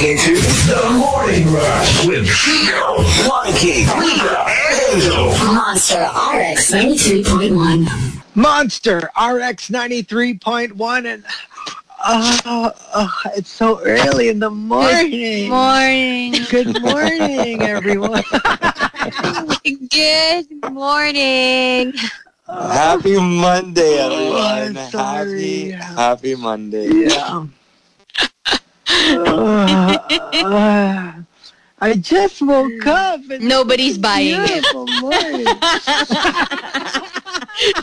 listening to The Morning Rush with Chico, Markki, Rica, and Hazel. Monster RX 93.1. Monster RX 93.1 and uh, uh, it's so early in the morning. Morning. Good morning, everyone. Good morning. Happy Monday, Oh, everyone. I'm. Happy, happy Monday. yeah. Uh, I just woke up. and Nobody's buying it. beautiful morning.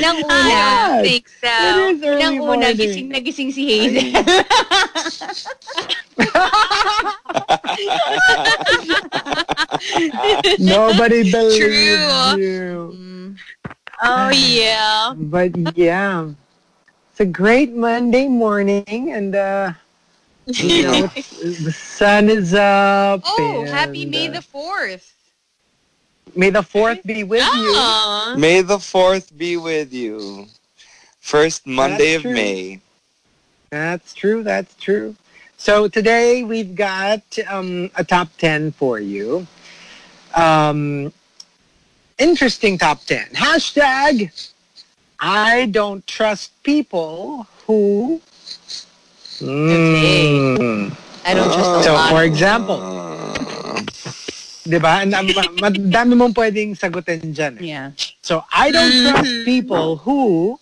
Nang una, Yes. think so. It is early Nang una, morning. gising na gising si Hazel. Nobody believes True. you. Mm. Oh, yeah. But yeah, it's a great Monday morning, and uh, you know, the sun is up. Oh, and, happy May uh, the 4th. May the fourth be with you. May the 4th be with you. First Monday of true. May. That's true. That's true. So today we've got um, a top ten for you. Um, interesting top ten. Hashtag. I don't trust people who. Mm. I don't trust a So, lot. for example, di ba? And, ma- Madami mong pwedeng sagutin dyan. eh. Yeah. So, I don't Mhm. trust people who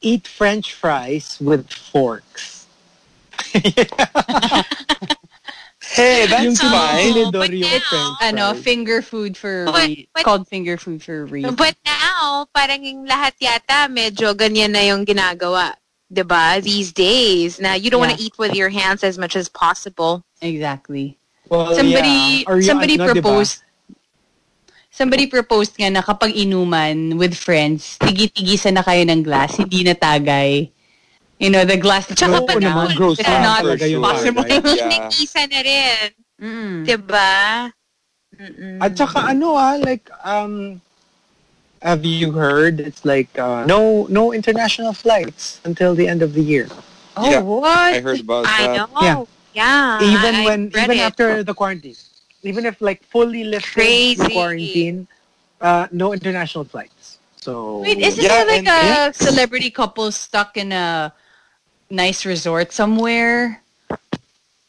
eat french fries with forks. hey, that's yung fine. tinidor but yung now- french Ano, fries. finger food for But- re- but- called finger food for reason. But now, parang yung lahat yata medyo ganyan na yung ginagawa. 'Di ba? These days. Na you don't want to Yeah. eat with your hands as much as possible. Exactly. Well, Somebody yeah. Somebody ano, di ba? proposed Somebody proposed nga na kapag inuman with friends, tigi-tigisan na kayo ng glass, hindi na tagay. You know, the glass is Oo broken naman, out. gross It's naman not talaga yung possible. tagay. Yeah. Nag-isa na rin. Mm. 'Di ba? Mm-mm. At saka ano ah, like, um, have you heard? It's like, uh, no no international flights until the end of the year. Oh, Yeah. what? I heard about it. I that. know. Yeah. Yeah. even I when, read even it. after the quarantine. Even if like fully lifted Crazy. the quarantine, uh, no international flights. So, Wait, isn't Yeah, there like and- a celebrity couple stuck in a nice resort somewhere?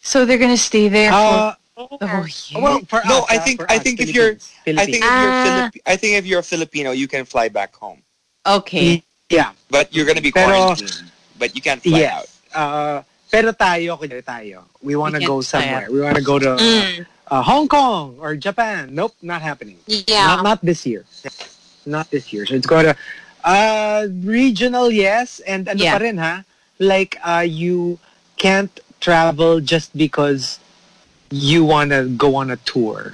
So they're gonna stay there uh, for the whole year? well, for No, us, I ah, think- for I us, think if you're- Philippines. I think if you're Ah. Filip- I think if you're a Filipino, you can fly back home, okay. yeah, but you're gonna be Pero- quarantined. But you can't fly out. Uh, pero tayo, kunyari tayo, we want to go somewhere. We want to go to Mm. uh, Hong Kong or Japan. Nope, not happening. Yeah. Not, not this year. Not this year. So it's going to uh, regional, yes, and ano Yeah. pa rin ha? Like uh, you can't travel just because you want to go on a tour.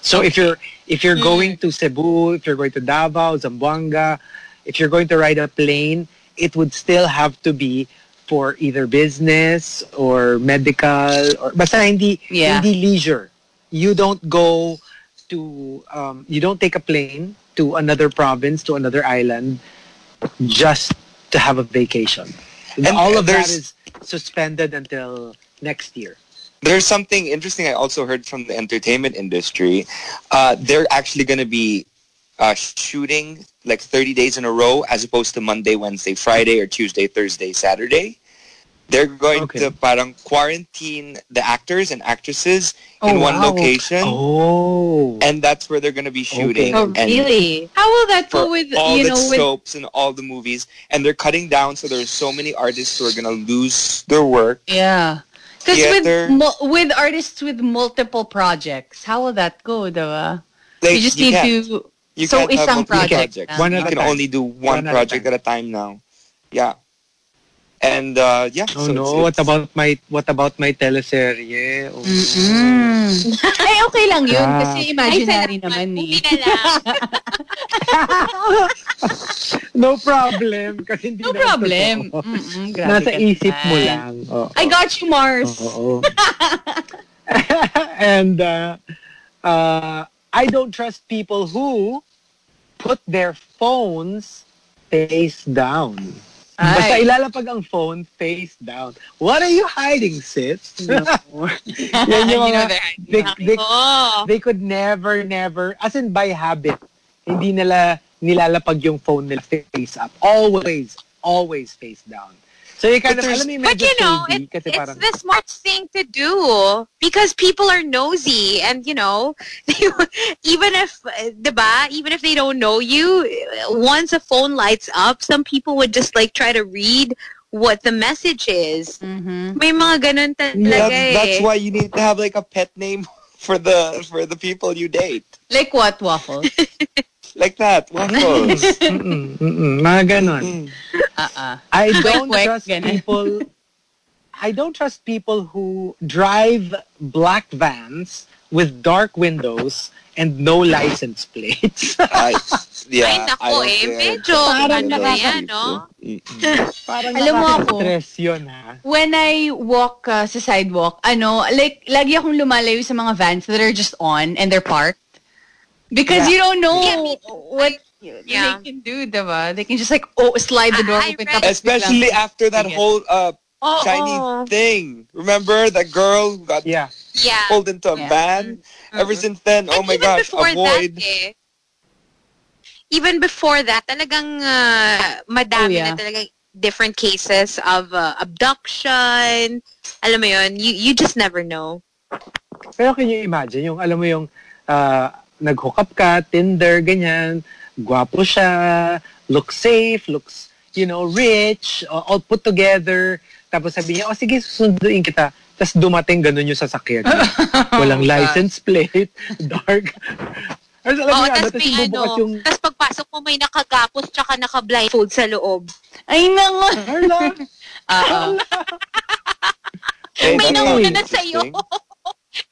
So if you're if you're going to Cebu, if you're going to Davao, Zamboanga, if you're going to ride a plane, it would still have to be for either business or medical or basta hindi Yeah. hindi leisure. You don't go to um, you don't take a plane to another province to another island just to have a vacation. And all of that is suspended until next year. There's something interesting I also heard from the entertainment industry. Uh, they're actually going to be uh, shooting like 30 days in a row as opposed to Monday, Wednesday, Friday, or Tuesday, Thursday, Saturday. They're going Okay. to parang quarantine the actors and actresses in one wow. location. Oh. And that's where they're going to be shooting. Oh, really? How will that go with all you the know with soaps and all the movies. And they're cutting down, so there's so many artists who are going to lose their work. yeah? Because with mul- with artists with multiple projects, how will that go, though? ah? Like, you just need can't. to You so can't have isang multiple project projects. lang. One you can time. only do one, One at a project time. at a time now. Yeah. And uh, yeah. Oh so no! it's- What about my what about my teleserye? Oh, Mm-mm. Ay, okay lang yun. Ah. Kasi imaginary Ay, naman eh. Na lang. no problem. Kasi hindi No naman problem. totoo. Mm-mm, grabe Nasa isip mo lang. Oo. I got you, Mars. Oo. and uh, uh, I don't trust people who put their phones face down. Basta ilalapag ang phone face down. What are you hiding, sis? Yan yung mga, they, they, Oh. they could never, never, as in by habit, hindi nila nilalapag yung phone nila face up. Always, always face down. So you kind But of, there's- alam But you know, shady it, kasi it's parang, the smart thing to do because people are nosy and you know, even if, uh, diba, even if they don't know you, once a phone lights up, some people would just like try to read what the message is. Mhm. May mga ganun talaga That's, eh. that's why you need to have like a pet name for the for the people you date. Like what, Waffle? Like that. Waffles. mm-mm, mm-mm, mga ganon. Uh-uh. I don't Quick, trust ganun. people. I don't trust people who drive black vans with dark windows and no license plates. I, yeah, Ay, I nako don't eh. Medyo, Parang ano nakaka- yan, no? Parang Alam mo ako, stress yun ha. when I walk uh, sa sidewalk, ano, like, lagi akong lumalayo sa mga vans that are just on and they're parked. Because Yeah. you don't know Yeah, what Yeah. they can do, diba? They can just like, oh, slide the door I- I open. read- tapos Especially after that whole uh, Oo. Chinese thing. Remember that girl who got Yeah. Yeah. pulled into a Yeah. van? Ever Mhm. since then, oh my even gosh, before avoid. That, eh, even before that, talagang uh, madami Oh, yeah. na talagang different cases of uh, abduction. Alam mo yun, you, you just never know. Pero can you imagine, yung alam mo yung uh, nag-hook up ka, Tinder, ganyan, gwapo siya, looks safe, looks, you know, rich, uh, all put together. Tapos sabi niya, oh sige, susunduin kita. Tapos dumating ganun yung sasakyan. Walang Oh, license plate, dark. Tapos alam ano, tas tapos may ano, yung, tas pagpasok mo may nakagapos tsaka naka-blindfold sa loob. Ay, nang... Hala, Oo. May nauna na sa'yo.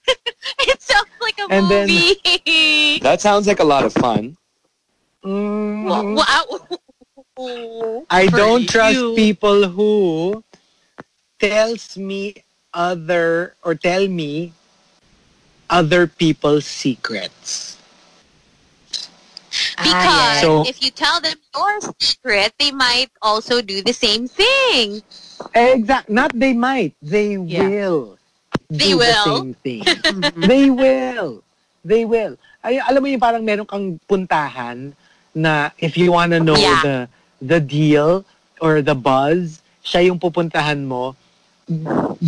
Interesting. It sounds like a And then- movie. That sounds like a lot of fun. mm, wow. I don't trust you. people who tells me other or tell me other people's secrets. Because So- if you tell them your secret, they might also do the same thing. Exact. Not they might. They Yeah. will. They do will? the same thing. they will. They will. Ay, alam mo yung parang meron kang puntahan na if you wanna know Yeah. the the deal or the buzz, siya yung pupuntahan mo.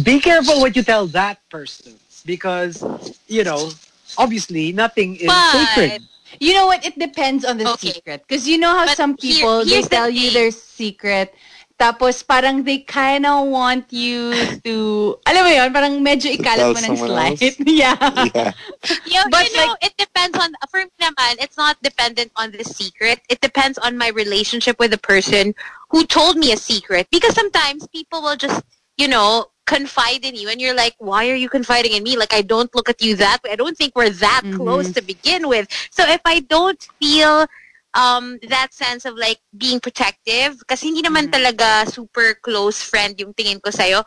Be careful what you tell that person because, you know, obviously nothing is But- sacred. You know what? It depends on the Okay. secret. Because you know how But some here- people, they here's the tell you their secret, tapos parang they kind of want you to, alam mo yun, parang medyo ikalat tell mo ng someone slide. yeah. Yeah. You, But you know, it depends on, for me naman, it's not dependent on the secret. It depends on my relationship with the person who told me a secret. Because sometimes people will just, you know, confide in you and you're like, why are you confiding in me? Like, I don't look at you that way. I don't think we're that Mhm. close to begin with. So if I don't feel um, that sense of like being protective, kasi hindi naman Mhm. talaga super close friend yung tingin ko sa'yo,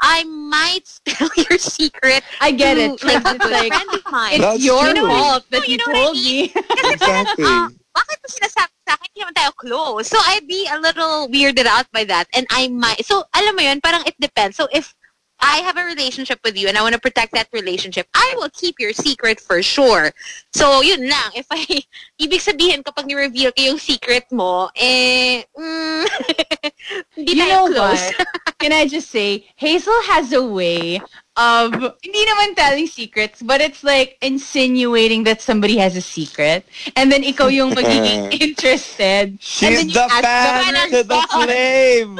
I might spill your secret I get to, it. like, It's like, friend of mine. it's That's your true. fault that You you, know I told mean? me. Exactly. Ah, bakit mo sinasabi sa akin? Hindi naman tayo close. So, I'd be a little weirded out by that. And I might, so, alam mo yun, parang it depends. So, if I have a relationship with you and I want to protect that relationship, I will keep your secret for sure. So, yun lang. If I, ibig sabihin kapag ni-reveal ko yung secret mo, eh, mm, hindi you know close. what? Can I just say, Hazel has a way of, hindi naman telling secrets, but it's like insinuating that somebody has a secret. And then ikaw yung magiging interested. and She's then you the ask fan them, to the flame.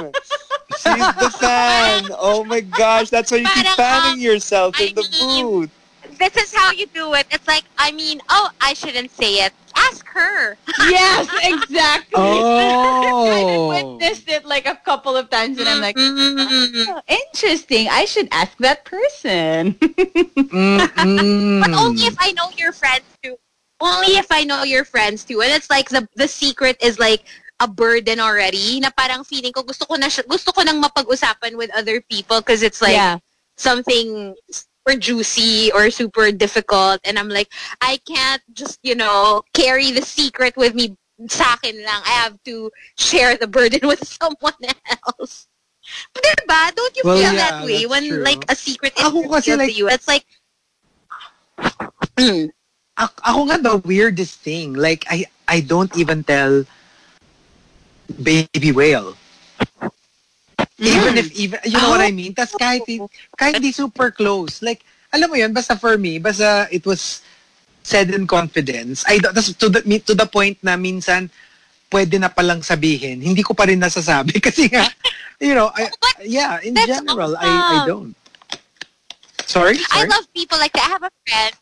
She's the fan. Oh my gosh, that's why you keep fanning um, yourself I in the mean, booth. This is how you do it. It's like, I mean, oh, I shouldn't say it. Ask her. Yes, exactly. Oh. I witnessed it like a couple of times and I'm like, oh, interesting. I should ask that person. But only if I know your friends too. Only if I know your friends too. And it's like the the secret is like a burden already. Na parang feeling ko gusto ko na siya- gusto ko nang mapag-usapan with other people because it's like yeah. something super juicy or super difficult and I'm like I can't just, you know, carry the secret with me sa akin lang. I have to share the burden with someone else. Diba? Don't you Well, feel yeah, that way when true. like a secret is revealed like- to you? It's like, mm, ako nga the weirdest thing. Like, I, I don't even tell baby whale. Even if, even, you know what I mean? Tas kahit, kahit di super close. Like, alam mo yun, basta for me, basta it was said in confidence. I don't, to the, to the point na minsan, pwede na palang sabihin, hindi ko pa rin nasasabi. Kasi nga, you know, I, yeah, in That's general, I, I awesome. don't. Sorry? I Sorry? love people like that. I have a friend,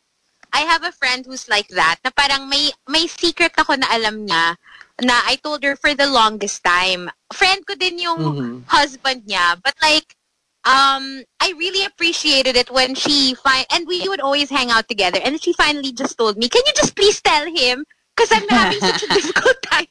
I have a friend who's like that, na parang may, may secret ako na alam niya, na I told her for the longest time. Friend ko din yung Mhm. husband niya, but like, um, I really appreciated it when she find and we would always hang out together. And she finally just told me, "Can you just please tell him? Because I'm having such a difficult time."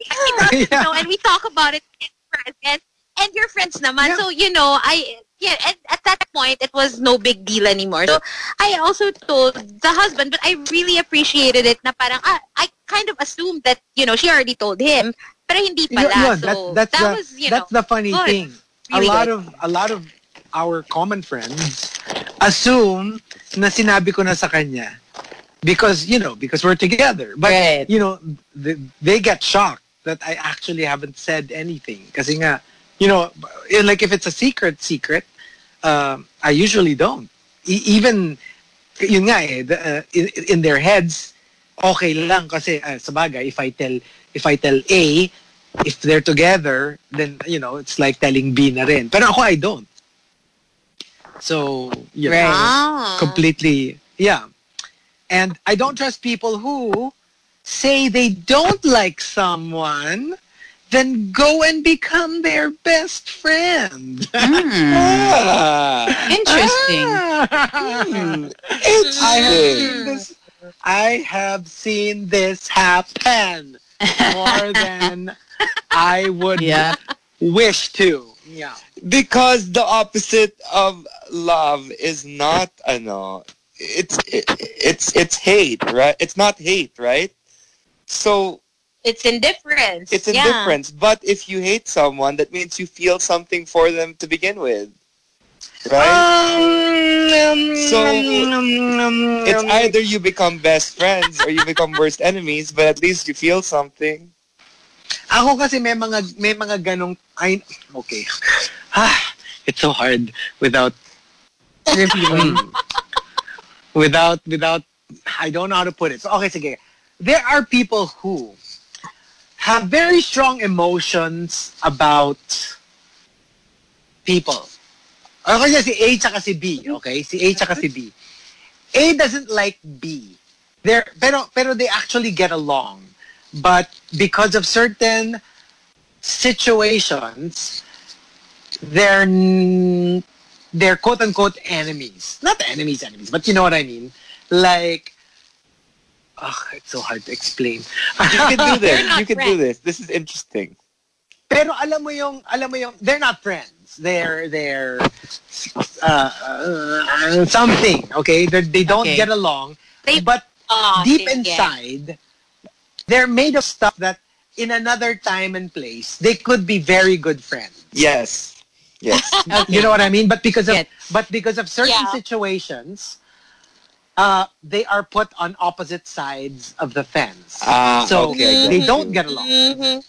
he doesn't Yeah. know, and we talk about it in present. And your friends naman, Yeah. so you know, I yeah. And at that point, it was no big deal anymore. So I also told the husband, but I really appreciated it. Na parang ah, I kind of assumed that you know she already told him, pero hindi Yun- pala. yun, so that- that's that the, was you that's know the funny good. thing. Really a lot good. of a lot of our common friends assume na sinabi ko na sa kanya because you know because we're together. But Right. you know they, they get shocked that I actually haven't said anything kasi nga you know like if it's a secret secret um, I usually don't. E- even yun nga eh the, uh, in, in their heads okay lang kasi uh, sa bagay if I tell if I tell A if they're together then you know it's like telling B na rin pero ako I don't so you know, Right. Ah. completely yeah and I don't trust people who say they don't like someone then go and become their best friend Hmm. Ah, Interesting. I have seen this. I have seen this happen more than I would Yeah. wish to. Yeah. because the opposite of love is not ano it's it, it's it's hate right it's not hate right so It's indifference. it's Yeah. indifference but if you hate someone that means you feel something for them to begin with right um, So, um, um, it's either you become best friends or you become worst enemies but at least you feel something Ako kasi may mga may mga ganong I okay. Ah, it's so hard without without without I don't know how to put it. So okay, sige. There are people who have very strong emotions about people. Okay, si A tsaka si B, okay? Si A tsaka si B. A doesn't like B. They're, pero pero they actually get along. But because of certain situations, they're they're quote unquote enemies. Not enemies, enemies, but you know what I mean. Like, ugh, it's so hard to explain. you can do this you can do this this is interesting Pero alam mo yung, alam mo yung, they're not friends. They're, they're, uh, uh, something, okay? They're, they don't Okay. get along. They- but Ah, deep sige. inside, they're made of stuff that in another time and place, they could be very good friends. yes yes You know what I mean? But because of Yes. but because of certain Yeah. situations, uh, they are put on opposite sides of the fence. Ah, so okay, they don't get along. Mhm.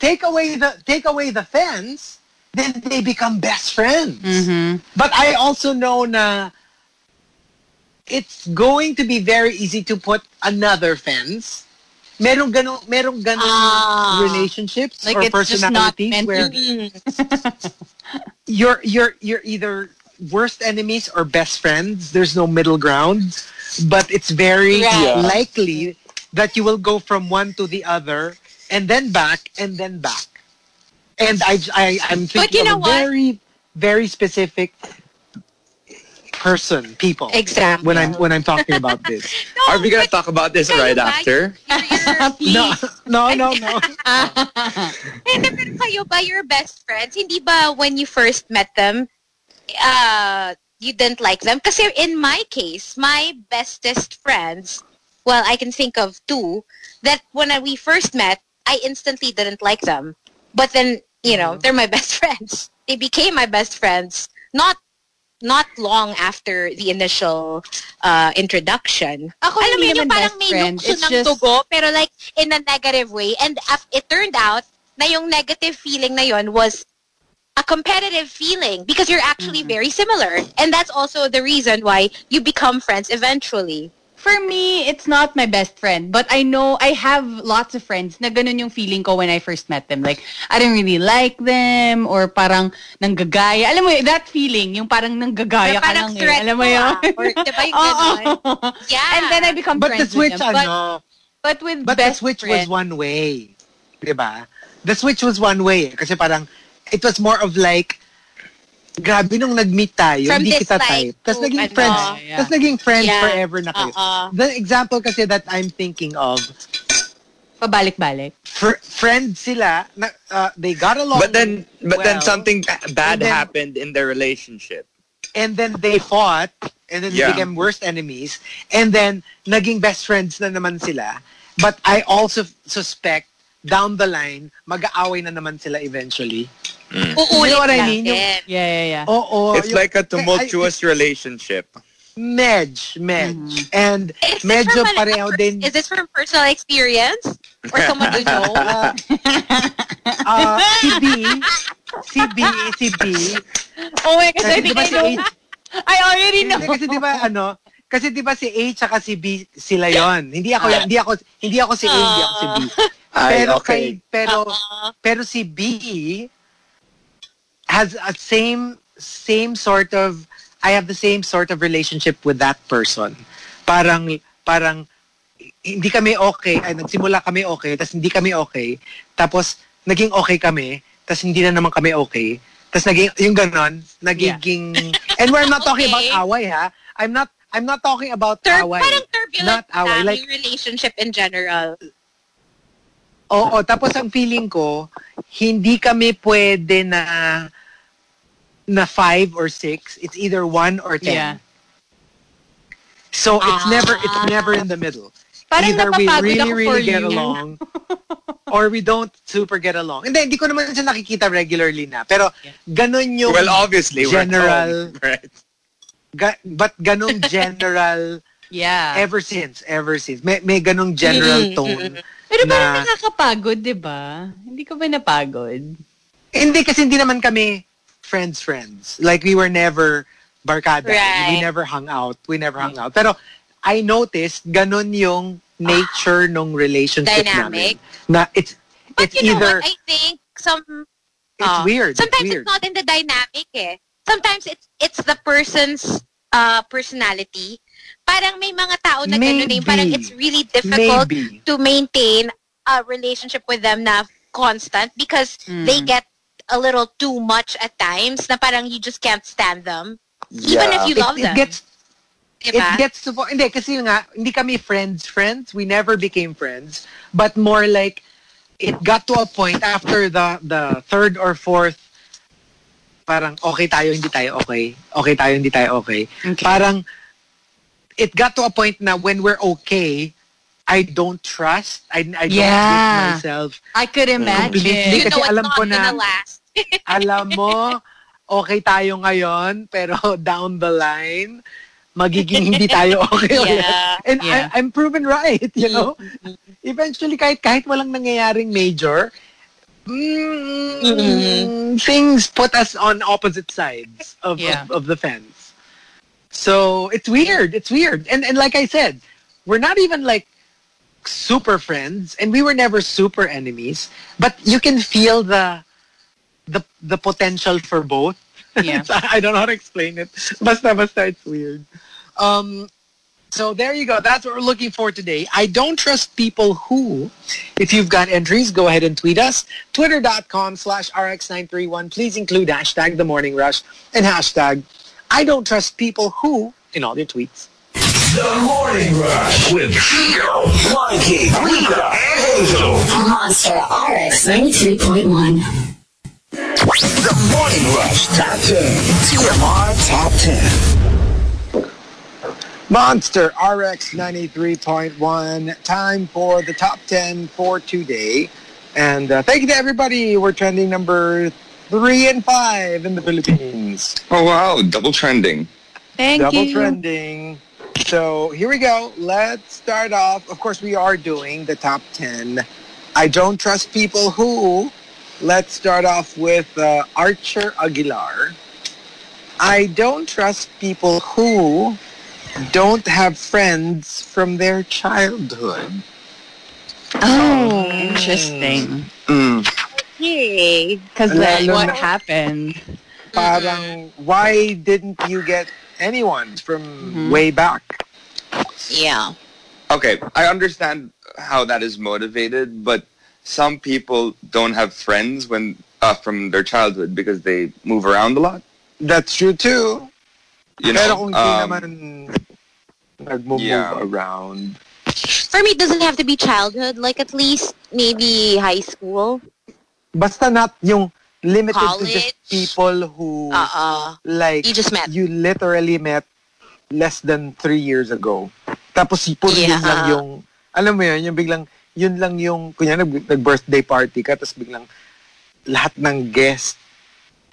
Take away the take away the fence, then they become best friends. Mm-hmm. But I also know na it's going to be very easy to put another fence. Merong ganong, merong ganong Ah. relationships Like or it's just not personalities meant to where you're you're you're either worst enemies or best friends. There's no middle ground, but it's very Yeah. likely that you will go from one to the other and then back and then back. And I I I'm thinking you know of a what? very very specific person, people. Exactly. When I'm when I'm talking about this. are we gonna talk about this right after no, no, no, no. Hindi, pero kayo ba, your best friends, hindi ba when you first met them, uh, you didn't like them? Kasi in my case, my bestest friends, well, I can think of two, that when we first met, I instantly didn't like them. But then, you know, they're my best friends. They became my best friends not not long after the initial uh, introduction. Ako Alam mo yun, yung parang may It's ng just- dugo, pero like in a negative way. And af- it turned out na yung negative feeling na yon was a competitive feeling because you're actually very similar. And that's also the reason why you become friends eventually. For me, it's not my best friend. But I know I have lots of friends na ganun yung feeling ko when I first met them. Like, I don't really like them or parang nanggagaya. Alam mo, yun, that feeling, yung parang nanggagaya Na ka parang lang eh. threat Alam mo mo, yun? ah. Or, diba yung Oo. ganon? Yeah. And then I become But the switch, with them. But, ano, but with but the switch friend, was one way. Diba? The switch was one way. Kasi parang, it was more of like, grabe nung nag-meet tayo, From hindi kita dislike type. Tapos to naging ano. friends, Yeah. tapos naging friends Yeah. forever na kayo. Uh-uh. The example kasi that I'm thinking of, pabalik-balik. fr- friends sila, na, uh, they got along But then, but then something bad then- happened in their relationship. and then they fought, and then Yeah. they became worst enemies, and then naging best friends na naman sila. But I also suspect down the line, mag-aaway na naman sila eventually. Uulit You know what I mean? Yung-. Yeah, yeah, yeah. Oo. It's yung- like a I- tumultuous relationship. Medj, medj. Mm-hmm. And Is medyo from an- pareho din. Is this from personal experience? Or someone you know? Uh, uh, si B, si B, si B. Oh my gosh, Kasi I di think ba I si know. H, I already know. Hindi, kasi di ba ano, kasi di ba si A tsaka si B sila yon. Hindi ako hindi ako hindi ako si A, hindi ako si B. Ay, Pero okay. kay pero Uh-uh. pero si B has a same same sort of I have the same sort of relationship with that person. Parang parang hindi kami okay, ay nagsimula kami okay, tapos hindi kami okay, tapos naging okay kami, tapos hindi na naman kami okay. Tapos naging yung ganon, nagiging and we're not talking Okay. about away ha. I'm not I'm not talking about Tur- away. parang turbulent Not away, like- relationship in general. Oo, tapos ang feeling ko, hindi kami pwede na na five or six. It's either one or ten. Yeah. So it's Ah. never it's never in the middle. Parang either we really really get you. along or we don't super get along. Hindi, hindi ko naman siya nakikita regularly na. Pero ganun yung Well, obviously, general, right? ga- but ganung general Yeah. ever since, ever since. May, may ganung general Mm, tone. Pero parang na- nakakapagod, di ba? Hindi ko ba napagod? Hindi kasi hindi naman kami friends friends. Like we were never barkada. Right. We never hung out. We never hung out. Pero I noticed ganun yung nature nung relationship Dynamic. namin. Na it's But it's you know either what? I think some it's uh, weird. Sometimes it's weird. it's not in the dynamic eh. Sometimes it's it's the person's uh, personality. Parang may mga tao na gano'n eh. Maybe. Parang it's really difficult Maybe. to maintain a relationship with them na constant because they get a little too much at times na parang you just can't stand them. Even if you It, love it them. gets it diba? gets to hindi kasi nga hindi kami friends friends. We never became friends, but more like it got to a point after the the third or fourth parang okay tayo hindi tayo okay. Okay tayo hindi tayo okay. Okay. Parang it got to a point now when we're okay, I don't trust. I I don't Yeah. give myself. I could imagine. you know it's alam not ko na- gonna last. Alam mo, okay tayo ngayon, pero down the line, magiging hindi tayo okay ulit. Yeah. And Yeah. I, I'm proven right, you know? Eventually, kahit, kahit walang nangyayaring major, mm, things put us on opposite sides of, Yeah. of, of the fence. So, it's weird. It's weird. And, and like I said, we're not even like super friends, and we were never super enemies, but you can feel the the the potential for both. Yeah. I don't know how to explain it. Basta, basta, it's weird. Um, so there you go. That's what we're looking for today. I don't trust people who, if you've got entries, go ahead and tweet us. Twitter.com slash RX931. Please include hashtag The Morning Rush and hashtag I don't trust people who in all their tweets. The Morning Rush with Chico, Markki, Rica, and Hazel. Monster RX 93.1. The Morning Rush Top 10. TMR Top 10. Monster RX 93.1. Time for the top 10 for today. And uh, thank you to everybody. We're trending number three and five in the Philippines. Oh wow, double trending. Thank Double you. trending. So here we go. Let's start off. Of course, we are doing the top 10. I don't trust people who. Let's start off with uh, Archer Aguilar. I don't trust people who don't have friends from their childhood. Oh, interesting. Mm. Yay. Because like, Lalo what happened? Parang, why didn't you get anyone from Mhm. way back? Yeah. Okay, I understand how that is motivated, but some people don't have friends when uh, from their childhood because they move around a lot. That's true too. You Pero know, kung um, naman nag-move yeah. around. For me, it doesn't have to be childhood. Like at least maybe high school. Basta not yung limited to just College? people who Uh-uh. like You just met. you literally met less than three years ago. Tapos puro yun Yeah. lang yung, alam mo yun, yung biglang, yun lang yung, kunya nag, nag-birthday party ka, tapos biglang lahat ng guest,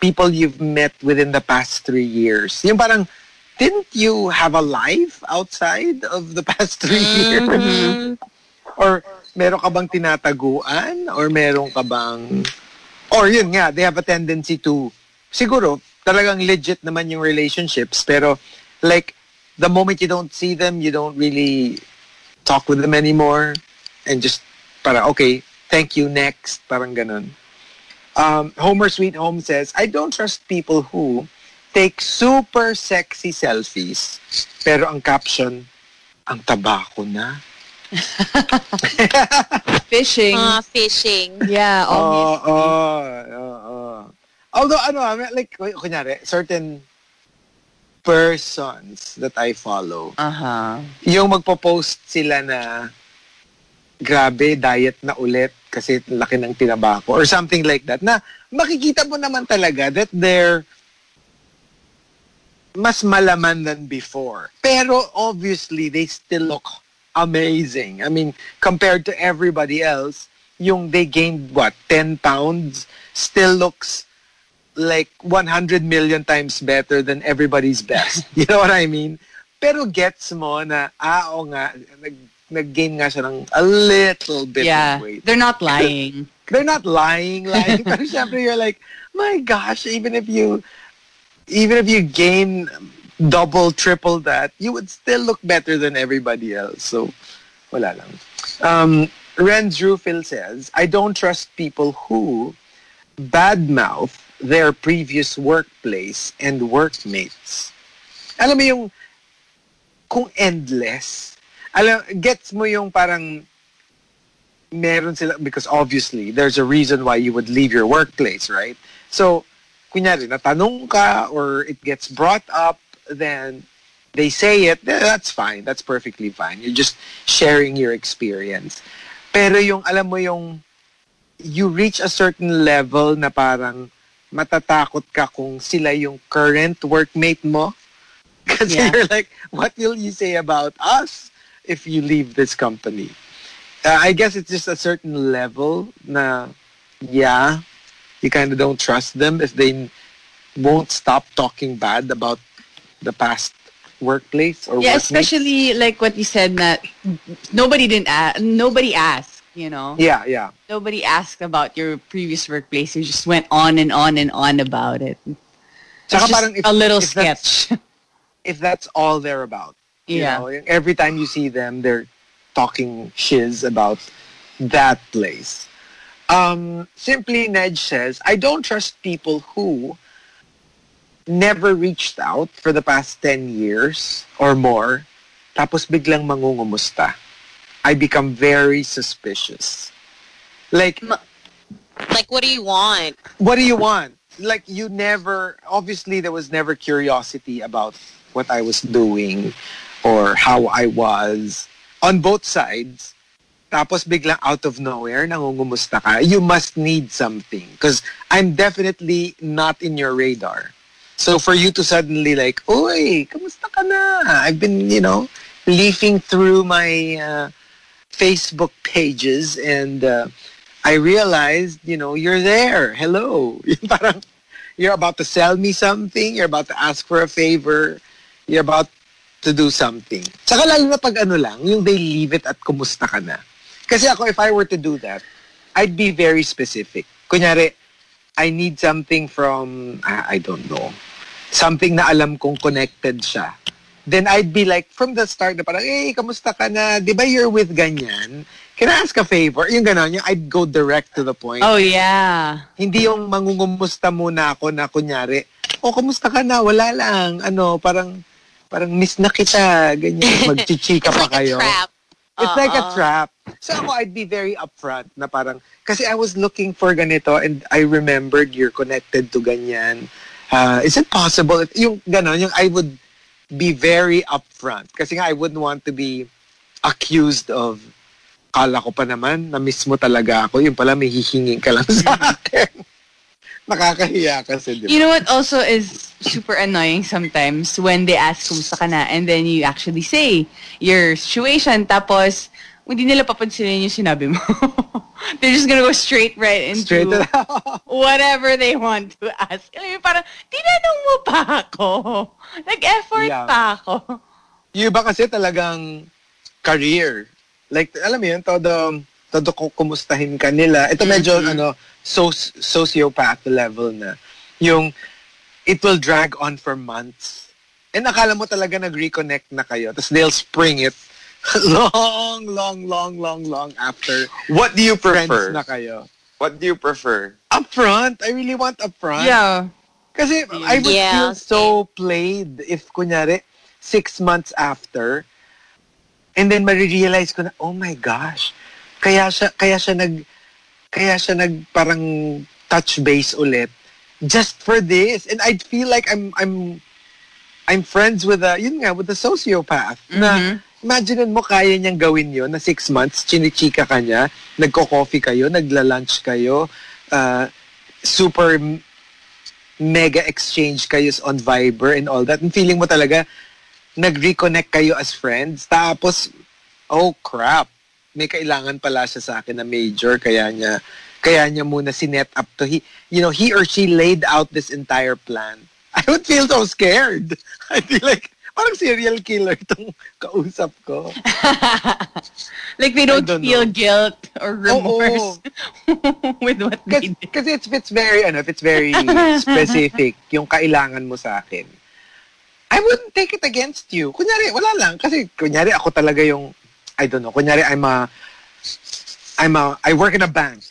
people you've met within the past three years. Yung parang, didn't you have a life outside of the past three years? Mhm. Or meron ka bang tinataguan? Or meron ka bang... Or yun nga, they have a tendency to... Siguro, talagang legit naman yung relationships. Pero, like, the moment you don't see them, you don't really talk with them anymore. And just, para, okay, thank you, next. Parang ganun. Um, Homer Sweet Home says, I don't trust people who take super sexy selfies. Pero ang caption, ang tabako na. Fishing. Ah, fishing. yeah, Oo, obviously. oo, oo. Although, ano, I mean, like, ku- kunyari, certain persons that I follow, Uh-huh. yung magpo-post sila na grabe, diet na ulit kasi laki ng tinabako or something like that na makikita mo naman talaga that they're mas malaman than before. Pero obviously, they still look amazing. I mean, compared to everybody else, yung they gained, what, 10 pounds, still looks like 100 million times better than everybody's best. you know what I mean? Pero gets mo na, ah, oo nga, nag, nag-gain nga siya ng a little bit Yeah, of weight. they're not lying. They're not lying, lying. Pero syempre, you're like, my gosh, even if you, even if you gain double, triple that, you would still look better than everybody else. So, wala lang. Um, Renz Rufil says, I don't trust people who badmouth their previous workplace and workmates. Alam mo yung, kung endless, alam, gets mo yung parang, meron sila, because obviously, there's a reason why you would leave your workplace, right? So, kunyari, natanong ka or it gets brought up, then they say it, that's fine. That's perfectly fine. You're just sharing your experience. Pero yung, alam mo yung, you reach a certain level na parang matatakot ka kung sila yung current workmate mo. Kasi Yeah. you're like, what will you say about us if you leave this company? Uh, I guess it's just a certain level na, yeah, you kind of don't trust them if they won't stop talking bad about the past workplace or Yeah, workmates. especially like what you said that nobody didn't ask, nobody asked, you know. Yeah, yeah. Nobody asked about your previous workplace. You just went on and on and on about it. It's just if- a little if that's- sketch. If that's all they're about. You yeah. know, every time you see them, they're talking shiz about that place. Um, Simply Ned says, I don't trust people who never reached out for the past 10 years or more, tapos biglang mangungumusta. I become very suspicious. Like, Like, what do you want? what do you want? Like you never, obviously there was never curiosity about what I was doing or how I was on both sides. Tapos biglang out of nowhere, nangungumusta ka. You must need something because I'm definitely not in your radar. So for you to suddenly like, Oy, kamusta ka na? I've been, you know, leafing through my uh, Facebook pages and uh, I realized, you know, you're there. Hello. You're about to sell me something. You're about to ask for a favor. You're about to do something. Saka lalo na pag ano lang, yung they leave it at kumusta ka na. Kasi ako, if I were to do that, I'd be very specific. Kunyari, I need something from, I, I don't know, something na alam kong connected siya. Then I'd be like, from the start na parang, hey, kamusta ka na? Di ba you're with ganyan? Can I ask a favor? Yung ganon, yung I'd go direct to the point. Oh, yeah. Hindi yung mangungumusta muna ako na kunyari, oh, kamusta ka na? Wala lang. Ano, parang, parang miss na kita. Ganyan, magchichika It's pa like kayo. a trap. It's like a trap. So ako, I'd be very upfront na parang, kasi I was looking for ganito and I remembered you're connected to ganyan. Uh, is it possible? Yung ganon, yung I would be very upfront. Kasi nga, I wouldn't want to be accused of, kala ko pa naman, na miss mo talaga ako. Yung pala, may hihingin ka lang sa akin. Nakakahiya kasi, di ba? You know what also is super annoying sometimes when they ask kumusta ka na and then you actually say your situation tapos hindi nila papansinin yung sinabi mo. They're just gonna go straight right into Straight whatever they want to ask. Alam mo, parang, tinanong mo pa ako. Nag-effort Yeah. pa ako. Yung iba kasi talagang career. Like, alam mo yun, todo, todo ku- kumustahin ka nila. Ito medyo, ano, soc- sociopath level na. Yung, it will drag on for months. And akala mo talaga nag-reconnect na kayo. Tapos they'll spring it long, long, long, long, long after What do you friends prefer? na kayo. What do you prefer? Upfront. I really want upfront. Yeah. Kasi I would Yeah, feel so played if, kunyari, six months after, and then marirealize ko na, oh my gosh, kaya siya, kaya siya nag, kaya siya nag parang touch base ulit just for this. And I'd feel like I'm, I'm, I'm friends with a, yun nga, with a sociopath. Na, imaginein mo, kaya niyang gawin yun na six months, chinichika ka niya, nagko-coffee kayo, nagla-lunch kayo, uh, super mega exchange kayo on Viber and all that. And feeling mo talaga, nag-reconnect kayo as friends. Tapos, oh crap, may kailangan pala siya sa akin na major, kaya niya, kaya niya muna sinet up to, he, you know, he or she laid out this entire plan. I would feel so scared. I'd be like, parang serial killer itong kausap ko. Like they don't, don't feel know. guilt or remorse with what they Kasi, did. kasi it's, it's very, ano, if it's very specific, yung kailangan mo sa akin, I wouldn't take it against you. Kunyari, wala lang. Kasi, kunyari, ako talaga yung, I don't know, kunyari, I'm a, I'm a, I work in a bank.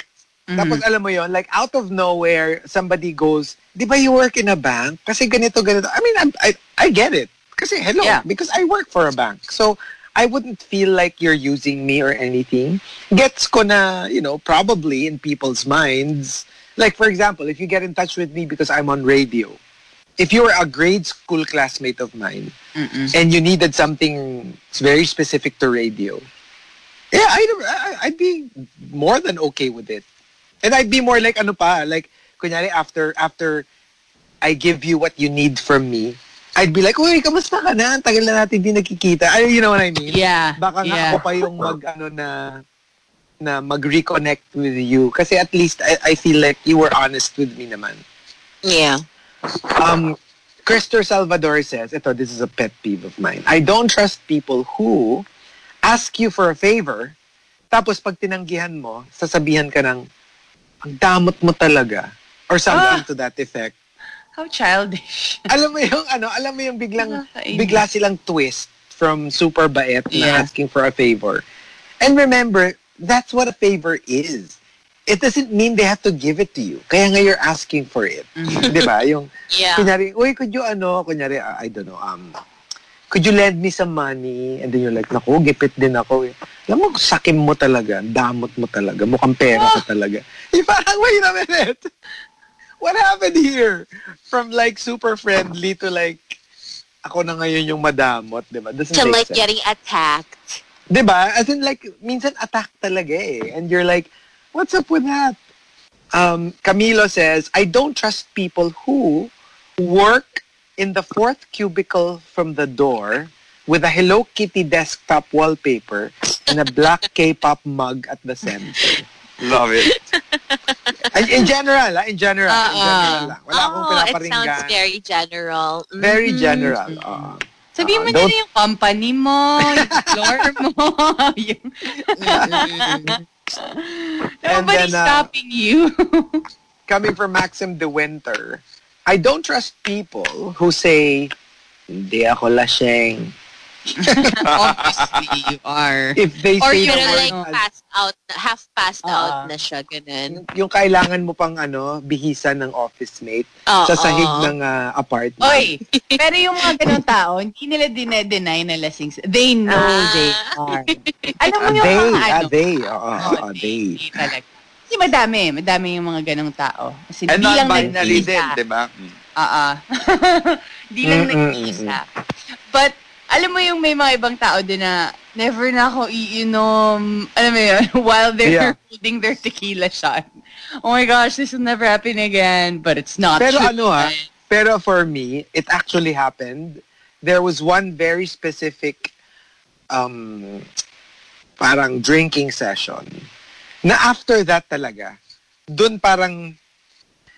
Tapos, alam mo yon like, out of nowhere, somebody goes, di ba you work in a bank? Kasi ganito, ganito. I mean, I'm, I, I get it. Kasi, hello, Yeah. because I work for a bank. So, I wouldn't feel like you're using me or anything. Gets ko na, you know, probably in people's minds. Like, for example, if you get in touch with me because I'm on radio, if you were a grade school classmate of mine and you needed something very specific to radio, yeah, I'd, I'd be more than okay with it. And I'd be more like, ano pa, like, kunyari, after, after I give you what you need from me, I'd be like, uy, kamusta ka na? Tagal na natin di nakikita. Ay, you know what I mean? Yeah. Baka nga yeah. ako pa yung mag, ano na, na mag-reconnect with you. Kasi at least I, I feel like you were honest with me naman. Yeah. Um, Christopher Salvador says, ito, this is a pet peeve of mine. I don't trust people who ask you for a favor, tapos pag tinanggihan mo, sasabihan ka ng, ang damot mo talaga. Or something Ah. to that effect. How childish. alam mo yung ano, alam mo yung biglang bigla silang twist from super bait na Yeah. asking for a favor. And remember, that's what a favor is. It doesn't mean they have to give it to you. Kaya nga you're asking for it. Mm-hmm. 'Di ba? Yung Yeah. kunyari, uy, could you ano, kunyari, uh, I don't know, um, could you lend me some money? And then you're like, naku, gipit din ako. eh. Alam mo, sakim mo talaga, damot mo talaga, mukhang pera ka talaga. Yung parang, wait a minute. What happened here? From like super friendly to like, ako na ngayon yung madamot, di ba? Doesn't To like sense. getting attacked. Di ba? As in like, minsan attack talaga eh. And you're like, what's up with that? Um, Camilo says, I don't trust people who, work in the fourth cubicle from the door with a Hello Kitty desktop wallpaper and a black K-pop mug at the center. Love it. Ay, In general, ah, in general, in general lang. Wala akong oh, it sounds very general. Mm. Very general. oo. Sabihin mo Ah, na yung company mo, yung floor mo, yung... Nobody's then, uh, stopping you. Coming from Maxim De Winter, I don't trust people who say, hindi ako laseng. Obviously, you are. If they Or say you know, like passed out, half passed Uh-uh. out na siya, ganun. yung kailangan mo pang ano, bihisan ng office mate Oo. sa sahig ng ah, apartment. Oy, pero yung mga ganong tao, hindi nila dinedeny na lasing. They know Ah. they are. Alam mo Ah, yung they, mga ah, ano? they, oo, Oo, oo, they. they talaga. Kasi madami, madami yung mga ganong tao. Kasi And di lang non-binary din, nag-iisa. di ba? Oo. di lang Mm, mm, nag-iisa. But, alam mo yung may mga ibang tao din na never na ako iinom, alam mo yun, while they're Yeah. holding their tequila shot. Oh my gosh, this will never happen again. But it's not Pero true. ano ha, pero for me, it actually happened. There was one very specific um, parang drinking session na after that talaga, dun parang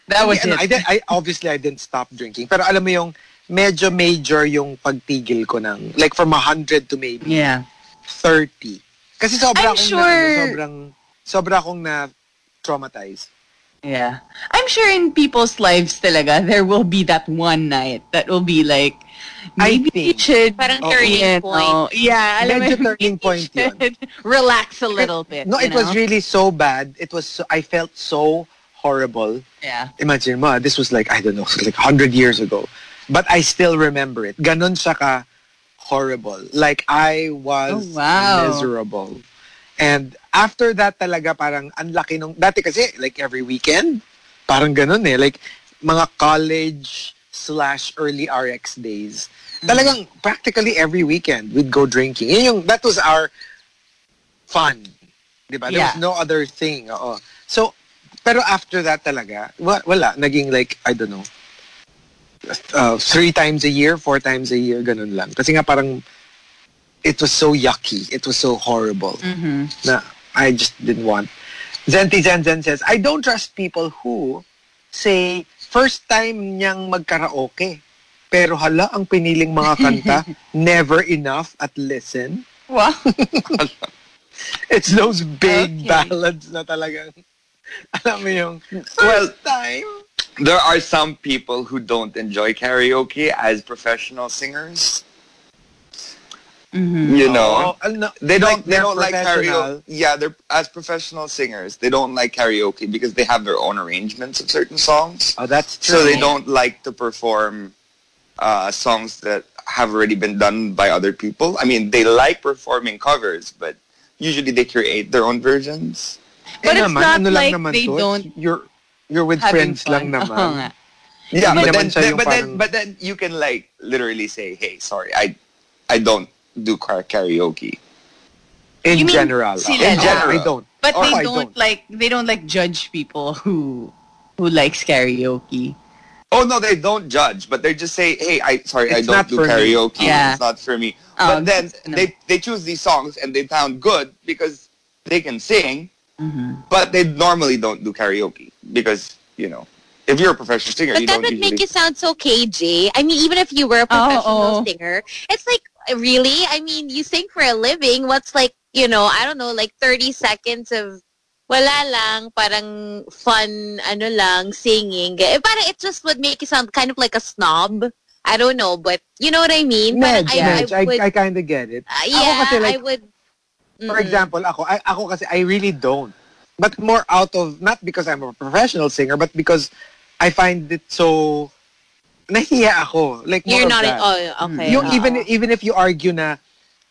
That was Hindi, ano, it. I, did, I obviously I didn't stop drinking. Pero alam mo yung medyo major yung pagtigil ko ng like from 100 to maybe Yeah. 30. Kasi sobra I'm akong sure- na, ano, sobrang sobra akong na traumatized. Yeah. I'm sure in people's lives talaga, there will be that one night that will be like, I maybe you think. should, Parang Oh, turning point. yeah, alam mo, Medyo turning point yun. Relax a little bit. No, it was know? really so bad. It was so, I felt so horrible. Yeah. Imagine mo, this was like I don't know, like 100 years ago. But I still remember it. Ganon siya ka horrible. Like I was Oh, wow. miserable. And after that talaga parang ang laki nung dati kasi like every weekend parang ganon eh like mga college slash early RX days. Talagang practically every weekend we'd go drinking. Yun yung that was our fun. 'Di ba? There was Yeah. no other thing. Oo. So pero after that talaga, wa- wala. Naging like, I don't know, uh, three times a year, four times a year, ganun lang. Kasi nga parang, it was so yucky. It was so horrible Mhm. na I just didn't want. Zenti Zen Zen says, I don't trust people who say, first time niyang magkaraoke. Pero hala, ang piniling mga kanta, never enough at listen. Wow. It's those big Okay. ballads na talagang, alam mo yung, first Well, time. There are some people who don't enjoy karaoke as professional singers. Mhm. You know, Oo, ano, they don't they they're don't like karaoke. Yeah, they're as professional singers. They don't like karaoke because they have their own arrangements of certain songs. Oh, that's true. So they don't like to perform uh, songs that have already been done by other people. I mean, they like performing covers, but usually they create their own versions. But Eh it's naman, not ano like naman they to, don't You're, you're with friends fun. lang Oo naman. nga. Yeah, but then, then- but then but then you can like literally say, "Hey, sorry, I I don't do karaoke." In You general. sila In general, I don't. But Or they I don't, like they don't like judge people who who likes karaoke. Oh no, they don't judge, but they just say, "Hey, I sorry, I It's don't not do for me." karaoke. Yeah. It's not for me." Oh, but then that's- they they choose these songs and they sound good because they can sing, Mhm. but they normally don't do karaoke because you know if you're a professional singer, But you that don't would usually. make you sound so KJ. I mean, even if you were a professional oh. singer, it's like, really? I mean, you sing for a living. What's like, you know, I don't know, like 30 seconds of wala lang, parang fun, ano lang, singing. But it just would make you sound kind of like a snob. I don't know, but you know what I mean? Parang Medj, I, Medj, I, I would, I kind of get it. uh, yeah, kasi like, I would. For mm. example, ako, I, ako kasi, I really don't. But more out of, not because I'm a professional singer, but because I find it so, nahiya ako. Like, more You're of not, that. oh, okay. yung oo. even even if you argue na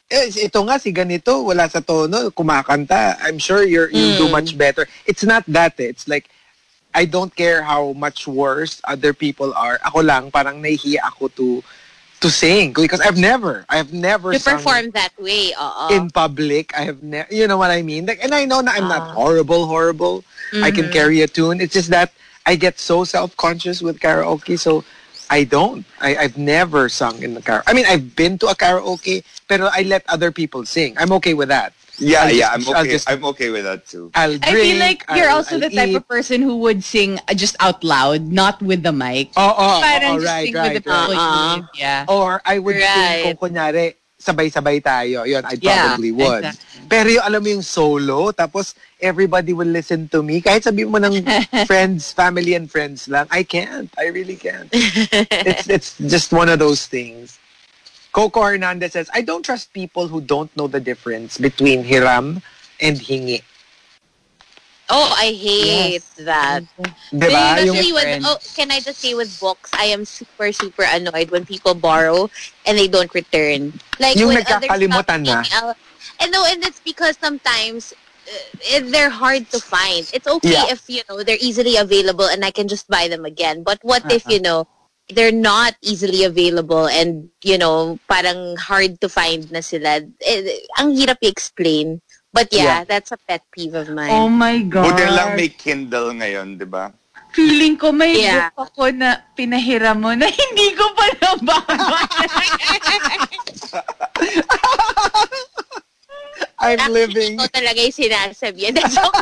eh, ito nga si ganito wala sa tono kumakanta I'm sure you're you do Mm. much better it's not that eh. it's like I don't care how much worse other people are ako lang parang nahihiya ako to to sing because I've never I've never to perform that way, oo. in public I have never you know what I mean like and I know that I'm not Ah. horrible horrible I can Mhm. carry a tune it's just that I get so self-conscious with karaoke so I don't. I, I've never sung in the car. I mean, I've been to a karaoke, pero I let other people sing. I'm okay with that. Yeah, I'll yeah, just- I'm okay. just- I'm okay with that too. I'll I feel like you're I'll- also I'll the type eat. of person who would sing uh, just out loud, not with the mic. Oh, oh, Parang oh, just right, sing right, the right. Uh-uh. Yeah. Or I would sing Right. kung kunyari, sabay-sabay tayo. Yun, I Yeah, probably would. exactly. Pero yung alam mo yung solo, tapos everybody will listen to me. Kahit sabi mo ng friends, family and friends lang, I can't. I really can't. it's, it's just one of those things. Coco Hernandez says, I don't trust people who don't know the difference between hiram and hingi. Oh, I hate that. Diba? Yung, Especially when, oh, can I just say with books, I am super, super annoyed when people borrow and they don't return. Like Yung when others nagkakalimutan na. out- And no, and it's because sometimes uh, they're hard to find. It's okay Yeah. if, you know, they're easily available and I can just buy them again. But what if, Uh-huh. you know, they're not easily available and, you know, parang hard to find na sila. Eh, ang hirap i-explain. But yeah, Yeah. that's a pet peeve of mine. Oh my God. Buti lang may Kindle ngayon, di ba? Feeling ko may Yeah. book ako na pinahiram mo na hindi ko pa nababa. I'm living. Ito talaga yung sinasabi. That's all.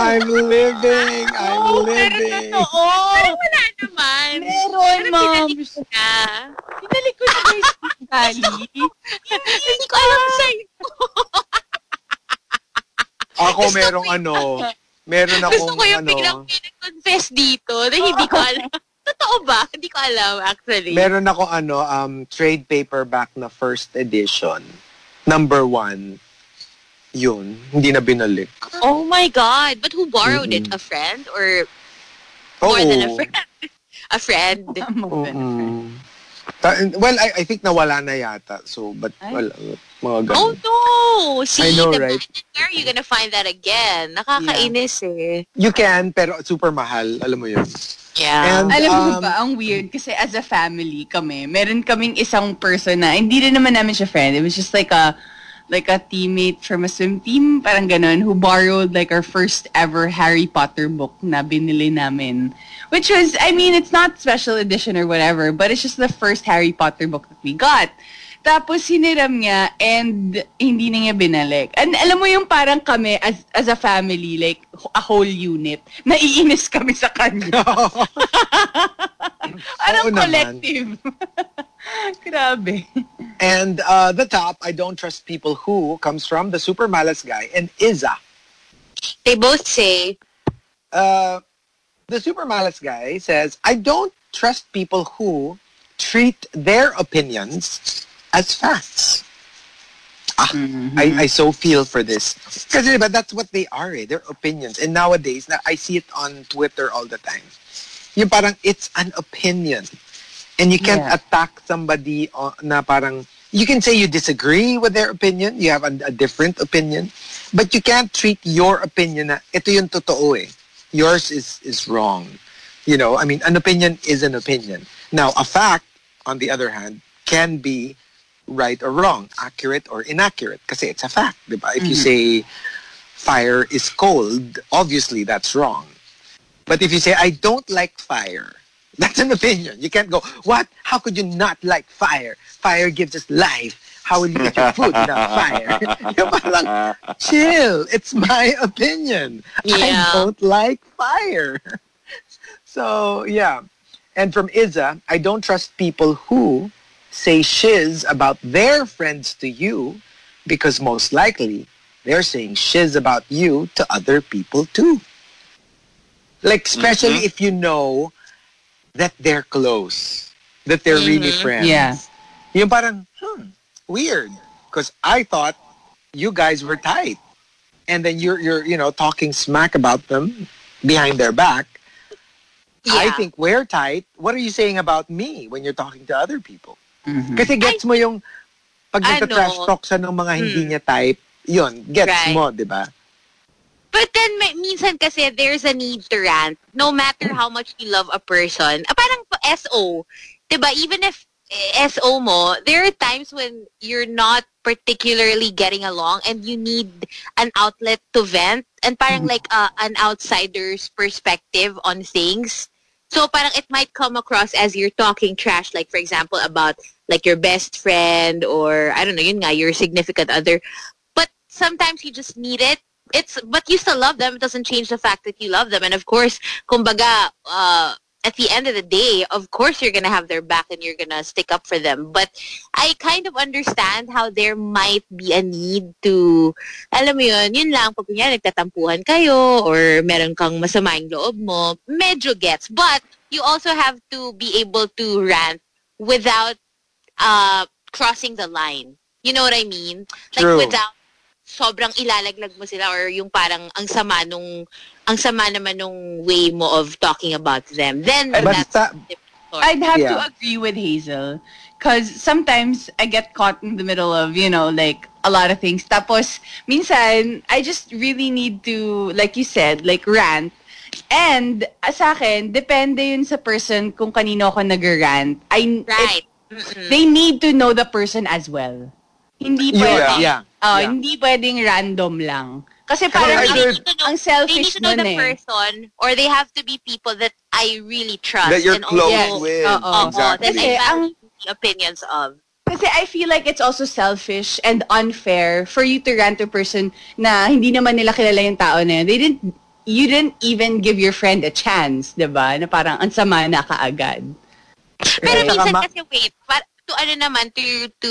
I'm living. I'm Oh, pero living. totoo. Wala naman. Meron, Pero ma'am. pinalik ko na. Pinalik ko na Steve Dali. Hindi ko alam sa'yo. Ako merong ano, meron Gusto akong ko yung ano, biglang pinag-confess dito na hindi ko alam. Totoo ba? Hindi ko alam actually. meron akong ano, um, trade paperback na first edition. Number one. Yun. Hindi na binalik. oh my God. But who borrowed Mm-mm. it? A friend? Or more than a friend? a friend. Mm-mm. Ta- well, I, I think nawala na yata. So, but Ay. wala. Mga ganun. Oh no! See, I know, the right? where are you gonna find that again? Nakakainis eh. You can, pero super mahal. Alam mo yun. Yeah. And, Alam mo um, ba, ang weird kasi as a family kami, meron kaming isang person na hindi rin naman namin siya friend. It was just like a like a teammate from a swim team, parang ganun, who borrowed like our first ever Harry Potter book na binili namin. Which was, I mean, it's not special edition or whatever, but it's just the first Harry Potter book that we got. Tapos hiniram niya and hindi na niya binalik. And alam mo yung parang kami as as a family, like a whole unit, naiinis kami sa kanya. Parang Oo collective. Grabe. And uh, the top, I don't trust people who comes from the super malas guy and Iza. They both say, Uh, the super malas guy says, I don't trust people who treat their opinions as facts. Ah, I, I so feel for this. Because but that's what they are, eh, their opinions. And nowadays, na, I see it on Twitter all the time. Yung parang, it's an opinion. And you can't Yeah. attack somebody on, na parang, you can say you disagree with their opinion, you have a, a different opinion, but you can't treat your opinion na, ito yung totoo eh. Yours is, is wrong. You know, I mean, an opinion is an opinion. Now, a fact, on the other hand, can be right or wrong, accurate or inaccurate, kasi it's a fact, di ba? If you mm-hmm. say fire is cold, obviously that's wrong. But if you say, I don't like fire, that's an opinion. You can't go, what? How could you not like fire? Fire gives us life. How will you eat your food without fire? Yung parang, chill. It's my opinion. I don't like fire. So, yeah. And from Iza, I don't trust people who say shiz about their friends to you because most likely they're saying shiz about you to other people too. Like, especially if you know that they're close, that they're really friends. Yeah. Yung parang, hmm, weird. Because I thought you guys were tight. And then you're, you're, you know, talking smack about them behind their back. I think we're tight. What are you saying about me when you're talking to other people? Mhm. Kasi gets mo yung pag Ano? nagka-trash talk siya ng mga hindi Hmm. niya type, yun, gets Right. mo, di ba? But then, may, minsan kasi, there's a need to rant. No matter how much you love a person. Ah, parang SO. Diba? Even if eh, SO mo, there are times when you're not particularly getting along and you need an outlet to vent and parang like uh, an outsider's perspective on things. So parang it might come across as you're talking trash, like for example about like your best friend or I don't know, yun nga, your significant other. But sometimes you just need it. It's but you still love them. It doesn't change the fact that you love them. And of course, kumbaga, uh, at the end of the day, of course you're gonna have their back and you're gonna stick up for them. But I kind of understand how there might be a need to, alam mo yun, yun lang, pag kunyari nagtatampuhan kayo or meron kang masama yung loob mo, medyo gets. But you also have to be able to rant without uh, crossing the line. You know what I mean? True. Like without sobrang ilalaglag mo sila or yung parang ang sama nung ang sama naman nung way mo of talking about them. Then But that's. I'd have Yeah. to agree with Hazel. Because sometimes I get caught in the middle of, you know, like a lot of things. Tapos, minsan, I just really need to, like you said, like rant. And uh, sa akin, depende yun sa person kung kanino ako nag-rant. I, right. it- they need to know the person as well. Hindi Yeah, pwedeng, yeah, oh, yeah. hindi pwedeng random lang. Kasi parang I need to know, ang they need selfish to know the eh. person or they have to be people that I really trust. that you're and close also, with. Oo. Oo, exactly. that Kasi I ang- value the opinions of. Kasi I feel like it's also selfish and unfair for you to rant to a person na hindi naman nila kilala yung tao na yun. They didn't, you didn't even give your friend a chance, di ba? Na parang ang sama na kaagad. Pero Saka minsan kasi wait, par, to ano naman, to, to,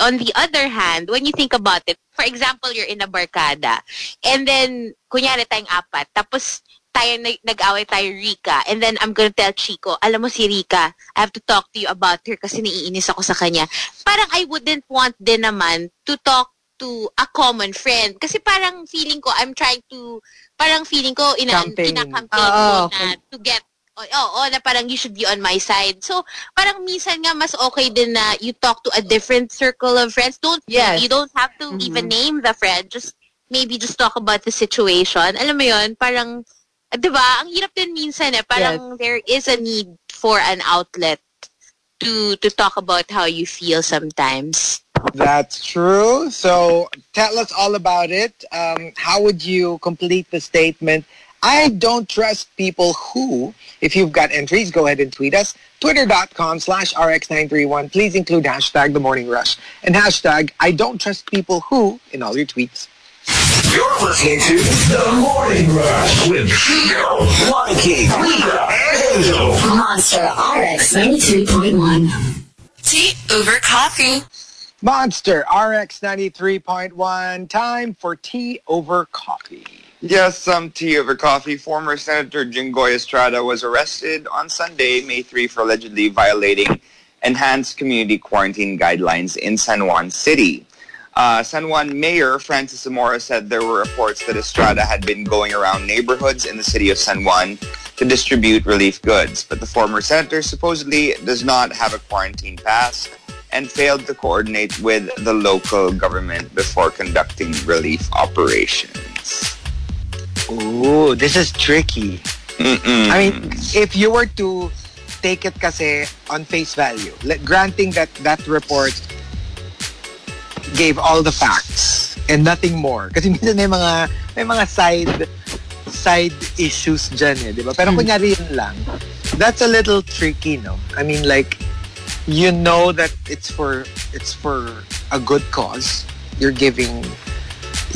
on the other hand, when you think about it, for example, you're in a barkada, and then, kunyari tayong apat, tapos tayo nag- nag-away tayo Rika, and then I'm gonna tell Chico, alam mo si Rika, I have to talk to you about her kasi naiinis ako sa kanya. Parang I wouldn't want din naman to talk to a common friend. Kasi parang feeling ko, I'm trying to, parang feeling ko, ina, Campaign. kinakampaign Oo, ko na to get Oo, oh, oh, na parang you should be on my side. So, parang minsan nga mas okay din na you talk to a different circle of friends. Don't Yes. you don't have to Mhm. even name the friend. Just maybe just talk about the situation. Alam mo 'yun, parang 'di ba? Ang hirap din minsan eh. Parang there is a need for an outlet to to talk about how you feel sometimes. That's true. So tell us all about it. Um, how would you complete the statement? I don't trust people who, if you've got entries, go ahead and tweet us. Twitter.com slash RX931. Please include hashtag The Morning Rush and hashtag I don't trust people who in all your tweets. You're listening to The Morning Rush with Chico, Markki, Rica, and Hazel. Monster RX 93.1. Tea over coffee. Monster RX 93.1. Time for tea over coffee. Yes, some tea over coffee. Former Senator Jingoy Estrada was arrested on Sunday, May 3, for allegedly violating enhanced community quarantine guidelines in San Juan City. Uh, San Juan Mayor Francis Zamora said there were reports that Estrada had been going around neighborhoods in the city of San Juan to distribute relief goods, but the former senator supposedly does not have a quarantine pass and failed to coordinate with the local government before conducting relief operations. Ooh, this is tricky. Mm-mm. I mean, if you were to take it kasi on face value, granting that that report gave all the facts and nothing more. Kasi minsan may mga, may mga side side issues dyan eh, di ba? Pero kunyari yun lang, that's a little tricky, no? I mean, like, you know that it's for it's for a good cause. You're giving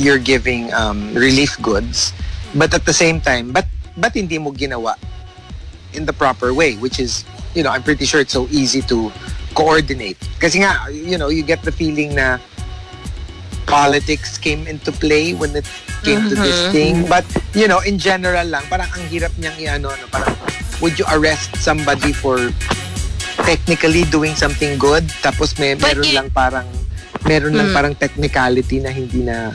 you're giving um, relief goods, but at the same time, but but hindi mo ginawa in the proper way, which is, you know, I'm pretty sure it's so easy to coordinate. Kasi nga, you know, you get the feeling na politics came into play when it came to this thing. But, you know, in general lang, parang ang hirap niyang i-ano, no, parang, would you arrest somebody for technically doing something good? Tapos may, meron lang parang, meron lang Mm. parang technicality na hindi na,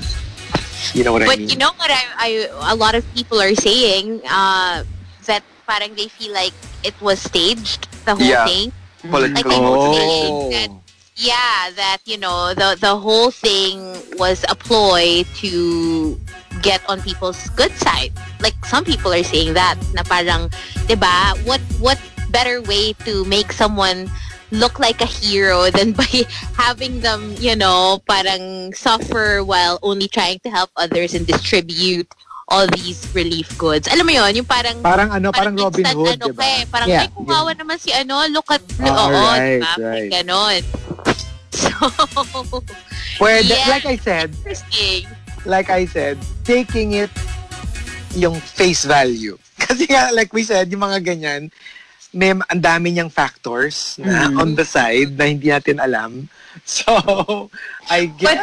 you know what I But you know what I, I a lot of people are saying uh, that parang they feel like it was staged the whole Yeah. thing. Political Like, I motivation. that Yeah, that you know the the whole thing was a ploy to get on people's good side. Like some people are saying that na parang, 'di ba? What what better way to make someone look like a hero than by having them, you know, parang suffer while only trying to help others and distribute all these relief goods. Alam mo yon yung parang Parang ano, parang Robin instant Hood, ano di ba? ka eh. Parang, Yeah. ay, kumawa naman si ano, look at, Ah, oo, right, diba? right. Ganon. So, Pwede, Yeah. like I said, interesting. like I said, taking it yung face value. Kasi nga, like we said, yung mga ganyan, may ang dami niyang factors na Mm-hmm. on the side na hindi natin alam. So, I guess,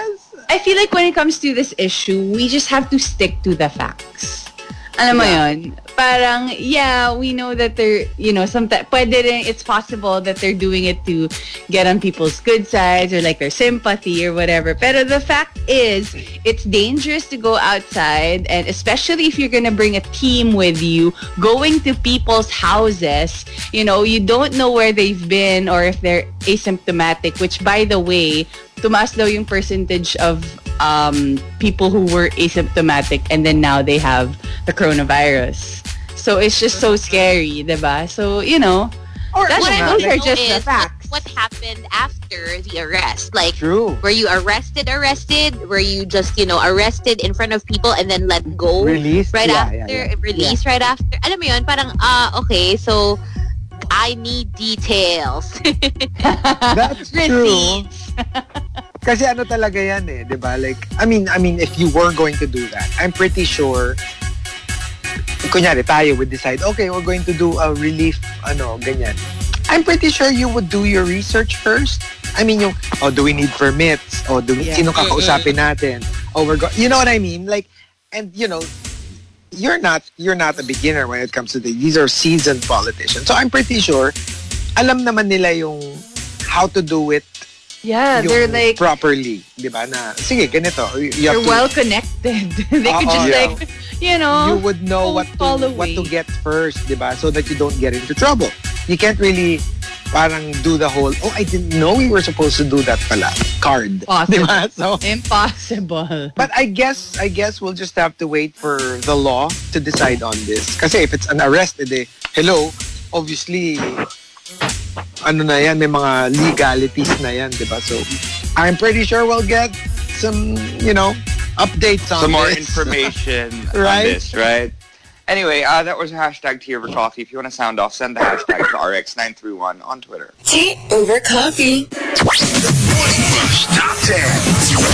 I feel like when it comes to this issue, we just have to stick to the facts. Alam mo yun? Parang, yeah, we know that they're, you know, sometimes, pwede rin, it's possible that they're doing it to get on people's good sides or like their sympathy or whatever. Pero the fact is, it's dangerous to go outside and especially if you're gonna bring a team with you, going to people's houses, you know, you don't know where they've been or if they're asymptomatic, which by the way, tumaas daw yung percentage of um, people who were asymptomatic and then now they have the coronavirus. So it's just so scary, diba? So, you know, or, that's, What those are just the facts. What, what happened after the arrest? Like, true. were you arrested, arrested? Were you just, you know, arrested in front of people and then let go? Released? right yeah, after, yeah, yeah. release right after. Alam mo yun, parang, ah, okay, so, I need details. That's true. Kasi ano talaga yan eh, 'di ba? Like I mean, I mean if you were going to do that, I'm pretty sure kunyari tayo would decide, okay, we're going to do a relief ano, ganyan. I'm pretty sure you would do your research first. I mean, yung, oh, do we need permits? Oh, do we, Yeah. sino kakausapin natin? Oh, we're go- you know what I mean? Like, and you know, you're not, you're not a beginner when it comes to this. These are seasoned politicians. So I'm pretty sure, alam naman nila yung how to do it Yeah, yung they're like, properly, 'di ba? Na sige, ganito. You they're to, well connected. they could just Yeah. like, you know, you would know what to what to get first, 'di ba? So that you don't get into trouble. You can't really parang do the whole, oh, I didn't know we were supposed to do that pala. Card. Possible. So impossible. But I guess I guess we'll just have to wait for the law to decide on this. Kasi if it's an arrest, edi, hello, obviously ano na yan, may mga legalities na yan, di ba? So, I'm pretty sure we'll get some, you know, updates on Some more this. information Right? on this, right? Anyway, uh, that was a hashtag Tea Over Coffee. If you want to sound off, send the hashtag to RX931 on Twitter. Tea over coffee. Morning Rush Top 10.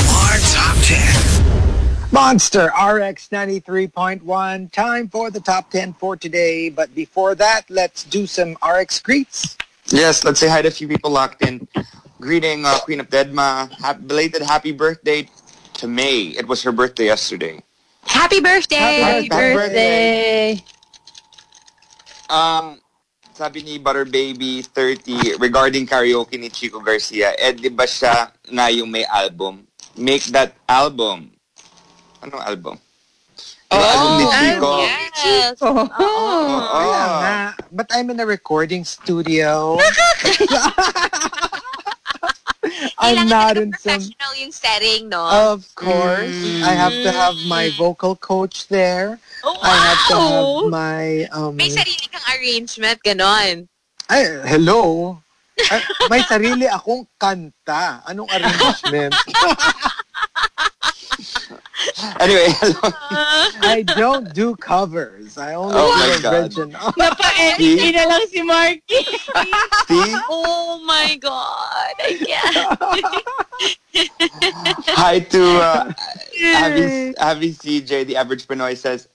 Our Top 10. Monster RX 93.1. Time for the top 10 for today. But before that, let's do some RX greets. Yes, let's say hi to a few people locked in. Greeting uh, Queen of Deadma. Ha- belated happy birthday to May. It was her birthday yesterday. Happy birthday! Happy Happy birthday. Um, sabi ni Butter Baby 30 regarding karaoke ni Chico Garcia, eh di ba siya na yung may album? Make that album. Ano album? Yung album ni Chico. Yes. Oh. Kaya Oo. nga, but I'm in a recording studio. I'm not in some... professional yung setting, no? Of course, I have to have my vocal coach there. oh, I have to have wow! my um. May sarili kang arrangement, ganon. Ay, hello. Ay, may sarili akong kanta. Anong arrangement? Anyway. I don't do covers. I only Oh do my God. original. Napa-edit na lang si Markki. See? Oh my God! I can't. Hi to uh, Abby, Abby CJ, the average Pinoy says,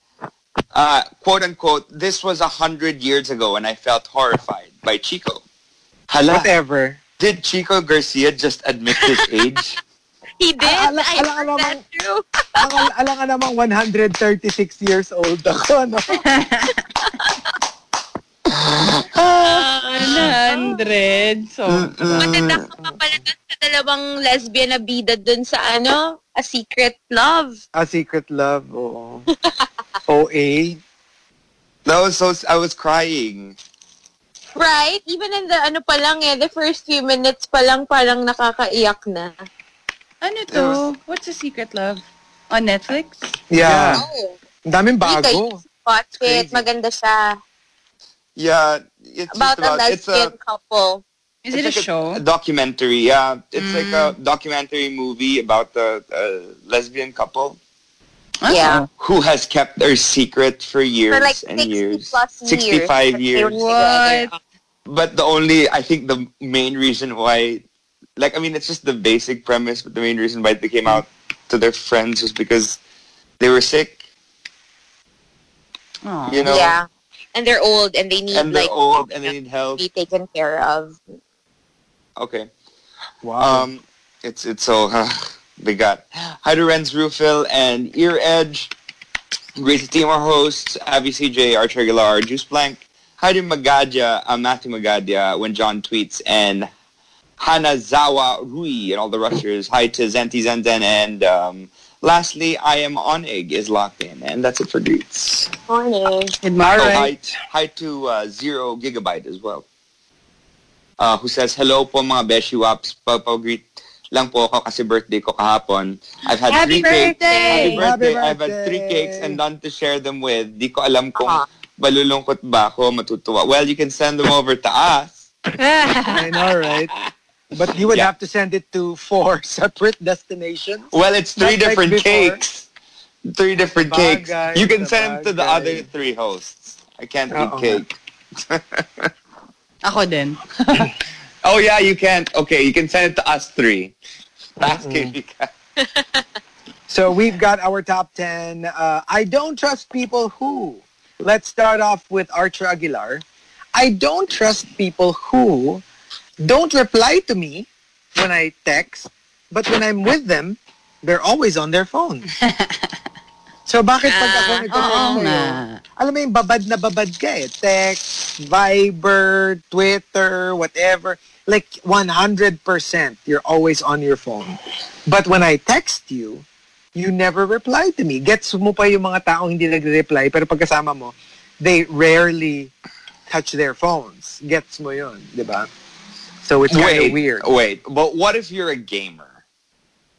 uh, quote unquote, this was a hundred years ago and I felt horrified by Chico. Hala, Whatever. did Chico Garcia just admit his age? He did. Ala- I ala- ala- that too. Alam, alam ka namang 136 years old ako, no? 100. So, Matanda ka pa pala sa dalawang lesbian na bida dun sa ano? A Secret Love. A Secret Love, oo. OA. That was so, I was crying. Right? Even in the ano pa lang eh, the first few minutes pa lang parang nakakaiyak na. Ano to? What's a secret love? On Netflix? Yeah. Ang daming bago. you watch it. Maganda siya. Yeah, it's About just a about, it's lesbian a, couple. Is it a like show? A documentary, yeah. It's like a Mm. documentary movie about the uh, lesbian couple. Yeah. who has kept their secret for years For like and 60 years. plus years. 65 that they years. What? But the only, I think the main reason why, like, I mean, it's just the basic premise, but the main reason why they came out to their friends was because they were sick, Aw. you know? Yeah. And they're old and they need And like old and they need help. be taken care of. Okay. Wow. Um, it's it's so uh, we got Hi Renz Rufil and Ear Edge. Great to team our hosts, Avi CJ, Archer Aguilar, Juice Blank. Hi to Magadia, uh, Matthew Magadia when John tweets, and Hanazawa Rui and all the rushers. Hi to Zenti Zenden, and um, lastly, I am on egg is locked in, and that's it for greets. Morning. All Oh, hi, hi to uh, Zero Gigabyte as well. Uh, who says, Hello po mga Beshi Waps. Pag-greet lang po ako kasi birthday ko kahapon. I've had Happy three cakes. Happy birthday! Happy birthday! I've had three cakes and none to share them with. Di ko alam kung Ah. malulungkot ba ako, matutuwa. Well, you can send them over to us. I know, right? But you would Yeah. have to send it to four separate destinations. Well, it's three Not different before. cakes. Three different cakes. You can send them to the other three hosts. I can't eat Oo nga. cake. Ako din. Oh yeah, you can't. Okay, you can send it to us three. Ask Erika. So we've got our top 10. Uh, I don't trust people who. Let's start off with Archer Aguilar. I don't trust people who don't reply to me when I text, but when I'm with them, they're always on their phone. So bakit pag ako nagte-text oo sa'yo, alam mo yung babad na babad ka eh. Text, Viber, Twitter, whatever. Like 100% you're always on your phone. But when I text you, you never reply to me. Gets mo pa yung mga taong hindi nagre-reply pero pagkasama mo, they rarely touch their phones. Gets mo yun, di ba? So it's kind of weird. wait. But what if you're a gamer?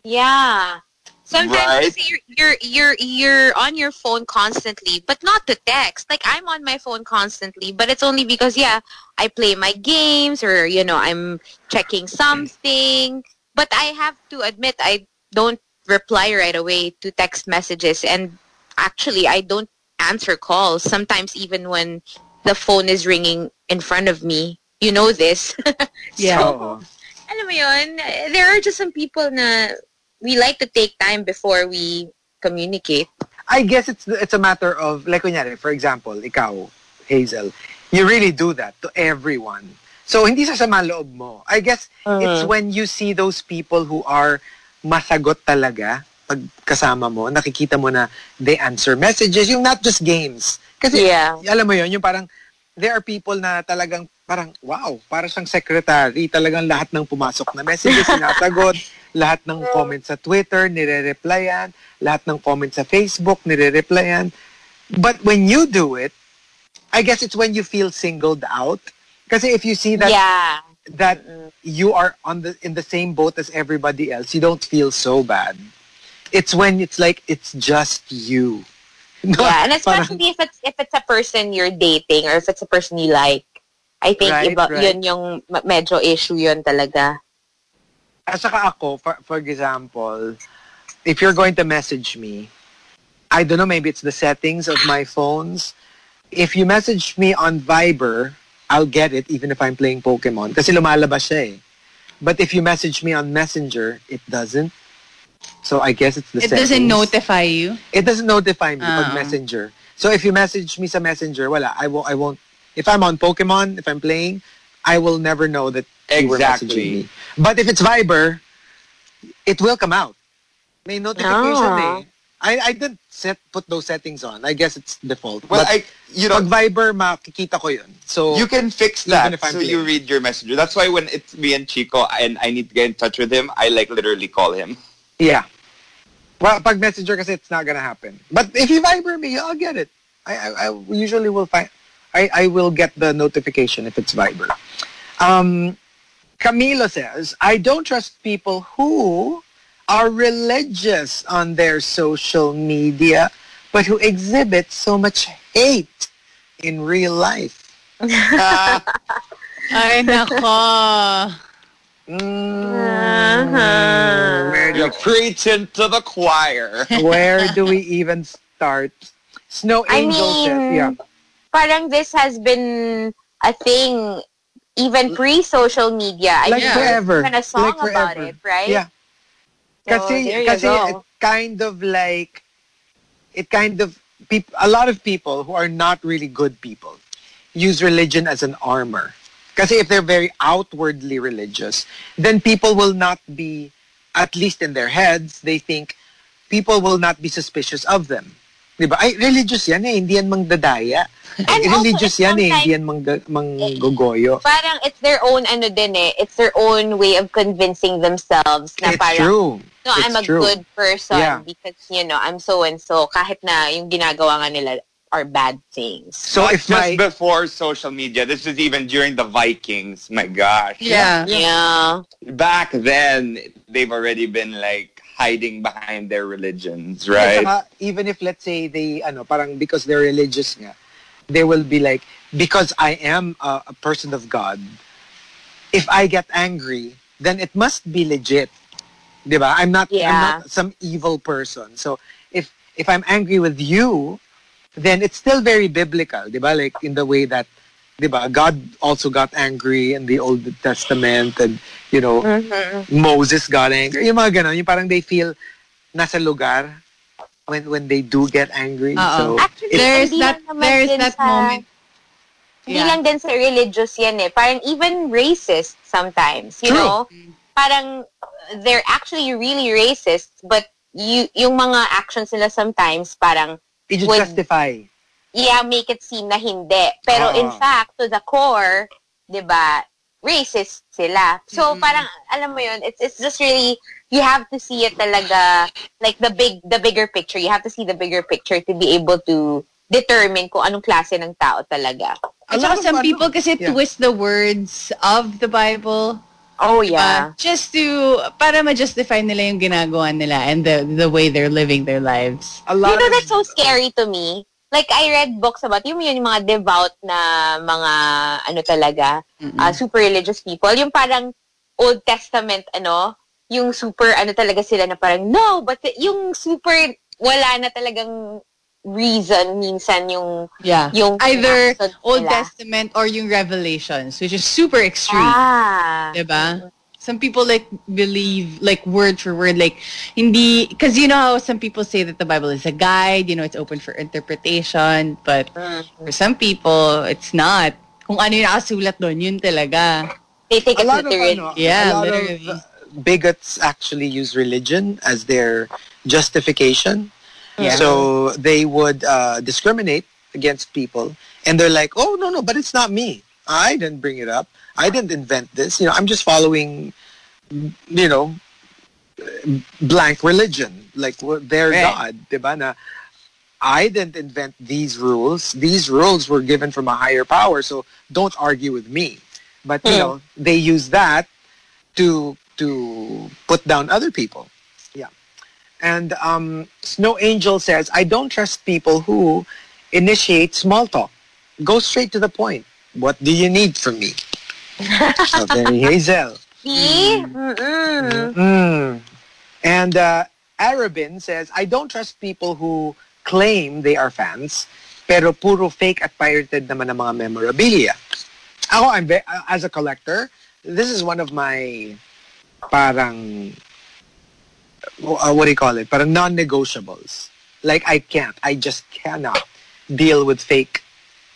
Yeah. Sometimes Right. you're, you're you're you're on your phone constantly, but not to text. Like I'm on my phone constantly, but it's only because yeah, I play my games or you know I'm checking something. But I have to admit I don't reply right away to text messages, and actually I don't answer calls. Sometimes even when the phone is ringing in front of me, you know this. Yeah. So, alam mo yun, there are just some people na we like to take time before we communicate. I guess it's it's a matter of like kunyari, for example, ikaw, Hazel, you really do that to everyone. So hindi sa sama loob mo. I guess it's when you see those people who are masagot talaga pag kasama mo, nakikita mo na they answer messages, yung not just games. Kasi Yeah. alam mo yun, yung parang there are people na talagang parang wow, para siyang secretary, talagang lahat ng pumasok na messages sinasagot, lahat ng comments sa Twitter nire-replyan, lahat ng comments sa Facebook nire-replyan. But when you do it, I guess it's when you feel singled out. Kasi if you see that yeah. that you are on the in the same boat as everybody else, you don't feel so bad. It's when it's like it's just you. Yeah, and Parang- especially if it's if it's a person you're dating or if it's a person you like. I think Right, iba, right. yun yung medyo issue yun talaga. At saka ako, for, for example, if you're going to message me, I don't know, maybe it's the settings of my phones. If you message me on Viber, I'll get it even if I'm playing Pokemon. Kasi lumalabas siya eh. But if you message me on Messenger, it doesn't. So I guess it's the It settings. doesn't notify you. It doesn't notify me pag Ah. Messenger. So if you message me sa Messenger, wala, I won't, I won't, if I'm on Pokemon, if I'm playing, I will never know that you were Exactly. messaging me. But if it's Viber, it will come out. May notification Ah. eh. I, I didn't set, put those settings on. I guess it's default. Well, but I, you know, pag Viber, makikita ko yun. So, you can fix that if I'm so you read your messenger. That's why when it's me and Chico and I need to get in touch with him, I like literally call him. yeah. Well, pag Messenger kasi it's not gonna happen. But if you Viber me, I'll get it. I, I, I usually will find, I, I will get the notification if it's Viber. Um, Camilo says, I don't trust people who are religious on their social media, but who exhibit so much hate in real life. Ay, nako. Mm, Uh-huh. You're preaching to the choir. Where do we even start? Snow I Angel says, yeah. Parang this has been a thing even pre-social media. I Like mean, forever. There's even a song Like about forever. it, right? Yeah. So, Kasi, there kasi it kind of like, it kind of, peop, a lot of people who are not really good people use religion as an armor. Because if they're very outwardly religious, then people will not be, at least in their heads, they think people will not be suspicious of them. Diba? Ay, religious yan eh, hindi yan mangdadaya. And religious it's yan eh, sometimes- hindi yan mangga- manggogoyo. Parang it's their own ano din eh. It's their own way of convincing themselves na It's parang true. no, I'm a true. good person Yeah. because, you know, I'm so and so. Kahit na yung ginagawa nga nila are bad things. So Not if just my, before social media, this is even during the Vikings. My gosh. Yeah. Yeah. Back then, they've already been like hiding behind their religions, right? saka, even if let's say they ano parang because they're religious nga, they will be like because I am a, a person of God. If I get angry, then it must be legit. 'Di ba? I'm not yeah. I'm not some evil person. So if if I'm angry with you, then it's still very biblical, 'di ba? Like in the way that 'di ba, God also got angry in the Old Testament and you know, Moses got angry. Yung mga ganon, yung parang they feel nasa lugar when when they do get angry. Oo. So Actually, There's hindi that, lang naman there's din that sa- moment. Hindi Yeah. lang din sa religious yan eh. Parang even racist sometimes, you True. know? Parang uh, they're actually really racist but you yung mga actions nila sometimes parang it just would- justify. Yeah, make it seem na hindi. Pero Oo. in fact, to the core, 'di ba, racist sila. So parang alam mo 'yun, it's it's just really you have to see it talaga like the big the bigger picture. You have to see the bigger picture to be able to determine kung anong klase ng tao talaga. At A lot saka of some people kasi yeah. twist the words of the Bible Oh uh, yeah. just to, para ma-justify nila yung ginagawa nila and the, the way they're living their lives. A You lot know, of that's so scary to me. Like, I read books about yung, yun, yung mga devout na mga, ano talaga, uh, super religious people. Yung parang Old Testament, ano, yung super, ano talaga sila na parang, no, but yung super, wala na talagang reason minsan yung, Yeah. yung Either Old nila. Testament or yung Revelations, which is super extreme. Ah. Diba? Some people like believe like word for word like hindi because you know how some people say that the Bible is a guide, you know, it's open for interpretation, but for some people it's not. Kung ano yung nakasulat doon, yun talaga. They take a it lot of literally. ano, Yeah, a lot literally. of uh, bigots actually use religion as their justification. Yeah. So they would uh, discriminate against people, and they're like, "Oh no, no, but it's not me. I didn't bring it up. I didn't invent this. You know, I'm just following, you know, blank religion, like their Right. God, diba? Na, I didn't invent these rules. These rules were given from a higher power, so don't argue with me. But you know, they use that to to put down other people. Yeah. And um, Snow Angel says, I don't trust people who initiate small talk. Go straight to the point. What do you need from me? so very Hazel. See? Mm-mm. Mm. And uh, Arabin says, I don't trust people who claim they are fans, pero puro fake at pirated naman ang mga memorabilia. Ako, I'm ve- uh, as a collector, this is one of my parang, uh, what do you call it? Parang non-negotiables. Like, I can't. I just cannot deal with fake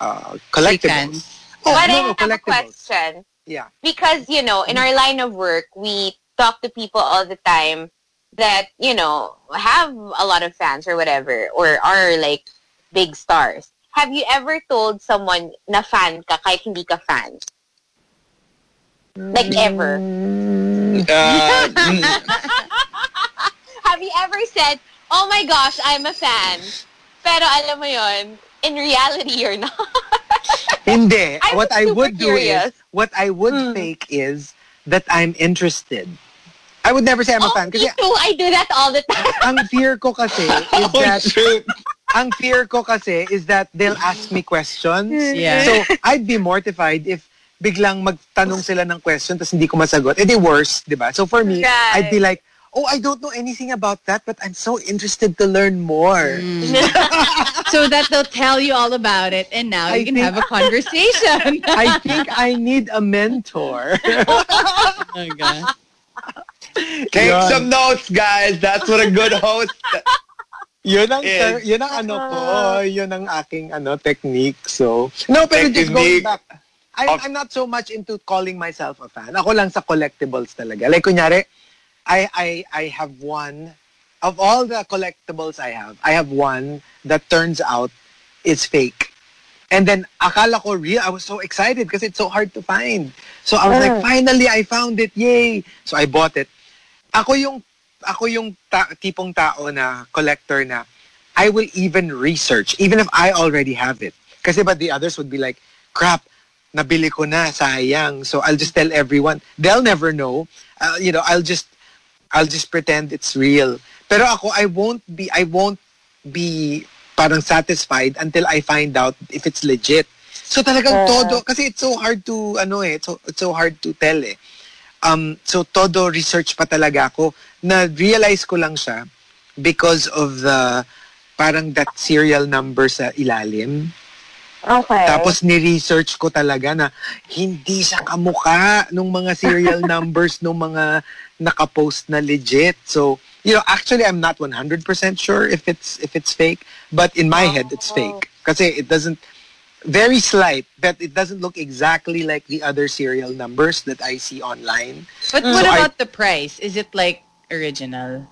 uh, collectibles. Oh, but no, I no, have a question. Yeah. because you know in our line of work we talk to people all the time that you know have a lot of fans or whatever or are like big stars. Have you ever told someone na fan ka kahit hindi ka fan? Like ever? Uh, mm, have you ever said oh my gosh i'm a fan pero alam mo yon in reality you're not Hindi. I'm what I super would do is, what I would Mm. fake is that I'm interested. I would never say I'm a oh fan. me Kasi too i do that all the time ang fear ko kasi is oh, that, shoot. ang fear ko kasi is that they'll ask me questions. Yeah. So, I'd be mortified if biglang magtanong sila ng question tapos hindi ko masagot. Eh, di worse, di ba? So, for me, Right. I'd be like, oh, I don't know anything about that, but I'm so interested to learn more. Mm. so that they'll tell you all about it, and now I you can think- have a conversation. I think I need a mentor. oh my God. Take Yun. some notes, guys. That's what a good host. yun ang, Is- yun ang ano ko, uh-huh. yun ang aking ano, technique. So, no, pero just going Technique back, I'm, of- I'm not so much into calling myself a fan. Ako lang sa collectibles talaga. Like, kunyari, I, I, I have one, of all the collectibles I have, I have one that turns out is fake. And then, akala ko real. I was so excited because it's so hard to find. So, I was like, finally, I found it. Yay! So, I bought it. Ako yung, ako yung ta- tipong tao na collector na I will even research, even if I already have it. Kasi but the others would be like, crap, nabili ko na, sayang. So, I'll just tell everyone. They'll never know. Uh, you know, I'll just, I'll just pretend it's real. Pero ako, I won't be, I won't be parang satisfied until I find out if it's legit. So talagang todo, kasi it's so hard to, ano eh, it's so, it's so hard to tell eh. Um, so todo research pa talaga ako. Na-realize ko lang siya because of the, parang that serial number sa ilalim. Okay. Tapos ni-research ko talaga na hindi siya kamuka nung mga serial numbers nung mga nakapost na legit. So, you know, actually I'm not 100% sure if it's if it's fake, but in my head it's fake. Kasi it doesn't very slight, but it doesn't look exactly like the other serial numbers that I see online. But what So I- about the price? Is it like original?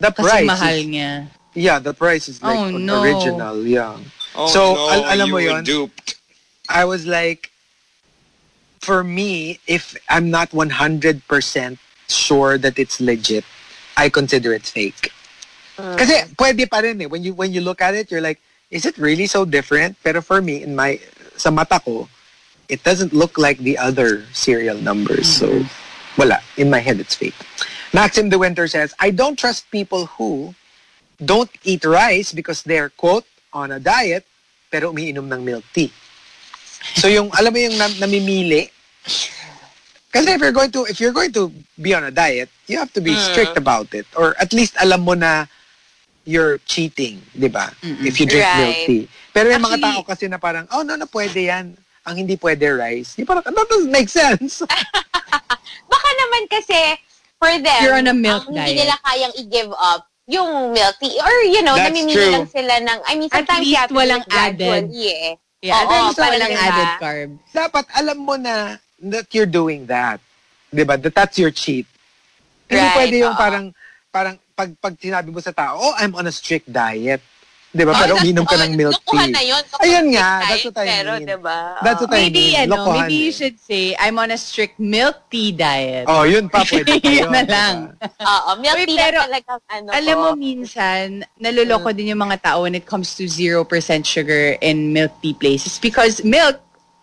The Kasi price mahal is, niya. Yeah, the price is like Oh, no. original, yeah. Oh, So, no, al- alam you mo were yun? duped. I was like, for me, if I'm not 100% sure that it's legit, I consider it fake. Kasi pwede pa rin eh. When you, when you look at it, you're like, is it really so different? Pero for me, in my, sa mata ko, it doesn't look like the other serial numbers. So, wala. In my head, it's fake. Maxim De Winter says, I don't trust people who don't eat rice because they're, quote, on a diet, pero umiinom ng milk tea. So yung, alam mo yung nam- namimili, kasi if you're going to, if you're going to be on a diet, you have to be strict about it. Or at least alam mo na you're cheating, di ba? If you drink milk Right. tea. Pero yung mga Actually- tao kasi na parang, oh no, no, pwede yan. Ang hindi pwede rice. Yung parang, that doesn't make sense. Baka naman kasi, for them, You're on a milk ang diet. hindi nila kayang i-give up yung milk tea. Or, you know, That's namimili true. lang sila ng, I mean, At sometimes least you have walang added. eh. Yeah, Oo, at walang diba? added carb. Dapat alam mo na that you're doing that. Di ba? That that's your cheat. Hindi Right, pwede yung oo. parang, parang pag, pag sinabi mo sa tao, oh, I'm on a strict diet. Di ba? Pero Oh, uminom ka oh, ng milk tea. na yun. Ayun nga, diet, that's what I pero, mean. diba? That's what I Maybe, mean. ano, Lokohan maybe you should say, I'm on a strict milk tea diet. Oh, yun pa, pwede pa Yun na di ba? lang. Oo, milk Uy, tea pero, lang talagang ano Alam mo, minsan, naluloko din yung mga tao when it comes to 0% sugar in milk tea places because milk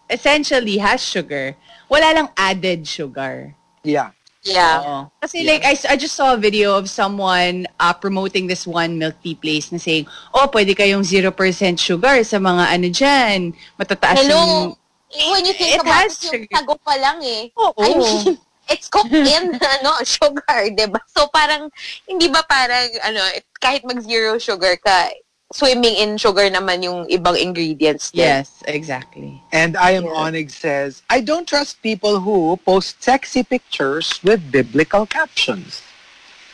essentially has sugar. Wala lang added sugar. Yeah. Yeah. Oo. Kasi like, I, I just saw a video of someone uh, promoting this one milk tea place na saying, oh, pwede kayong 0% sugar sa mga ano dyan. Matataas yung... Hello? When you think It about has it, yung sugar. sago pa lang eh. Oo. I mean, it's cooked in ano, sugar, di ba? So parang, hindi ba parang, ano, it, kahit mag-zero sugar ka, swimming in sugar naman yung ibang ingredients din. Yes, exactly. And I am Yeah. Onyx says, I don't trust people who post sexy pictures with biblical captions.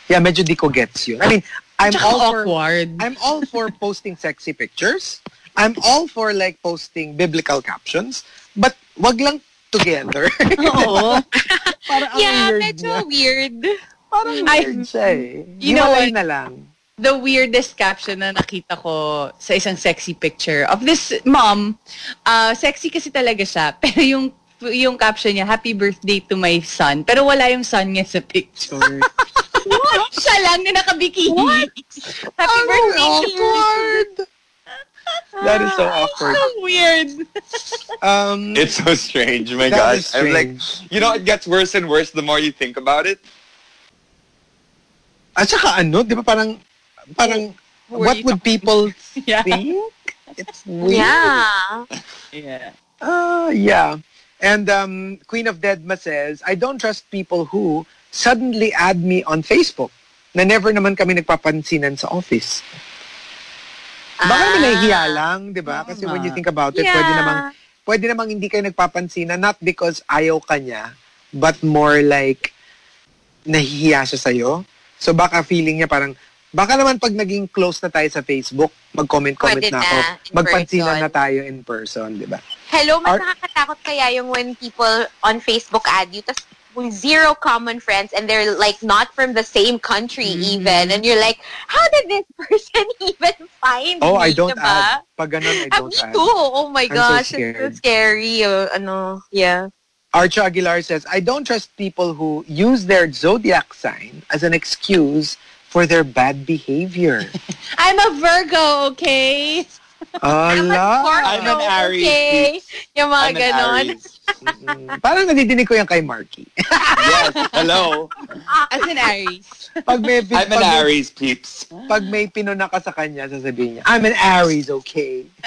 Yeah, medyo di ko gets yun. I mean, I'm Tsaka all for awkward. I'm all for posting sexy pictures. I'm all for like posting biblical captions, but wag lang together. Oo. Parang ang Yeah, weird medyo niya. weird. Parang I- weird siya eh. You know Hiwalay what? na lang. The weirdest caption na nakita ko sa isang sexy picture of this mom, uh, sexy kasi talaga siya, pero yung yung caption niya, happy birthday to my son. Pero wala yung son niya sa picture. siya lang na nakabikini. Happy birthday to you. awkward. That is so awkward. So weird. Um, It's so strange. My that gosh. is I'm like, strange. you know, it gets worse and worse the more you think about it. At saka ano, di ba parang, parang, what would people Yeah. think? It's weird. Yeah. Yeah. Uh, yeah. And um, Queen of Deadma says, I don't trust people who suddenly add me on Facebook na never naman kami nagpapansinan sa office. Baka naman nahihiya lang, di ba? Kasi when you think about it, Yeah. pwede namang, pwede namang hindi kayo nagpapansinan, not because ayaw ka niya, but more like, nahihiya siya sa'yo. So baka feeling niya parang, baka naman pag naging close na tayo sa Facebook, mag-comment-comment Pwede na na, ako, in magpansinan person. na tayo in person, di ba? Hello, mas Art- nakakatakot kaya yung when people on Facebook add you, tas with zero common friends and they're like not from the same country Mm-hmm. even. And you're like, how did this person even find Oh, me? I don't diba? add. Pag ganun, I Ah, don't me add. too. Oh my I'm so gosh, it's so scary. Uh, ano, yeah. Archo Aguilar says, I don't trust people who use their zodiac sign as an excuse for their bad behavior. I'm a Virgo, okay? Ala! I'm an Aries, Okay. Yung mga I'm an ganon. Aries. Mm, Parang nadidinig ko yan kay Marky. Yes, hello. As an Aries. Pag may, I'm an pag may- Aries, peeps. Pag may pinuna ka sa kanya, sasabihin niya, I'm an Aries, okay?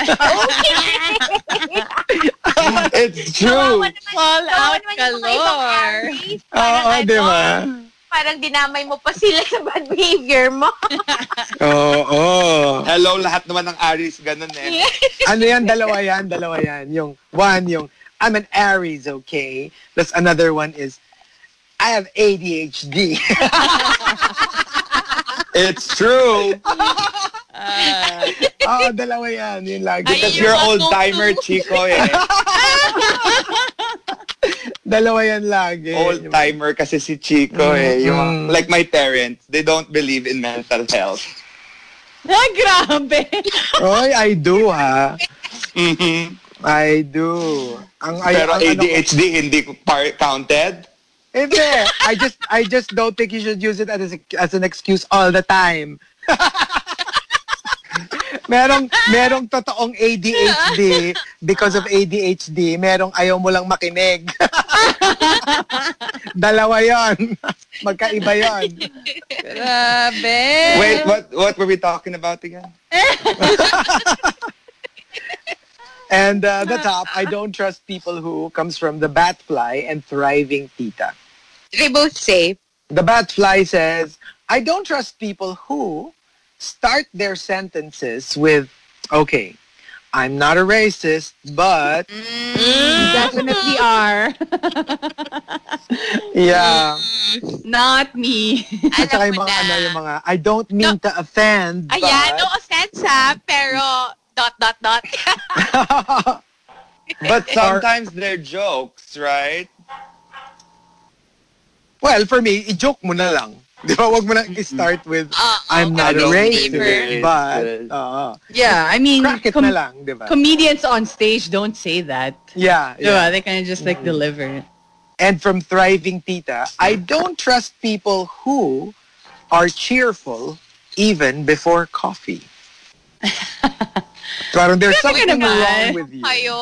It's Kawawa true. Fall kawawa out naman yung mga ibang galore. Aries. Parang Oo, ano, di ba? Parang dinamay mo pa sila sa bad behavior mo. Oo. Oh, Hello, lahat naman ng Aries, ganun eh. Ano yan? Dalawa yan, dalawa yan. Yung one, yung I'm an Aries, okay? Plus another one is I have ADHD. It's true. Oo, dalawa yan. Yun lagi. Because you're old-timer, Chico eh. Dalawa yan lagi. Old-timer kasi si Chico eh. Mm. Yung, like my parents, they don't believe in mental health. Ah, grabe. Oy, I do ha. Mhm. I do. Ang, ay, Pero ang, ano ko- ADHD hindi par- counted? Hindi. I just I just don't think you should use it as a, as an excuse all the time. merong merong totoong ADHD because of ADHD, merong ayaw mo lang makinig. Dalawa 'yon. Magkaiba 'yon. Grabe. Wait, what what were we talking about again? And uh, the top, I don't trust people who comes from the Batfly and Thriving Tita. They both say, The Batfly says, I don't trust people who start their sentences with, okay, I'm not a racist, but, mm-hmm. Definitely are. yeah. Mm-hmm. Not me. At saka yung mga, ano, yung mga, I don't mean to offend, Ayan, no but, offense ha, pero dot, dot, dot. But sometimes they're jokes, right? well, for me, i-joke mo na lang. Di ba? Huwag mo na i-start with, Uh, I'm not a I don't racist, but, uh, Yeah, I mean, crack it com- na lang, di ba? comedians on stage don't say that. Yeah, Yeah. yeah. They kind of just like deliver it. And from Thriving Tita, I don't trust people who are cheerful even before coffee. Parang there's Grabe ka something naman. wrong with you. Kayo,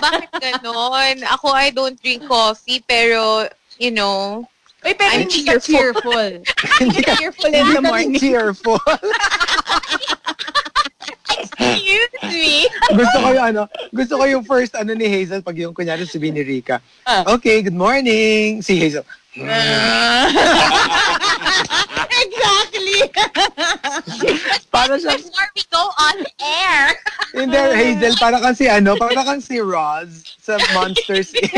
bakit ganon? Ako, I don't drink coffee, pero, you know, Uy, pero I'm hindi ka cheerful. Hindi ka cheerful in the morning. cheerful. excuse me. gusto ko yung ano, gusto ko yung first ano ni Hazel pag yung kunyari sabihin ni Rika. Ah. Okay, good morning. Si Hazel. Uh. exactly. Para siya, Before we go on air, hindi, Hazel, para kang si ano, para kang si Roz sa Monsters Inc.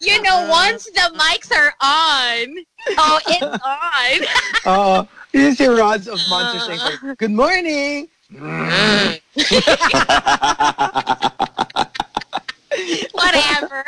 you know, uh. once the mics are on, oh, it's on. Oo. Yun si Roz of Monsters uh. Inc. Good morning. Whatever.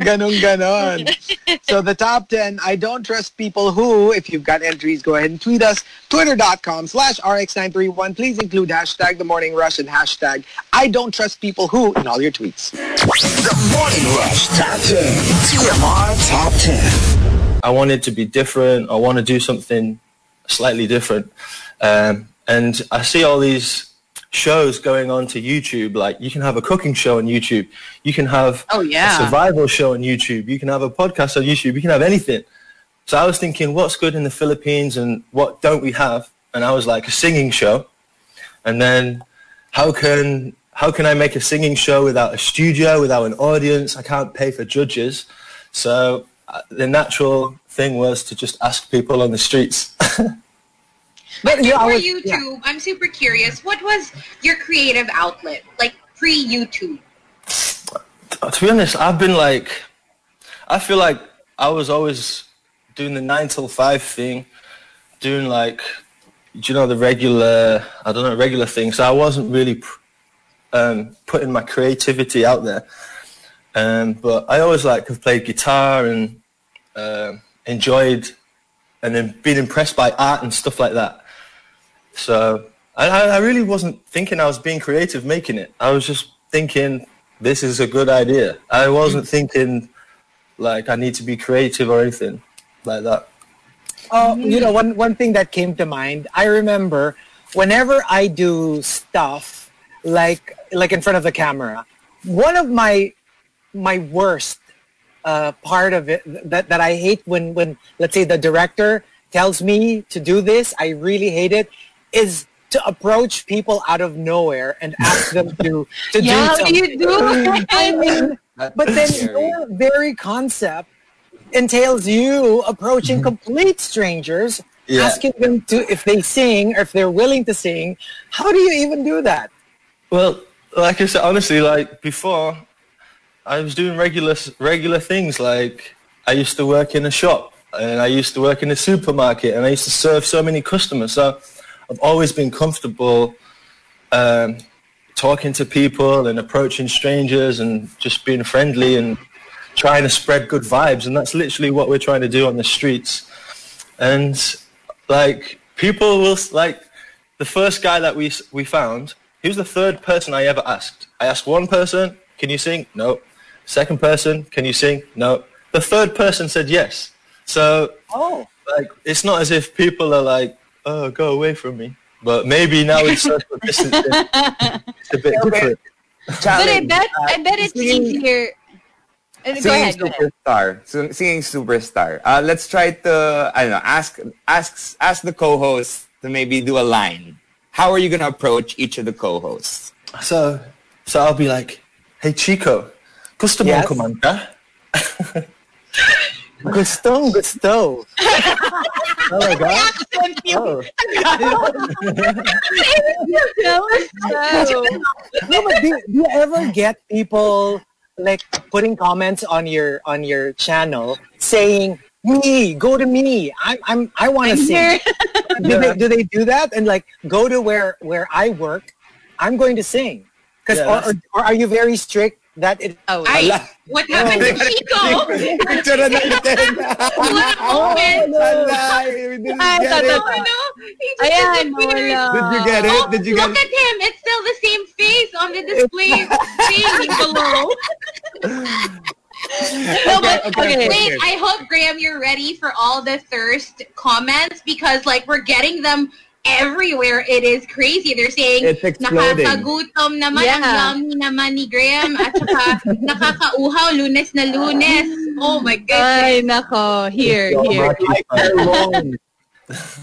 Ganon, ganon. So the top 10, I don't trust people who, if you've got entries, go ahead and tweet us. Twitter.com slash RX931. Please include hashtag The Morning Rush and hashtag I don't trust people who in all your tweets. The Morning Rush Top 10. TMR Top 10. I wanted to be different. I want to do something slightly different. Um, and I see all these shows going on to YouTube. Like you can have a cooking show on YouTube. You can have Oh, yeah. a survival show on YouTube. You can have a podcast on YouTube. You can have anything. So I was thinking, what's good in the Philippines and what don't we have? And I was like, a singing show. And then how can how can I make a singing show without a studio, without an audience? I can't pay for judges. So uh, the natural thing was to just ask people on the streets. But yeah, I For was, YouTube, yeah. I'm super curious. What was your creative outlet, like pre-YouTube? to be honest, I've been like, I feel like I was always doing the nine till five thing, doing like, you know, the regular, I don't know, regular thing. So I wasn't really um, putting my creativity out there. Um, but I always like have played guitar and um enjoyed and then been impressed by art and stuff like that. So I, I really wasn't thinking I was being creative making it. I was just thinking this is a good idea. I wasn't thinking like I need to be creative or anything like that. Oh, you know, one one thing that came to mind. I remember whenever I do stuff like like in front of the camera, one of my my worst uh, part of it that that I hate when when let's say the director tells me to do this, I really hate it, is to approach people out of nowhere and ask them to to Yeah, do something. you do. I mean, but then Scary. your very concept entails you approaching mm-hmm. complete strangers, Yeah. asking them to if they sing or if they're willing to sing. How do you even do that? Well, like I said, honestly, like before, I was doing regular regular things. Like I used to work in a shop, and I used to work in a supermarket, and I used to serve so many customers. So I've always been comfortable um, talking to people and approaching strangers and just being friendly and trying to spread good vibes. And that's literally what we're trying to do on the streets. And like people will like the first guy that we we found. He was the third person I ever asked. I asked one person, "Can you sing?" No. Second person, "Can you sing?" No. The third person said yes. So Oh, like it's not as if people are like, "Oh, go away from me." But maybe now it's social distancing. It's a bit different. But I bet, I bet it's Singing- easier. Uh, Go Singing ahead, go ahead. superstar. So, singing superstar. Uh, let's try to I don't know. Ask ask ask the co-host to maybe do a line. How are you gonna approach each of the co-hosts? So, so I'll be like, "Hey Chico, gusto mo Yes? kumanta?" gusto, gusto. Oh my god! Oh. No, but do, do you ever get people like putting comments on your on your channel saying, "Me, go to me. I'm I'm I want to sing." do, they, do they do that and like go to where where I work? I'm going to sing. Because Yeah, or, or, or are you very strict that it? Oh, Ay, Ala. what happened to oh, Chico? Picture na natin. What a oh, moment. Ala, we didn't Ay, get it. Oh, no. He just Ayan, wala. Did you get it? Oh, Did you look get at him. It's still the same face on the display thing below. No, but, okay. Wait, I hope, Graham, you're ready for all the thirst comments because, like, we're getting them everywhere. It is crazy. They're saying, It's exploding. nakakagutom naman, Yeah. ang yummy naman ni Graham, at saka nakakauhaw, lunes na lunes. Oh my goodness. Ay, nako. Here, here.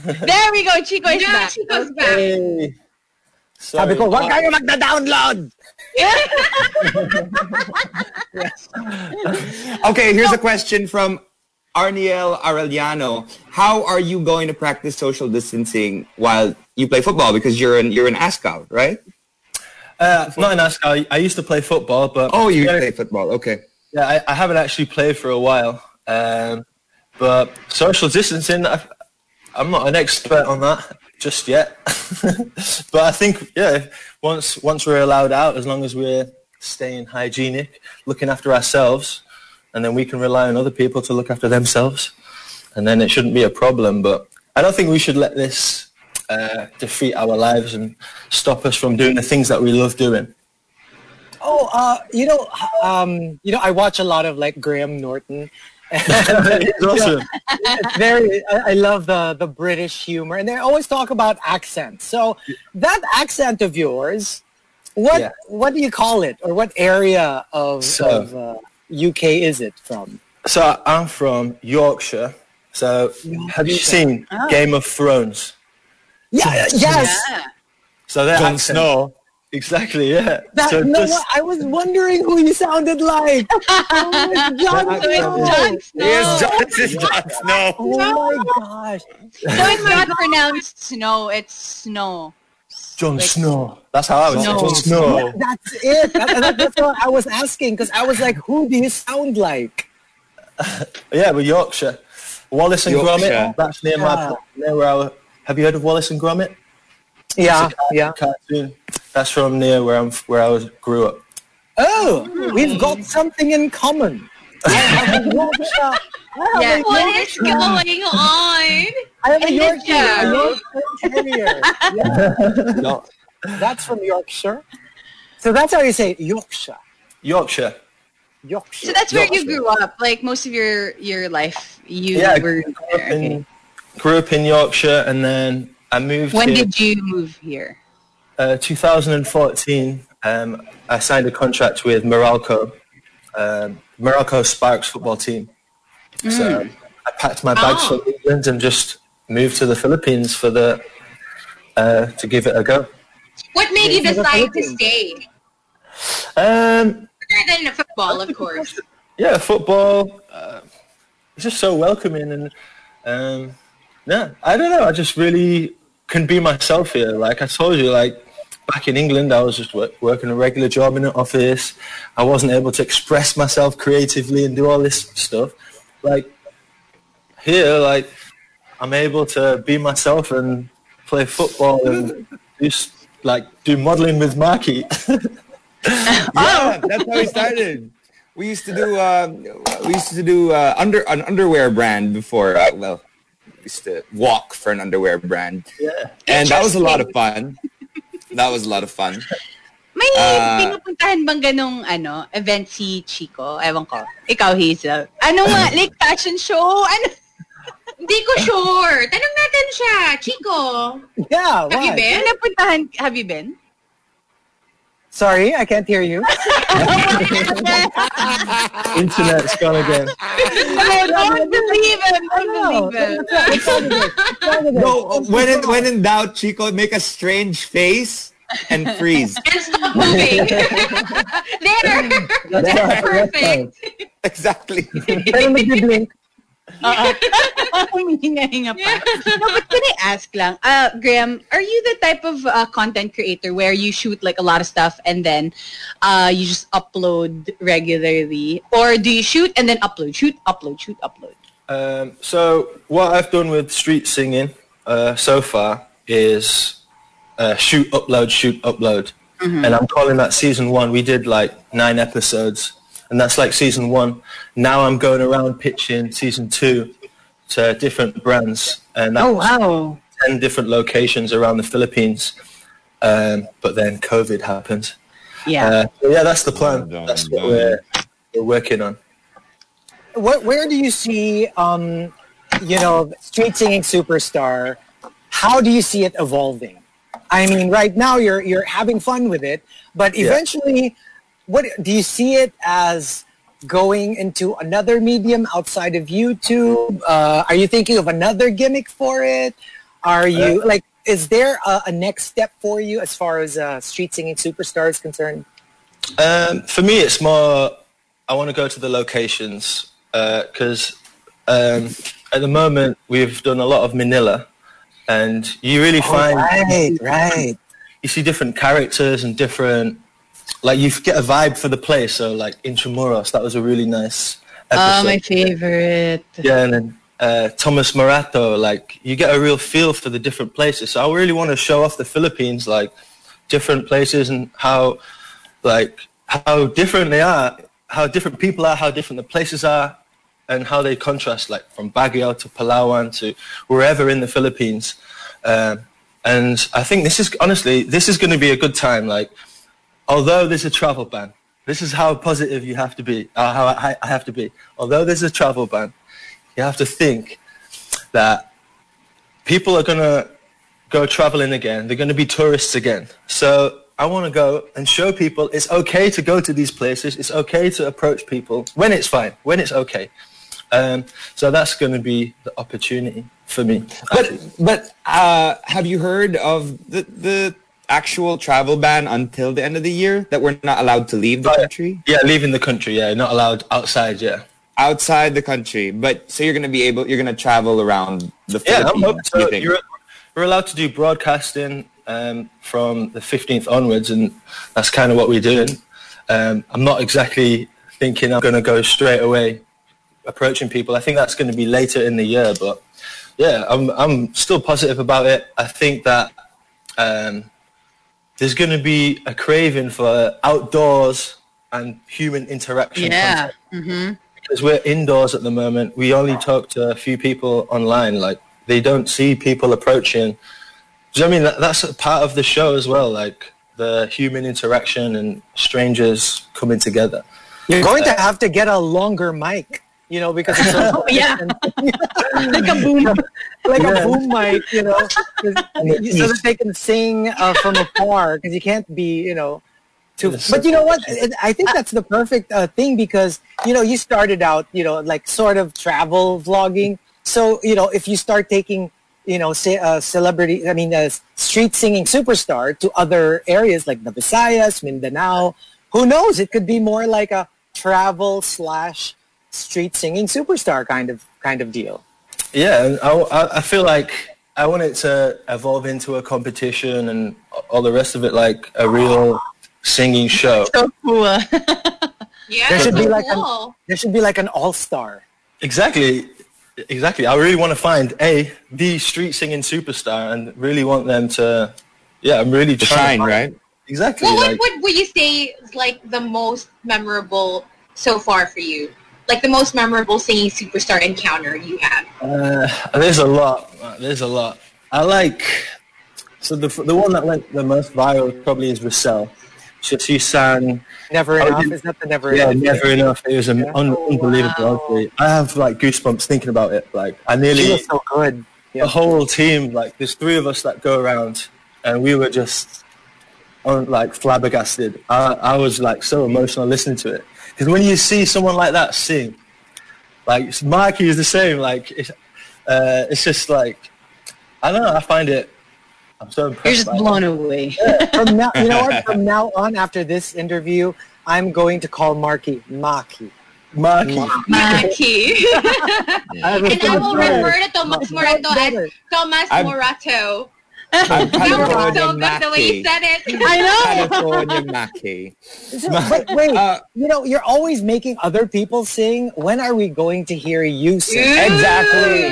There we go. Chico is Yeah, back. Chico's back. Hey. Sabi ko, wag kayo magda-download! Okay, here's a question from Arniel Arellano. How are you going to practice social distancing while you play football? Because you're an you're an Azkal, right? Uh, not in Azkal. I used to play football, but Oh, you play football. Okay. Yeah, I, I haven't actually played for a while. Um, but social distancing, I, I'm not an expert on that just yet. but I think, yeah, once once we're allowed out, as long as we're staying hygienic, looking after ourselves, and then we can rely on other people to look after themselves, and then it shouldn't be a problem. But I don't think we should let this uh, defeat our lives and stop us from doing the things that we love doing. Oh, uh, you know, um, you know, I watch a lot of like Graham Norton. awesome. it's very I, I love the the British humor and they always talk about accents. So that accent of yours, what Yeah. what do you call it or what area of, So- of uh, UK is it from? So I'm from Yorkshire. So have you seen ah. Game of Thrones? Yeah, yes. So their Jon Snow. Exactly, yeah. That, so no, just, I was wondering who you sounded like. Oh my God, So it's. Jon Snow. Yes, Jon, this is Jon Snow. Oh my gosh. So it's not pronounced snow, it's snow. Jon Snow. That's how I was. Snow. Jon Snow. Yeah, that's it. That, that- that's what I was asking because I was like, who do you sound like? Yeah, we're Yorkshire. Wallace and Yorkshire. Gromit. That's near Yeah. my near where I, Have you heard of Wallace and Gromit? Yeah, It's yeah. cartoon. That's from near where I'm where I was grew up. Oh, we've got something in common. I have a Yorkshire. I have Yeah. a What is going on? I have a Yorkshire. A Yorkshire Terrier. Yeah, No, that's from Yorkshire. So that's how you say Yorkshire. Yorkshire. Yorkshire. So that's where you grew up. Like most of your your life, you Yeah, I were grew up there. In grew up in Yorkshire, and then I moved. When here, did you move here? uh, 2014? Um, I signed a contract with Meralco, um, Meralco Sparks football team. So I packed my bags Oh. from England and just moved to the Philippines for the uh, to give it a go. What made you decide to stay? Um, Other than football, of course. yeah, football. Uh, it's just so welcoming, and um, yeah, I don't know. I just really can be myself here. Like I told you, like back in England, I was just work, working a regular job in an office. I wasn't able to express myself creatively and do all this stuff. Like here, like I'm able to be myself and play football and do s- like do modeling with Markki. Yeah, that's how we started. We used to do uh, we used to do uh, under an underwear brand before. Uh, well, we used to walk for an underwear brand, yeah. and that was a lot of fun. That was a lot of fun. May Ah. pinupuntahan bang ganong ano, event si Chico? Ewan ko. Ikaw, Hazel. Ano nga, like fashion show? Ano? Hindi ko sure. Tanong natin siya. Chico, Yeah, have you been? Napuntahan, have you been? Sorry, I can't hear you. Internet's gone again. No, don't believe him. Don't believe him. what's wrong with it? What's wrong with it? No, when in, when in doubt, Chico, make a strange face and freeze. And stop moving. there. That's fine, that's perfect. exactly. fine. Pero nagbi-blink. Humihinga-hinga pa. No, but can I ask lang, uh, Graham, are you the type of uh, content creator where you shoot like a lot of stuff and then uh, you just upload regularly? Or do you shoot and then upload, shoot, upload, shoot, upload? Um, so what I've done with street singing uh, so far is uh, shoot, upload, shoot, upload, and I'm calling that season one. We did like nine episodes, and that's like season one. Now I'm going around pitching season two to different brands, and that's Oh, wow. ten different locations around the Philippines. Um, but then COVID happened. Yeah. Uh, yeah, that's the plan. Dun, That's what we're, we're working on. Where, where do you see, um, you know, street singing superstar? How do you see it evolving? I mean, right now you're you're having fun with it, but Yeah. eventually, what do you see it as going into another medium outside of YouTube? Uh, are you thinking of another gimmick for it? Are you Uh, like? Is there a, a next step for you as far as uh, street singing superstar is concerned? Um, for me, it's more. I want to go to the locations because um, at the moment we've done a lot of Manila, and you really find right, right. you see different characters and different. Like you get a vibe for the place. So like Intramuros, that was a really nice episode. Oh, my favorite. Yeah, and then uh, Thomas Morato, like you get a real feel for the different places. So I really want to show off the Philippines, like different places and how, like how different they are, how different people are, how different the places are, and how they contrast, like from Baguio to Palawan to wherever in the Philippines. Um, and I think this is honestly, this is going to be a good time. Like, although there's a travel ban, this is how positive you have to be, uh, how I, I have to be. Although there's a travel ban, you have to think that people are going to go traveling again. They're going to be tourists again. So I want to go and show people it's okay to go to these places. It's okay to approach people when it's fine, when it's okay. Um, so that's going to be the opportunity for me. But but uh, have you heard of the the actual travel ban until the end of the year that we're not allowed to leave the Oh, country Yeah, leaving the country. Yeah, not allowed outside. Yeah. outside the country. But so you're gonna be able, you're gonna travel around the Yeah, I'm Philippines. hoping so. You're, we're allowed to do broadcasting um, from the 15th onwards, and that's kind of what we're doing. Um, I'm not exactly thinking I'm going to go straight away approaching people. I think that's going to be later in the year, but yeah, I'm I'm still positive about it. I think that um, there's going to be a craving for outdoors and human interaction. Yeah. content hmm because we're indoors at the moment. We only talk to a few people online. Like they don't see people approaching. Do you know what I mean that, that's a part of the show as well? Like the human interaction and strangers coming together. You're going to have to get a longer mic, you know, because it's so Yeah. like a boom. like Yeah. a boom mic, you know, so that they can sing uh, from afar because you can't be, you know, too. Yes. But you know what? I think that's the perfect uh, thing because you know you started out, you know, like sort of travel vlogging. So you know, if you start taking, you know, say a celebrity, I mean, a street singing superstar to other areas like the Visayas, Mindanao, who knows? It could be more like a travel slash street singing superstar kind of kind of deal. Yeah, and I, I, I feel like I want it to evolve into a competition and all the rest of it, like a real singing show. So cool. Yeah, There should so be like an- There should be like an all star. Exactly, exactly. I really want to find a the street singing superstar and really want them to. Yeah, I'm really to trying shine, right? Exactly. Well, what like- would, would you say is like the most memorable so far for you? Like the most memorable singing superstar encounter you had? Uh, there's a lot. There's a lot. I like. So the the one that went the most viral probably is Rissel. She, she sang. Never Oh, enough. did- Is that the never Yeah, enough? Yeah, Never enough. It was an un- Oh, unbelievable. honestly. I have like goosebumps thinking about it. Like I She nearly was so good. the whole team. Like there's three of us that go around, and we were just like flabbergasted. I, I was like so emotional listening to it because when you see someone like that sing, like Markki is the same. Like it's, uh, it's just like I don't know. I find it. I'm so impressed. You're just by it. blown away. From now, you know what? From now on, after this interview, I'm going to call Markki Maki. Markki. Maki. I and I will refer to Tomas Morato as Better. Thomas Morato. I'm That was so California good the way you said it. I know. California Mackie. So, but wait, Uh, you know, you're always making other people sing. When are we going to hear you sing? Exactly.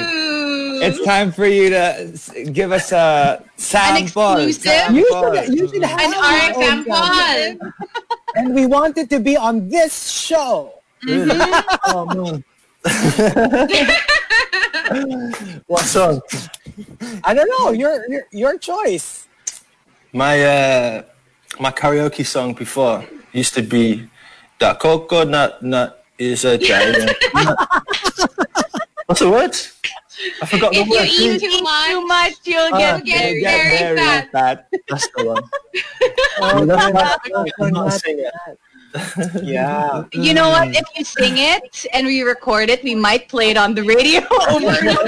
It's time for you to give us a sample. exclusive? You should, you should have An your RX own sample. sample. And we want it to be on this show. oh man. What song? I don't know. Your your, your choice. My uh, my karaoke song before used to be "The coconut nut is a giant." nut." What's the word? I forgot the If you eat Too much, too much, much, you'll get you get You get very very fat. fat. That's the one. Oh, that's why coconut I'm not nut. singing. Yeah. You know what? If you sing it and we record it, we might play it on the radio over and over.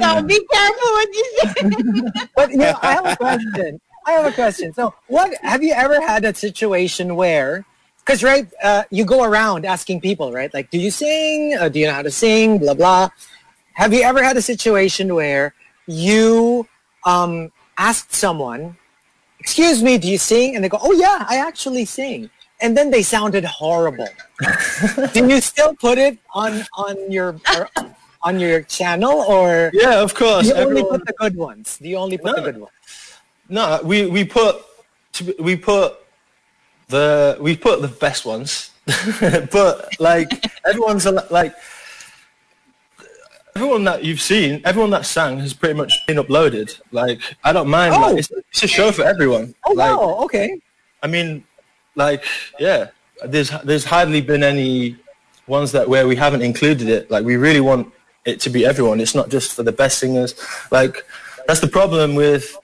So be careful what you say. But you know, I have a question. I have a question. So, what have you ever had a situation where, because right, uh, you go around asking people, right? Like, do you sing? Uh, do you know how to sing? Blah blah. Have you ever had a situation where you um, asked someone, "Excuse me, do you sing?" And they go, "Oh yeah, I actually sing." And then they sounded horrible. do you still put it on on your or on your channel, or Yeah, of course. do you only put the good ones? Do you only put the good ones? No, we we put we put the we put the best ones, but like everyone's like everyone that you've seen, everyone that sang has pretty much been uploaded. Like I don't mind. Oh. Like, it's, it's a show for everyone. Oh like, wow, okay. I mean, like yeah, there's there's hardly been any ones that where we haven't included it. Like we really want it to be everyone. It's not just for the best singers. Like that's the problem with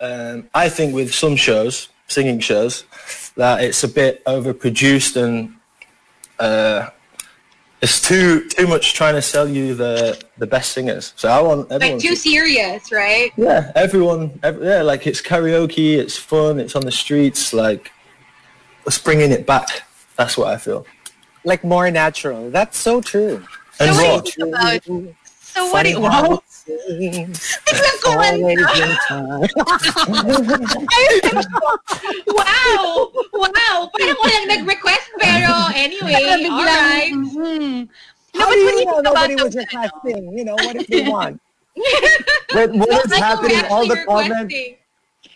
um, I think with some shows, singing shows, that it's a bit overproduced and uh, it's too too much trying to sell you the the best singers. So I want everyone. Like too to- serious, right? yeah, everyone. ev yeah, like it's karaoke. It's fun. It's on the streets. Like let's bringing it back. That's what I feel. Like more natural. That's so true. And So raw. what do you think about so what do you, Funny how wow. it seems Biglang kumanta. always in time. Wow! Wow! Parang walang nag-request pero anyway, Biglang, alright. mhm. No, How but do you you know nobody was requesting? You know, what if they want? Wait, what Not like happening? All the comments,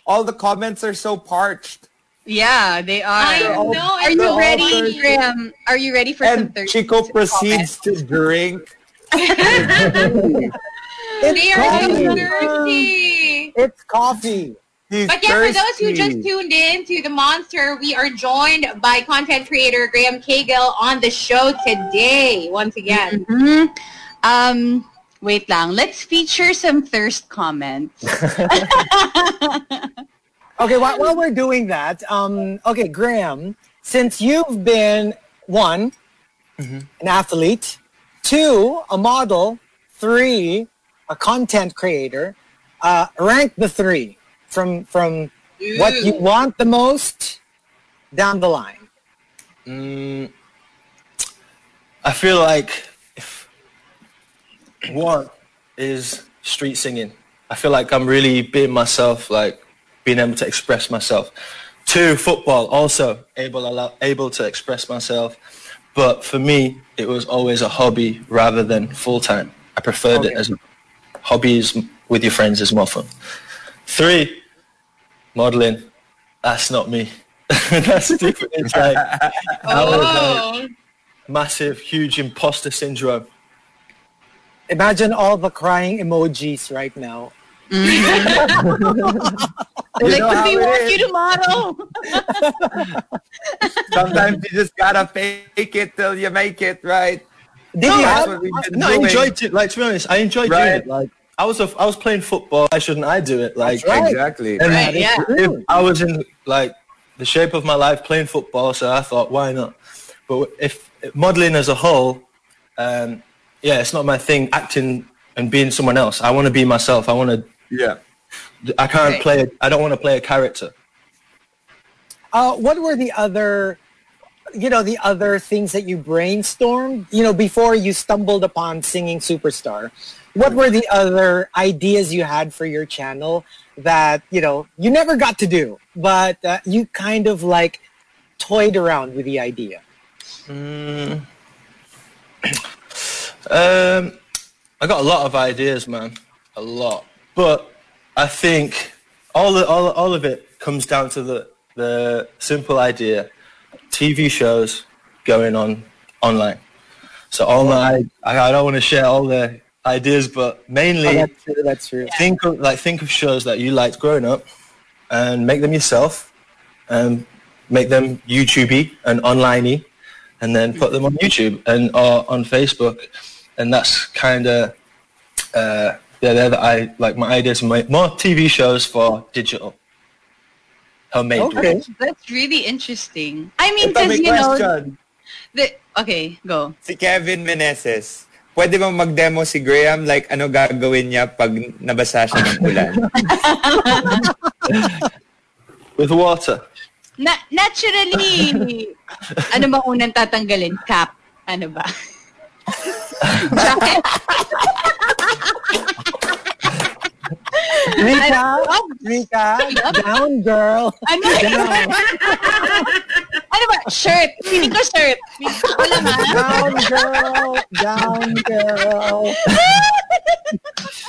all the comments are so parched. Yeah, they are. I all- know. Are you ready. Graham? Are you ready for some And thirsty Chico comments? proceeds to drink. It's They are so coffee. thirsty. It's coffee. He's But yeah, for those who just tuned in to The Monster, we are joined by content creator Graham Caygill on the show today, once again. Mhm. Um, wait lang. Let's feature some thirst comments. Okay, while, while we're doing that, um, okay, Graham, since you've been one, an athlete, two, a model, three, a content creator, uh, rank the three from from what you want the most down the line. Mm, I feel like if one is street singing, I feel like I'm really being myself, like being able to express myself. Two, football, also able allow, able to express myself. But for me, it was always a hobby rather than full time. I preferred it as a hobby with your friends is more fun. Three, modeling. That's not me. That's stupid. It's like I was like, Oh, massive, huge imposter syndrome. Imagine all the crying emojis right now. You like, know but how we want you to model. Sometimes you just gotta fake it till you make it, right? Did No, you have? what we've No, I enjoyed it. Like to be honest, I enjoyed doing it. Like I was, a, I was playing football. Why shouldn't I do it? Like, Right. Exactly. and Right, yeah. if I was in like the shape of my life playing football, so I thought, why not? But if modeling as a whole, um, yeah, it's not my thing. Acting and being someone else. I want to be myself. I want to. Yeah. I can't Right. play. I don't want to play a character. Uh, what were the other, you know, the other things that you brainstormed, you know, before you stumbled upon Singing Superstar? What were the other ideas you had for your channel that, you know, you never got to do, but uh, you kind of like toyed around with the idea? Mm. Um, I got a lot of ideas, man, a lot. But I think all all all of it comes down to the the simple idea: TV shows going on online. So all my I, I don't want to share all the ideas, but mainly Oh, that's true. That's true. think of like think of shows that you liked growing up and make them yourself and make them YouTubey and onliney and then put them on YouTube and or on Facebook and that's kind of uh, yeah they're the, I like my ideas for my, more TV shows for digital homemade Okay. ones. That's really interesting. I mean, Ito, because may you know, the, okay, go. Si Kevin Meneses. Pwede ba mag-demo si Graham? Like, ano gagawin niya pag nabasa siya ng ulan? with water Na naturally, ano ba unang tatanggalin? Cap. Ano ba? Rica, Rica, down girl. Ano? ano ba? Shirt. Hindi ko shirt. Ako lang ha. Down girl, down girl.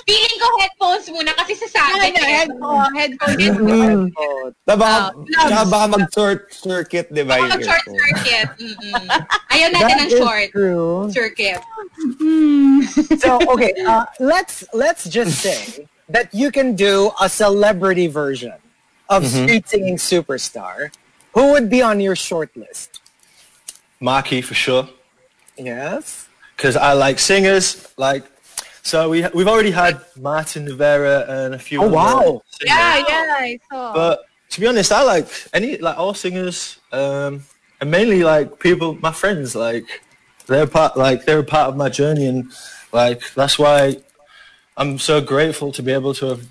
feeling ko headphones muna kasi sasabi Ano, eh. headphone, headphone, headphone. Mm. Oh, Na baka, Ah, baka mag-short circuit, di ba? Baka mag-short circuit. Mm-mm. Ayaw natin that ng short true. circuit. So okay, uh, let's let's just say that you can do a celebrity version of Street Singing Superstar. Who would be on your short list? Markki for sure Yes. because I like singers like so we we've already had Martin Nievera and a few Oh, wow. Yeah, yeah, I saw. But to be honest, I like any like all singers, um, and mainly like people, my friends. Like they're part like they're a part of my journey, and like that's why I'm so grateful to be able to have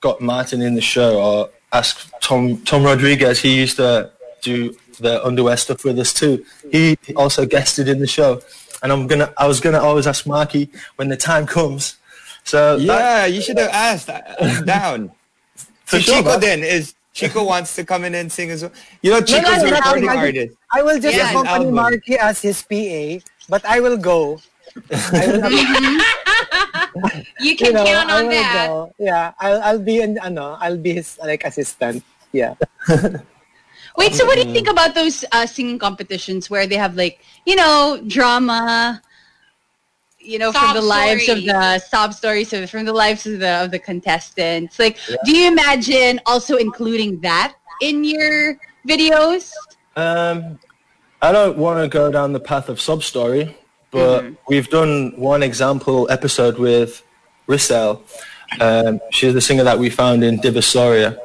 got Martin in the show or ask Tom Tom Rodriguez. He used to do the underwear stuff with us too. He also guested in the show, and I'm gonna I was gonna always ask Markki when the time comes. So that- Yeah, you should have asked. I'm down. For Si sure, Chico man. then is Chico wants to come in and sing as well. You know, Chico's no, a no, recording I will- artist. I will just Yeah, accompany. Markki as his PA, but I will go. I will, You can you know, count I on will that. go. Yeah, I'll, I'll be in, ano, I'll be his like assistant. Yeah. Wait, so what do you think about those uh, singing competitions where they have like, you know, drama, you know, from the lives of the sob stories of from the lives of the of the contestants. Like, do you imagine also including that in your videos? Um, I don't want to go down the path of sub story, but we've done one example episode with Rissel. Um, she's the singer that we found in Divisoria.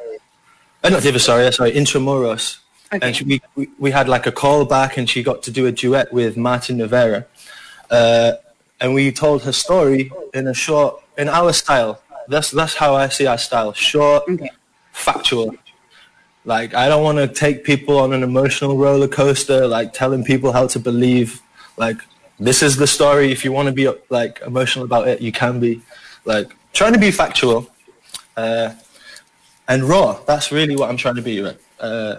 Uh, not Divisoria, sorry, Intramuros. And she, we, we, we had like a call back and she got to do a duet with Martin Nievera. Uh, and we told her story in a short, in our style. That's, that's how I see our style. Short, factual. Like I don't want to take people on an emotional roller coaster, like telling people how to believe. Like this is the story. If you want to be like emotional about it, you can be. Like trying to be factual uh, and raw. That's really what I'm trying to be. Right? Uh,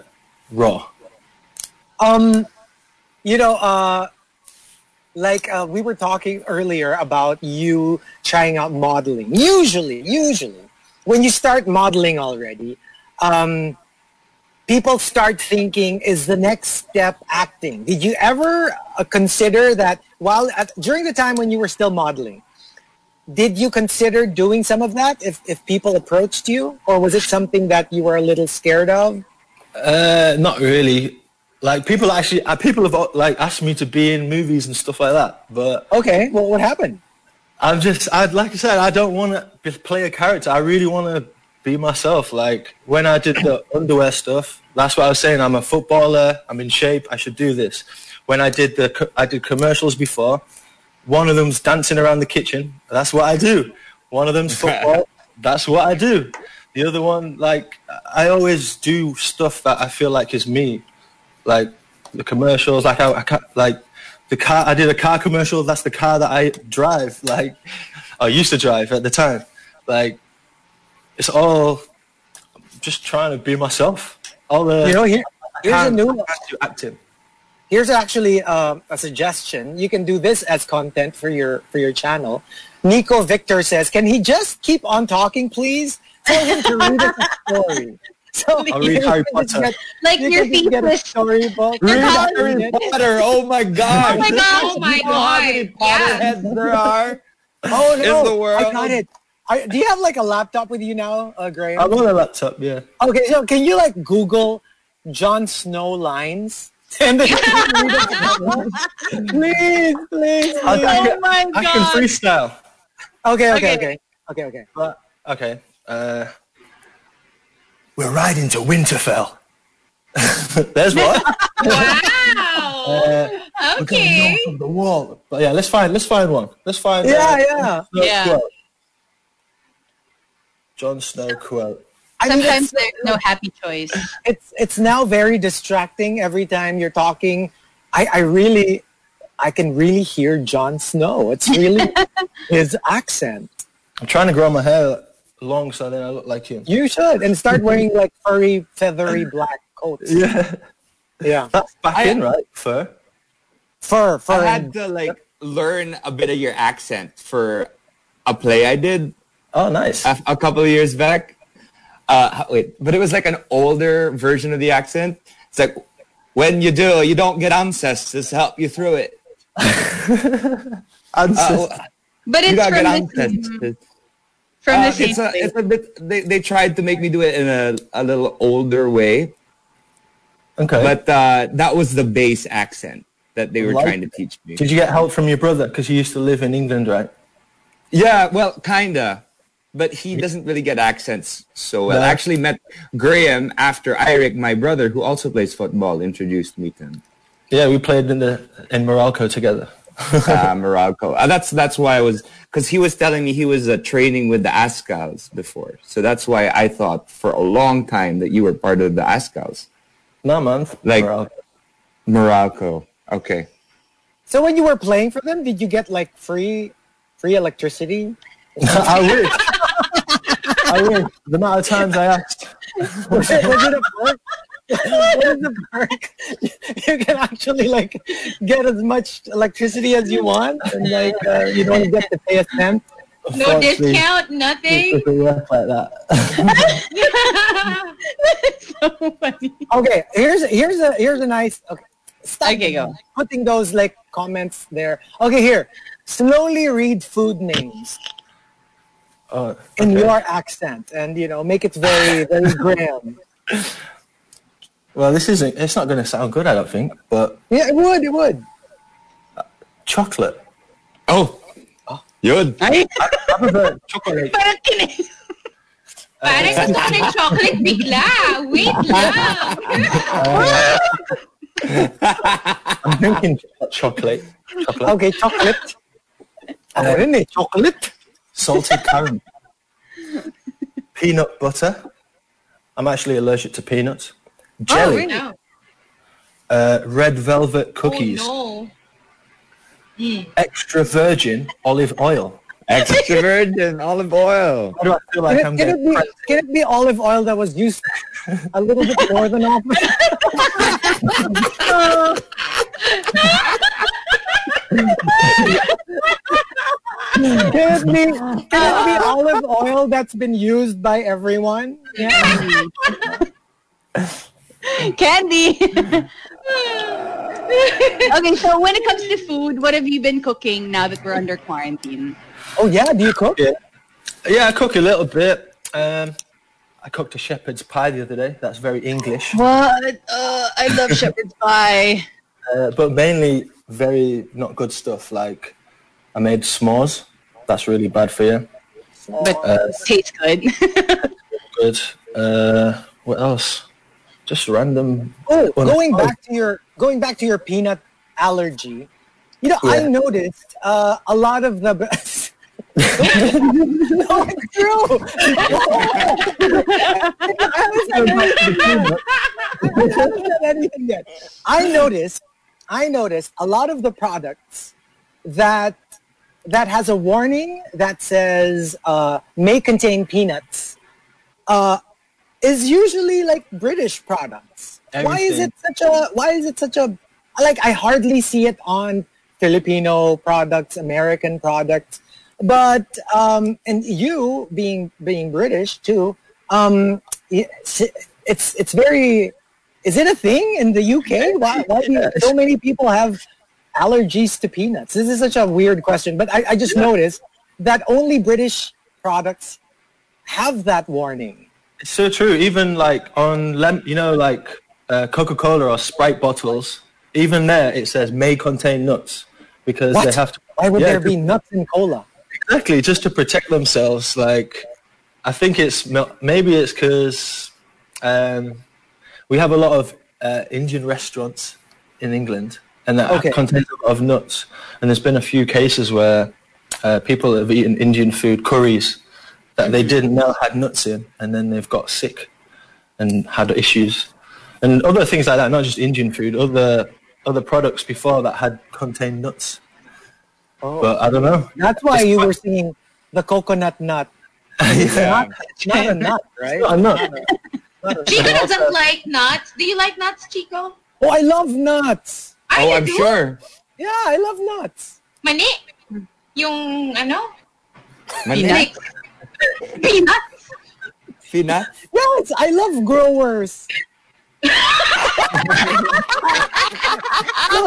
raw. Um, you know, uh, like uh, we were talking earlier about you trying out modeling. Usually, usually, when you start modeling already, um, people start thinking, is the next step acting? Did you ever uh, consider that while at, during the time when you were still modeling? Did you consider doing some of that if, if people approached you? Or was it something that you were a little scared of? Uh, not really. Like people actually, uh, people have uh, like asked me to be in movies and stuff like that, but Okay, well, what happened? I'm just, I'd like I said, I don't want to play a character. I really want to be myself. Like when I did the underwear stuff, that's what I was saying. I'm a footballer. I'm in shape. I should do this. When I did the, I did commercials before. One of them's dancing around the kitchen. That's what I do. One of them's football. that's what I do. The other one, like, I always do stuff that I feel like is me. Like the commercials, like I, I like the car. I did a car commercial. That's the car that I drive. Like I used to drive at the time. Like it's all just trying to be myself. All the You know, here, here's a new I can't do acting. Here's actually um, a suggestion. You can do this as content for your for your channel. Nico Victor says, "Can he just keep on talking, please? Tell him to read us a story." So I'll you read can Harry Potter. get- Like you your can just get a thesis. storybook. Read Harry Potter. Potter. Oh my god. Oh my god. Oh my You know how many god. Yeah. Potterheads there are? Oh no! Is the world- I got it. I, do you have like a laptop with you now, uh, Graham? I'm on a laptop. Yeah. Okay, so can you like Google Jon Snow lines? And then please, please, I, I please. can, Oh my I can freestyle. Okay, okay, Okay. okay, okay, okay. But okay. Uh, we're riding to Winterfell. There's what. Wow. Uh, we're going okay. north the wall. But yeah, let's find let's find one. Let's find. Yeah, uh, yeah. Snow Yeah. quote. Jon Snow quote. I mean, Sometimes there's no happy choice. it's it's now very distracting every time you're talking. I, I really, I can really hear Jon Snow. It's really his accent. I'm trying to grow my hair long so then I look like him. You should and start wearing like furry, feathery black coats. Yeah, Yeah, that's back I- in, right? Fur. fur, fur. I had to like learn a bit of your accent for a play I did Oh, nice. a, a couple of years back. Uh, wait, but it was like an older version of the accent. It's like, when you do, you don't get ancestors to help you through it. Ancestor. Uh, But it's from get the, ancestors. from Uh, the same it's a, it's a bit. They, they tried to make me do it in a, a little older way, okay. but uh, that was the base accent that they were Like trying to teach me. Did you get help from your brother? Because you used to live in England, right? Yeah, well, kinda. But he doesn't really get accents so well. No. I actually met Graham after Eric, my brother, who also plays football, introduced me to him. Yeah, we played in the in Meralco together. uh, Meralco. Uh, that's that's why I was because he was telling me he was uh, training with the Azkals before, so that's why I thought for a long time that you were part of the Azkals. No, man. Like- Meralco. Meralco. Okay. So when you were playing for them, did you get like free free electricity? I wish. I wish. The amount of times I asked. was, it, was it a perk? what is the perk? You can actually like get as much electricity as you want, and like uh, you don't get to pay a cent. No discount, nothing. work like that. so funny. Okay, here's here's a here's a nice. Okay, stop Okay, go. putting those like comments there. Okay, here. Slowly read food names Oh, in okay. your accent, and you know make it very very grim. Well, this isn't. It's not going to sound good, I don't think. But Yeah, it would. It would. chocolate. Oh, oh. yun. Ay, I prefer chocolate. parang kinig. Parang gusto ko ng chocolate bigla. Wait lang. I'm drinking chocolate. Chocolate. Okay, chocolate. Uh, ano rin eh, chocolate. Salted caramel. Peanut butter. I'm actually allergic to peanuts. Jelly. No. uh, red velvet cookies. Oh, Extra virgin olive oil. Extra virgin olive oil. Why do I feel like Can I'm it, can, it be, can it be olive oil that was used a little bit more than often? can, it be, can it be olive oil that's been used by everyone? Yeah. Candy. okay, so when it comes to food, what have you been cooking now that we're under quarantine? Oh yeah, do you cook? Yeah. Yeah, I cook a little bit. Um, I cooked a shepherd's pie the other day. That's very English. What? Uh, I love shepherd's pie. Uh, but mainly very not good stuff. Like I made s'mores. That's really bad for you. But Uh, tastes good. good. Uh, what else? Just random. Oh, going oh. back to your going back to your peanut allergy. You know, I noticed uh, a lot of the. no, it's true. I haven't said anything yet. I haven't said anything yet. I noticed. I noticed a lot of the products that that has a warning that says uh, may contain peanuts. Uh, is usually like British products. Why is it such a why is it such a like I hardly see it on Filipino products, American products. But um and you being being British too, um it's, it's very is it a thing in the UK? Why, why do so many people have allergies to peanuts? This is such a weird question, but I, I just noticed that only British products have that warning. It's so true. Even like on lem- you know, like uh, Coca-Cola or Sprite bottles. Even there, it says may contain nuts because What? they have to. Why would Yeah, there be nuts in cola? Exactly, just to protect themselves. Like, I think it's maybe it's because um, we have a lot of uh, Indian restaurants in England, and that Okay. contains a lot of nuts. And there's been a few cases where uh, people have eaten Indian food curries that they didn't know had nuts in, and then they've got sick and had issues, and other things like that. Not just Indian food, other other products before that had contained nuts. Oh. But I don't know. That's why you were seeing the coconut nut. It's not, it's not a nut, right? I'm not. Chico doesn't like nuts. Do you like nuts, Chico? Oh, I love nuts. Oh, I'm do? sure. Yeah, I love nuts. Mani. Yung ano? Mani- Like, peanuts. Peanut. Yes, I love growers. No,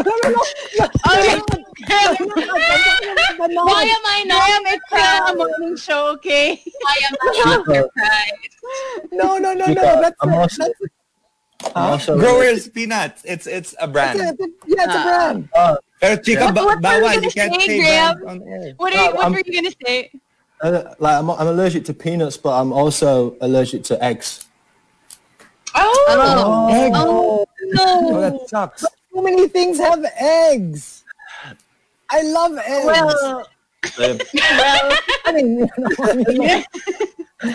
no, no, no. Okay. Why am I not? Why am I still a morning show, okay? Why am I not surprised? No, no, no, no. That's, I'm also, that's I'm also Growers peanuts. It's it's a brand. it's a, yeah, it's a brand. Uh, Pero chica, What- what were you bawal. gonna You can't say, say Graham? brand on air. What, are you, what I'm- were you gonna say? uh, like I'm, I'm allergic to peanuts, but I'm also allergic to eggs. Oh, Egg. oh Oh, no. that sucks. So many things have eggs. I love eggs. Well, well, I mean, you know, I mean,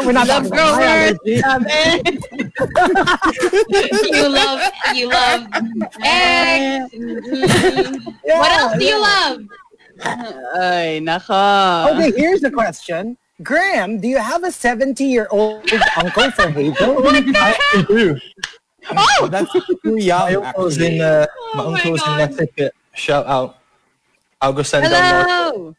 we're not love talking about growers. allergy. Love it. you love you love eggs. Mhm. What else do you love? Ay, nako. Okay, here's a question. Graham, do you have a 70-year-old uncle for Hazel? I do. Oh! That's too young, My uncle's in, actually. uh, my Oh my uncle's in God. Shout out. I'll go send them more. Hello.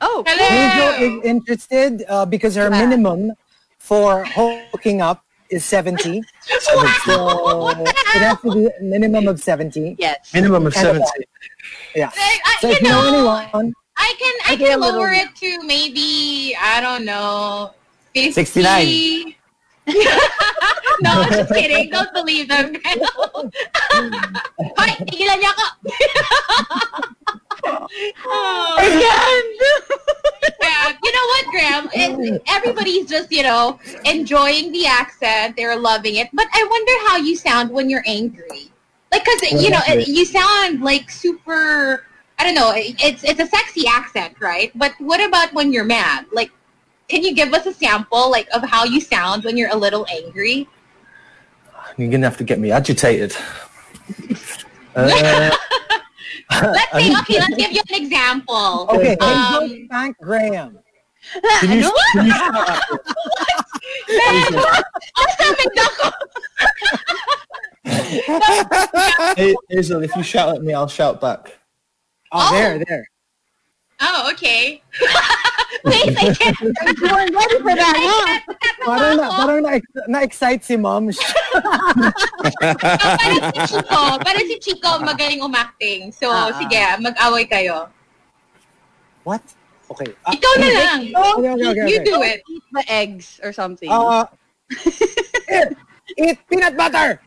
Oh, Hazel Hello. is interested uh, because her Wow. minimum for hooking up is 70. So it has to be a minimum of 70. yes. Minimum of And 70. Yeah. Like, I, So you if you know know, anyone, I can I Okay, a can little- lower it to maybe I don't know 50. 69. no, just kidding. Don't believe them. Hoy, tigilan niyo ako. oh. yeah, you know what, Graham? It, everybody's just, you know, enjoying the accent. They're loving it. But I wonder how you sound when you're angry. Like, because, you know, you sound like super, I don't know, it's, it's a sexy accent, right? But what about when you're mad? Like, can you give us a sample, like, of how you sound when you're a little angry? You're going to have to get me agitated. Uh, Let's say, okay, let's give you an example. okay, Um, Hazel, thank Graham. can you, can you Hey, Hazel, if you shout at me, I'll shout back. Oh, Oh. there, there. Oh, okay. Wait, I can't. You weren't ready for that, huh? Parang, na, parang na, na-excite si mom. Parang si Chico. Parang si Chico magaling umacting. So, Ah. sige, mag-away kayo. What? Okay. Uh, Ikaw na lang. okay, okay, okay, You do it. Eat the eggs or something. Uh, eat, eat peanut butter.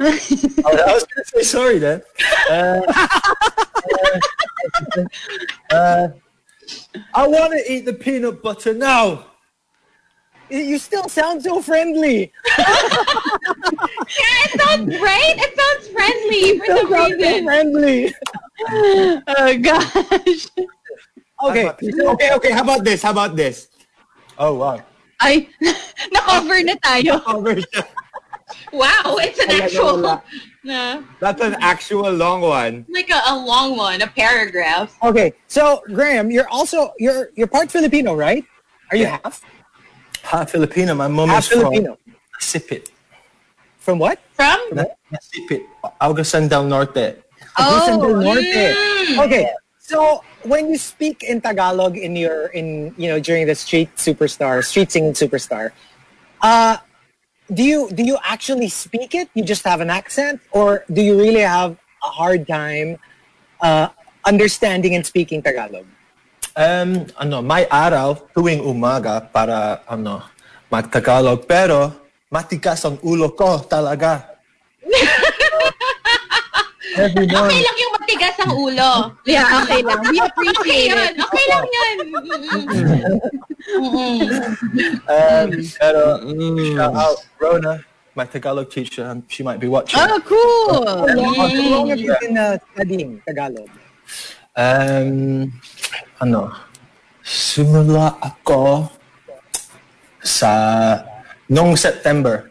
Oh, I was going to say sorry then. Uh, uh, uh, I want to eat the peanut butter now. You still sound so friendly. Yeah, it sounds right. It sounds friendly for Still some sound so reason. friendly. oh, gosh. Okay. Okay, okay. How about this? How about this? Oh, wow. Ay, na-cover na tayo. Wow, it's an actual, wala. na, That's an actual long one. like a, a long one, a paragraph. Okay. So, Graham, you're also you're you're part Filipino, right? Are you Yeah. half? Half Filipino. My mom Half is from Filipino. Nasipit. From what? From? Nasipit. Agusan del Norte. Agusan del Oh, Norte. mm. Okay. So when you speak in Tagalog in your in you know during the street superstar, street singing superstar, uh do you do you actually speak it? You just have an accent or do you really have a hard time uh understanding and speaking Tagalog? Um, ano, may araw tuwing umaga para ano, mag-Tagalog pero matigas ang ulo ko talaga. Every Okay morning. lang yung matigas ang ulo. Yeah, okay lang. We Okay appreciate yun. it. Okay lang yun. Mm-mm. Um, pero shout out Rona, my Tagalog teacher, and she might be watching. Oh, cool. Long, how long have you been uh, studying Tagalog? Um, ano, simula ako sa nung September.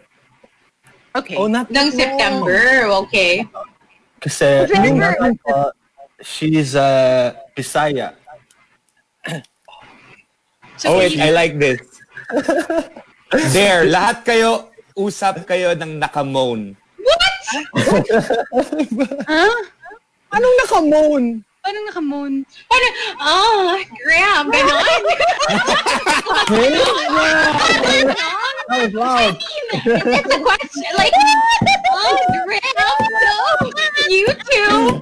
Okay. Oh, not Nung September, okay. Kasi yung September. nanay ko, she's uh, Bisaya. So, Oh wait, I like this. There, lahat kayo, usap kayo ng nakamoan. What? Huh? Anong nakamon? Paano nakamon? Parang, ah, oh, Graham, ganon. That was loud. It's a question. Like, ah, oh, Graham, no. YouTube.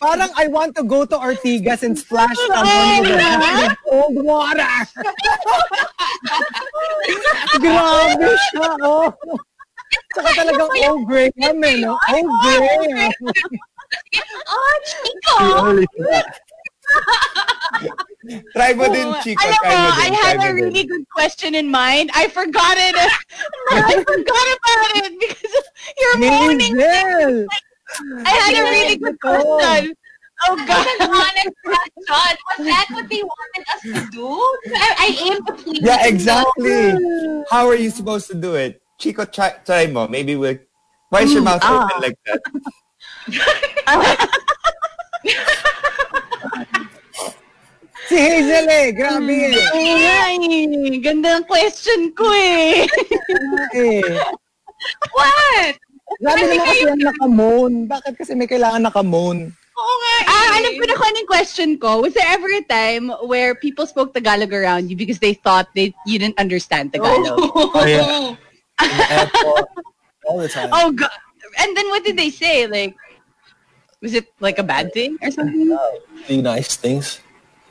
Parang I want to go to Ortigas and splash someone with a cold water. Grabe siya, oh. Saka talagang oh, Graham eh, no? Oh, Graham. Oh, Chico. She Try mo din, Chico. alam Try mo, mo I din. had a mo din. really good question in mind. I forgot it. I forgot about it because of your moaning. Hazel! I had a really good question. Oh God. an honest question. Was that what they wanted us to do? I, I aim to please. Yeah, exactly. How are you supposed to do it? Chico, try, try mo. Maybe we'll... Why is your mouth ah. open like that? Si Hazel eh, grabe eh. Oo nga eh. Ganda ng question ko eh. eh. What? Grabe naman kasi yung nakamoan. Bakit kasi may kailangan nakamoan? Oo nga eh. Ah, alam ko na kung anong question ko. Was there ever a time where people spoke Tagalog around you because they thought they you didn't understand Tagalog? Oh, yeah. In the airport, all the time. Oh God. And then what did they say? Like, was it like a bad thing or something? Do nice things.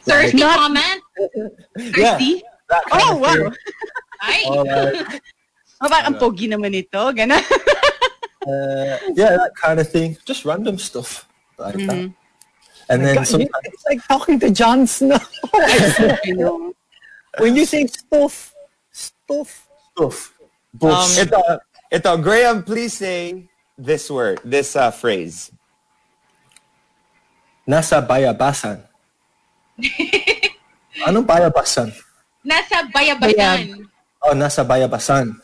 Thirsty Not- comment? Yeah. Thirsty? That kind Oh, wow. thing. Ay. Or like, Oh, parang ang pogi naman ito. Ganon. uh, yeah, that kind of thing. Just random stuff like that. And then God, sometimes, it's like talking to Jon Snow. when you say stuff, stuff. stuff. Um, Bullshit. ito, ito, Graham, please say this word, this uh, phrase. Nasa bayabasan. Anong bayabasan? Nasa bayabasan. Oh, nasa bayabasan.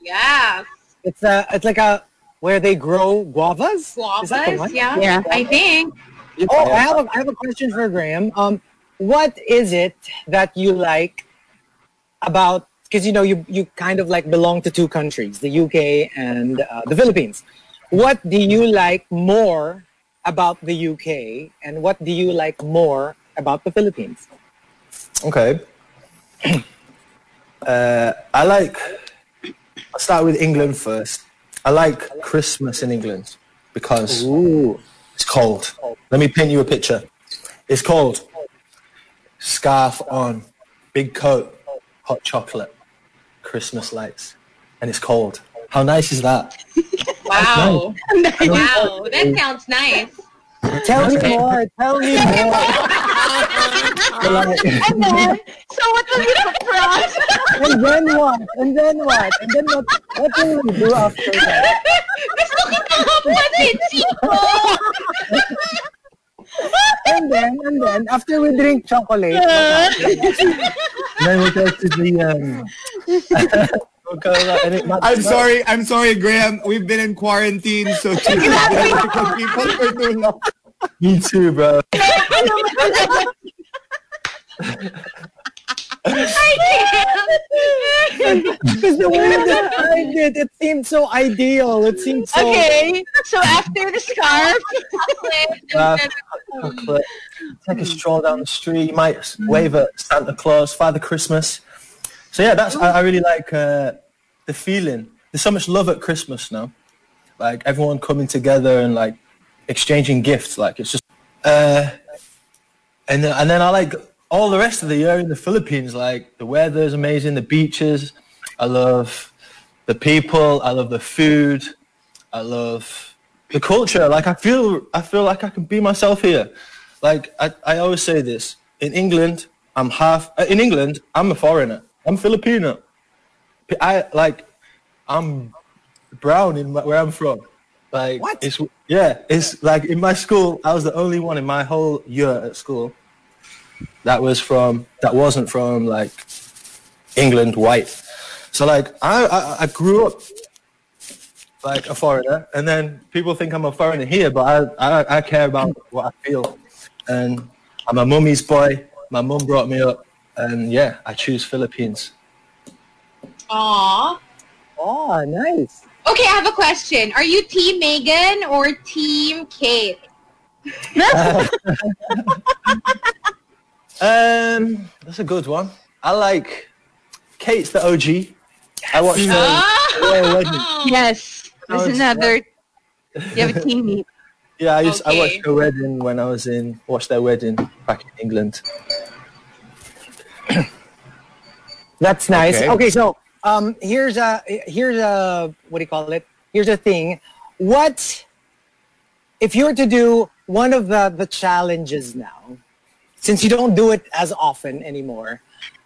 Yeah. It's a, it's like a where they grow guavas. Is that the Guavas, yeah. Yeah. I think. Oh, I have a, I have a question for Graham. Um, what is it that you like about? Because you know you you kind of like belong to two countries, the UK and uh, the Philippines. What do you like more about the UK, and what do you like more about the Philippines? Okay. uh, I like. I'll start with England first. I like Christmas in England because it's cold. Let me paint you a picture. It's cold. Scarf on, big coat, hot chocolate, Christmas lights, and it's cold. How nice is that? Wow. wow. That sounds nice. Tell me more. Tell me more. But like- And then, so what was the pros? and then what? And then what? And then what? What will we do after that? Gusto kita kapatin, Chico. And then, and then, after we drink chocolate, then we'll go to the. Um, we'll go, like, and it might- I'm sorry, I'm sorry, Graham. We've been in quarantine, so Chico's been with people for too long. Me too, bro. because the way you described it, it seemed so ideal. It seemed so. Okay, so after the scarf, chocolate. Take a stroll down the street. You might wave at Santa Claus, Father Christmas. So yeah, that's I, I really like uh, the feeling. There's so much love at Christmas now. Like everyone coming together and like exchanging gifts. Like it's just. Uh, and then, and then I like all the rest of the year in the Philippines. Like the weather is amazing, the beaches. I love the people. I love the food. I love the culture. Like I feel, I feel like I can be myself here. Like I, I always say this in England. I'm half uh, in England. I'm a foreigner. I'm Filipino. I like. I'm brown in where I'm from. Like What? It's yeah. It's like in my school. I was the only one in my whole year at school that was from that wasn't from like England white. So like I, I I grew up like a foreigner, and then people think I'm a foreigner here, but I I, I care about what I feel, and I'm a mummy's boy. My mum brought me up, and yeah, I choose Philippines. Aw. Oh, nice. Okay, I have a question. Are you Team Meghan or Team Kate? Um, that's a good one. I like Kate's the OG. I watched her Royal Wedding. yes, Oh, there's it's another. You have a teammate. Yeah, I used I Okay. watched her wedding when I was in watched their wedding back in England. That's nice. Okay. Okay, so um, here's a here's a what do you call it? Here's a thing. What if you were to do one of the the challenges now? since you don't do it as often anymore,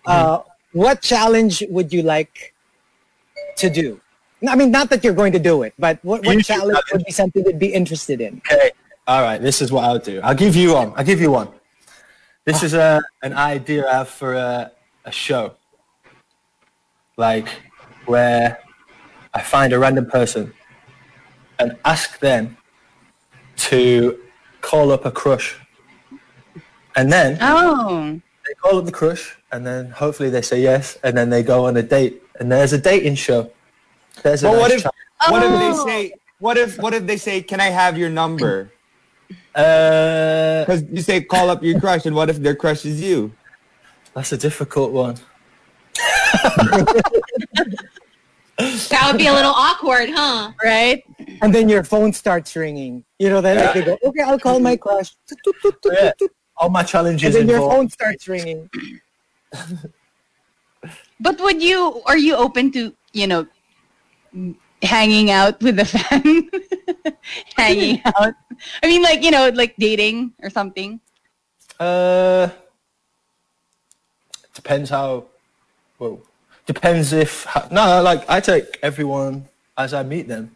uh, what challenge would you like to do? I mean, not that you're going to do it, but what, what challenge challenge. would be something you'd be interested in? Okay. All right. This is what I'll do. I'll give you one. I'll give you one. This is a an idea I have for a, a show. Like where I find a random person and ask them to call up a crush. And then Oh. they call up the crush and then hopefully they say yes and then they go on a date. And there's a dating show. There's a But what if challenge. what if Oh. they say what if what if they say can I have your number? Uh, Because you say call up your crush, and what if their crush is you? that's a difficult one. That would be a little awkward, huh? Right? And then your phone starts ringing. You know, then like, they go, okay, I'll call my crush. Yeah. All my challenges. And challenges then your phone starts ringing. But would you, are you open to, you know, hanging out with the fan? hanging out? I mean, like, you know, like dating or something? Uh, depends how. Well, depends if no. Like I take everyone as I meet them.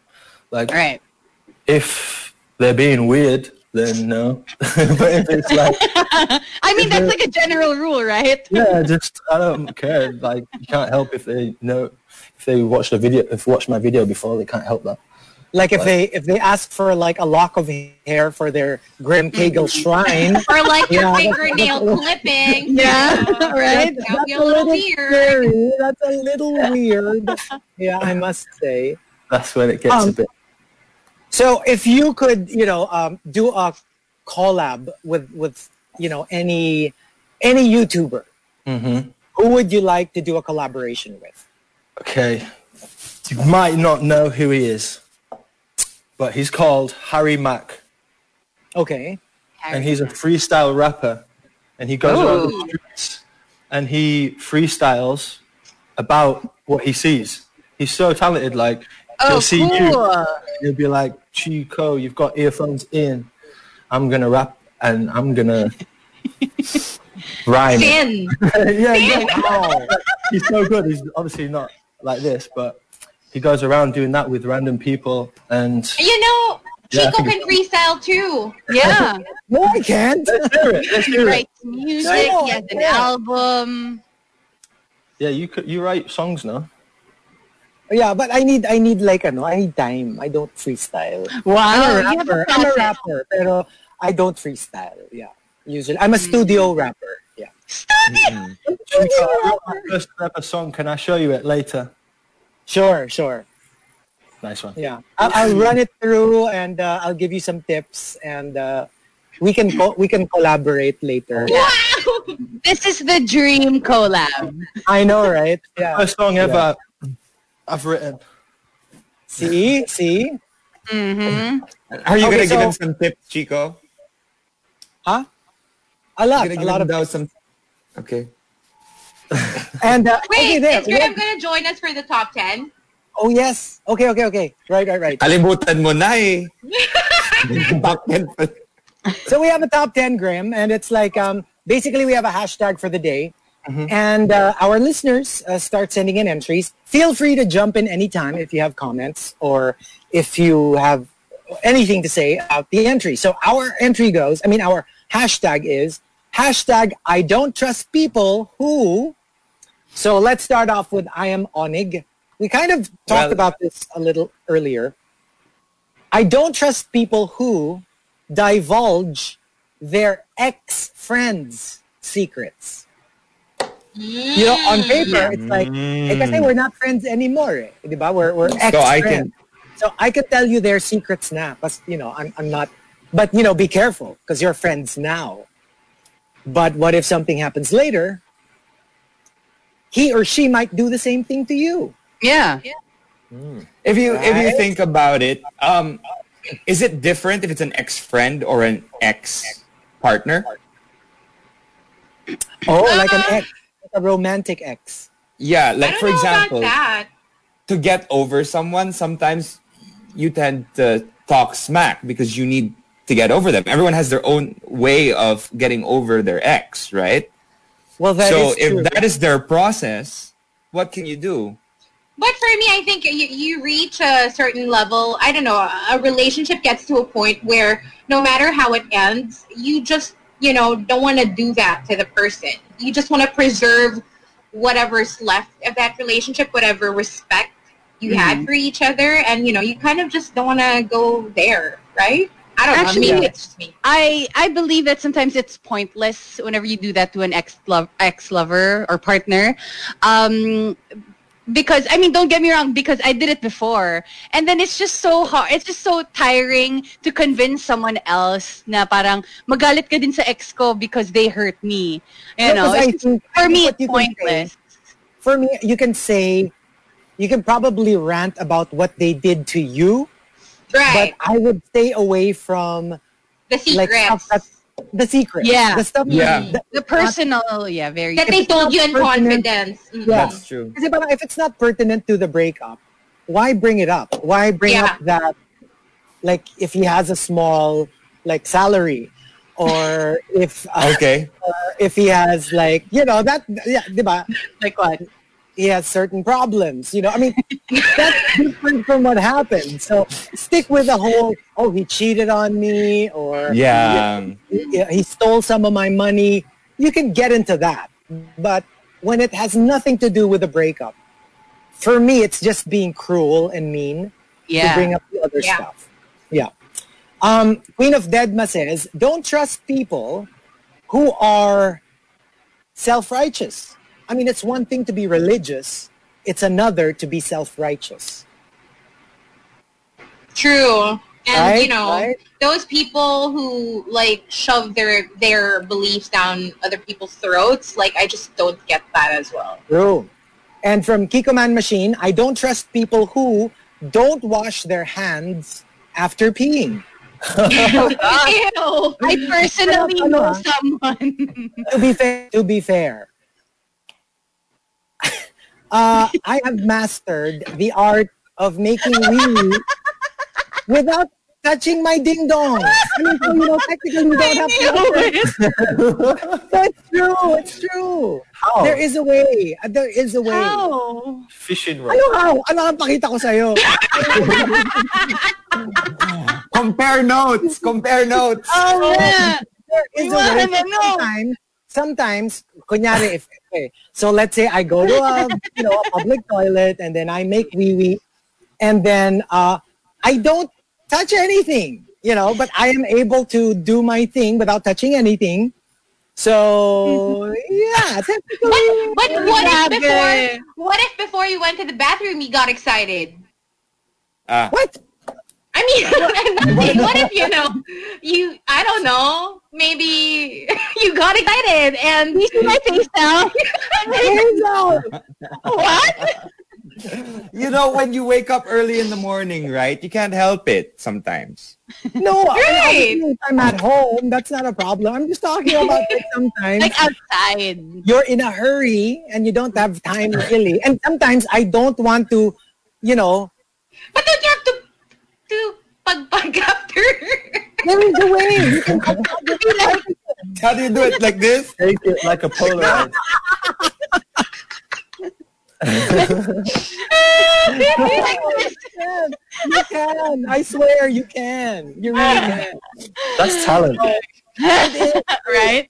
Like Right. if they're being weird, then no. but if it's like I mean, that's like a general rule, right? yeah, just I don't care. Like you can't help if they know if they watched the video if watched my video before they can't help that. Like if they if they ask for like a lock of hair for their Graham Caygill shrine. Or like your Yeah, fingernail that's- clipping. Yeah, you know, right? That would be a little weird. scary. That's a little weird. Yeah, I must say. That's when it gets Um, a bit. So if you could, you know, um, do a collab with with you know any any YouTuber, hmm who would you like to do a collaboration with? Okay, you might not know who he is, but he's called Harry Mack. Okay. and he's a freestyle rapper, and he goes around the streets and he freestyles about what he sees. He's so talented. Like oh, he'll Oh, see you, he'll be like, "Chico, you've got earphones in. I'm gonna rap and I'm gonna rhyme." Finn. yeah, yeah. Oh, he's so good. He's obviously not like this, but he goes around doing that with random people and. You know, Yeah, Chico think can freestyle too. Yeah. No, I can't. Let's hear it. Let's He hear it. writes music, No, he has an yeah. album. Yeah, you could, you write songs now. Yeah, but I need I need like ano, I need time. I don't freestyle. Wow. I'm a you have rapper. a I'm a rapper, pero I don't freestyle. Yeah, usually I'm a studio mm-hmm. rapper. Yeah. Studio. Mm-hmm. Chico, I wrote my first ever song. Can I show you it later? Sure, sure. Nice one. Yeah, I'll, I'll run it through and uh, I'll give you some tips and uh, we can co- we can collaborate later. Wow! This is the dream collab. I know, right? Yeah. First song ever I've written. See, see, Mm-hmm. Are you Okay, gonna give him some tips, Chico? huh? A You're lot, a give lot him of. those some. Okay. And uh, okay, Wait, there. is Graham going to join us for the top 10? Oh yes. Okay, okay, okay. Right, right, right. Kalimutan mo na eh. Back then pa- So we have a top 10, Graham, and it's like um, basically we have a hashtag for the day. And uh, our listeners uh, start sending in entries. Feel free to jump in anytime if you have comments or if you have anything to say about the entry. So our entry goes, I mean, our hashtag is hashtag I don't trust people who. So let's start off with I am Onig. We kind of talked Well- about this a little earlier. I don't trust people who divulge their ex-friends' secrets. You know, on paper, it's like, eh, kasi we're not friends anymore. Eh. Di ba? We're, we're ex-friends. So I can So I could tell you their secrets now. But, you know, I'm, I'm not, but, you know, be careful because you're friends now. But what if something happens later? He or she might do the same thing to you. Yeah. if you if you think about it, um, is it different if it's an ex friend or an ex partner? Oh, like an ex, like a romantic ex. Yeah, I like don't for know example, about that. to get over someone, sometimes you tend to talk smack because you need to get over them. Everyone has their own way of getting over their ex, right? Well, that so is if true. that is their process, what can you do? But for me, I think you, you reach a certain level. I don't know. A relationship gets to a point where no matter how it ends, you just you know don't want to do that to the person. You just want to preserve whatever's left of that relationship, whatever respect you had mm-hmm. for each other, and you know you kind of just don't want to go there, right? I don't Actually, know. Maybe it's me. I I believe that sometimes it's pointless whenever you do that to an ex love ex lover or partner. Um because I mean don't get me wrong because I did it before and then it's just so hard it's just so tiring to convince someone else na parang magalit ka din sa ex ko because they hurt me you No, know 'cause I think- for me it's can say- pointless For me, you can say, you can probably rant about what they did to you, Right. but I would stay away from the like secrets stuff that the secret. Yeah. The stuff Yeah. that- the personal yeah very that they told you in pertinent- confidence. Yeah. That's true. Kasi parang if it's not pertinent to the breakup, why bring it up? Why bring Yeah. up that, like, if he has a small, like, salary, or if uh, Okay. if he has like, you know, that yeah, diba? like what He has certain problems, you know. I mean, that's different from what happened. So stick with the whole, oh, he cheated on me, or Yeah. he, he stole some of my money. You can get into that. But when it has nothing to do with the breakup, for me, it's just being cruel and mean to bring up the other Yeah. stuff. Yeah. Um, Queen of Deadma says, don't trust people who are self-righteous. I mean, it's one thing to be religious. It's another to be self-righteous. True. And Right, you know, right. those people who like shove their their beliefs down other people's throats, like I just don't get that as well. True. And from Kiko Man Machine, I don't trust people who don't wash their hands after peeing. Ew. I personally know someone to be fair, to be fair, uh, I have mastered the art of making wee without touching my ding dong. I mean, so, you know, technically you don't have to. That's true. It's true. How? There is a way. There is a way. How? Fishing rod. Ano how? Ano ang pakita ko sa'yo? Compare notes. Compare notes. Oh, yeah. there is a way. Sometimes, sometimes, kunyari, if, okay, so let's say I go to a, you know, a public toilet and then I make wee wee and then uh, I don't touch anything, you know, but I am able to do my thing without touching anything. So, yeah, technically, But what if before what if before you went to the bathroom you got excited? Ah. what? I mean, nothing. what if you know you? I don't know. Maybe you got excited and you see my face now what? You know, when you wake up early in the morning, right? You can't help it sometimes. No, I Right. mean, if I'm at home, that's not a problem. I'm just talking about like sometimes. like outside you're in a hurry and you don't have time really. And sometimes I don't want to, you know, But don't you have to to pagpag after? there is a way. You can How do you do it? Like this? Take it like a Polaroid. you can. You can. I swear you can. You really can. That's talent. right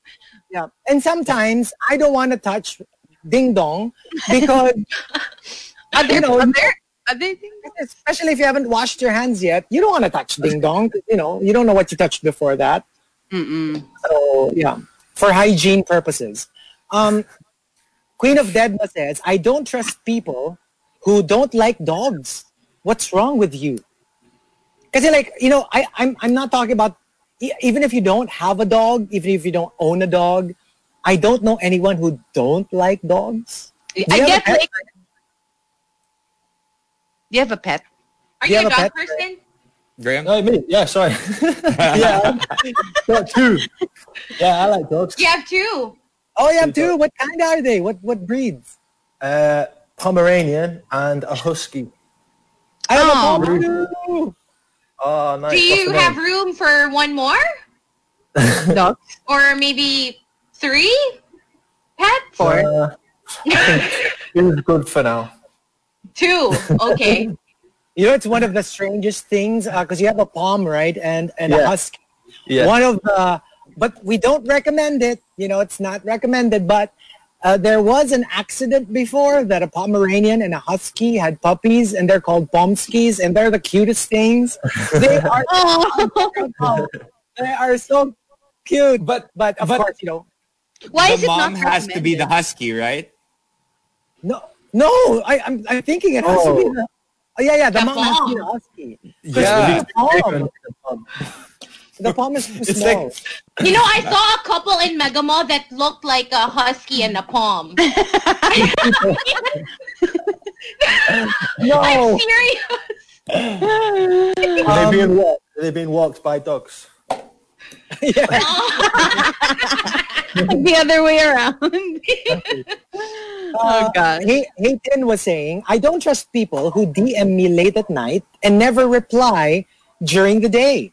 Yeah. And sometimes I don't want to touch ding dong because you know, other other things especially if you haven't washed your hands yet, you don't want to touch ding dong. You know, you don't know what you touched before that. Mm-mm. So yeah, for hygiene purposes. Um, Queen of Deadma says, "I don't trust people who don't like dogs. What's wrong with you?" Because like you know, I I'm I'm not talking about even if you don't have a dog, even if you don't own a dog. I don't know anyone who don't like dogs. Do I get like do you have a pet Are You you, a dog pet? person? Graham? No, me. Yeah, sorry. yeah, got two. Yeah, I like dogs. You have two. Oh, you have two. What kind are they? What what breeds? Uh, Pomeranian and a husky. I have Oh. a Pomeranian. Oh, nice. Do you have name? room for one more? Ducks? Or maybe three pets? Uh, I think two good for now. Two. Okay. You know, it's one of the strangest things because you have a palm, right, and and a Yeah. husky. Yeah. One of the, but we don't recommend it. You know, it's not recommended. But uh, there was an accident before that a Pomeranian and a husky had puppies, and they're called Pomskis, and they're the cutest things. They are. they are so cute. But But of but course, you know, Why the is it mom not has to be the husky, right? no, no. I, I'm I'm thinking it has to be Oh. the. Oh yeah, yeah. The, The mom has to be the palm. husky. Yeah. The palm. The palm is too It's small. like You know, I saw a couple in Mega Mall that looked like a husky and a palm. no. I'm serious. Are they Um, being walked? Are they being walked by dogs? Yeah. the other way around. oh god. Hey, Hayden was saying, I don't trust people who DM me late at night and never reply during the day.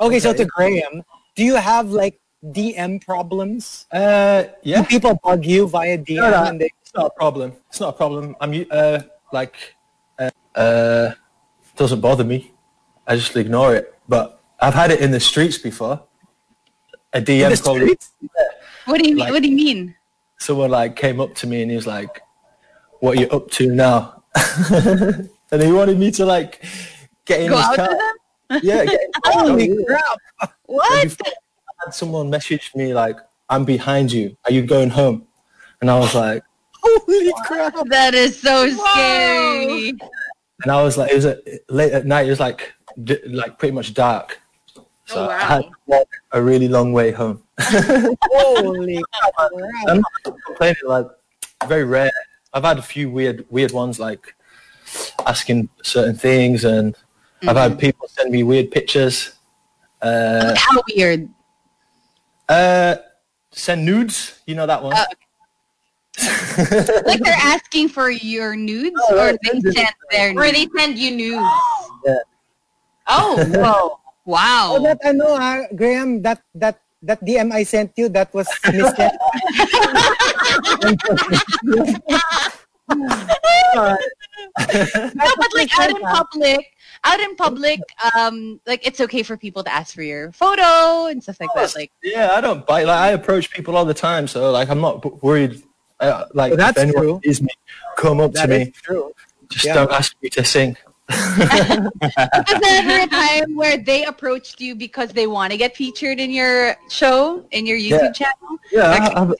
Okay, so to Graham, do you have like DM problems? Uh, Do yeah. people bug you via DM? No, no, and they, it's not a problem. It's not a problem. I'm uh, like, uh, uh, doesn't bother me. I just ignore it. But I've had it in the streets before. A DM called streets? What do you Like- what do you mean? someone like came up to me and he was like, "What are you up to now?" and he wanted me to like get in Go his out car. to? Yeah, get in. Holy Yeah. crap! What? had someone message me like, "I'm behind you. Are you going home?" And I was like, "Holy crap!" That is so scary. And I was like, it was at, late at night. It was like, d- like pretty much dark. So Oh, I had to walk a really long way home. Holy crap! I'm not complaining. Like, very rare. I've had a few weird, weird ones, like asking certain things, and I've Mm-hmm. had people send me weird pictures. Uh, How weird. uh, send nudes. You know that one. Uh, Like they're asking for your nudes Oh, or they sent their nudes? they send you news. Yeah. Oh. Whoa. Wow. Oh, that ano, ah, Graham, that that that DM I sent you, that was missed. no, but like out in public, out in public, um, like it's okay for people to ask for your photo and stuff like that. Like, Yeah, I don't bite. Like I approach people all the time, so like I'm not worried. Uh, like Well, that's if anyone true. sees me, come up to me. true. Just Yeah. don't ask me to sing. Was there ever a time where they approached you because they want to get featured in your show, in your YouTube Yeah. channel? Yeah, I, I've,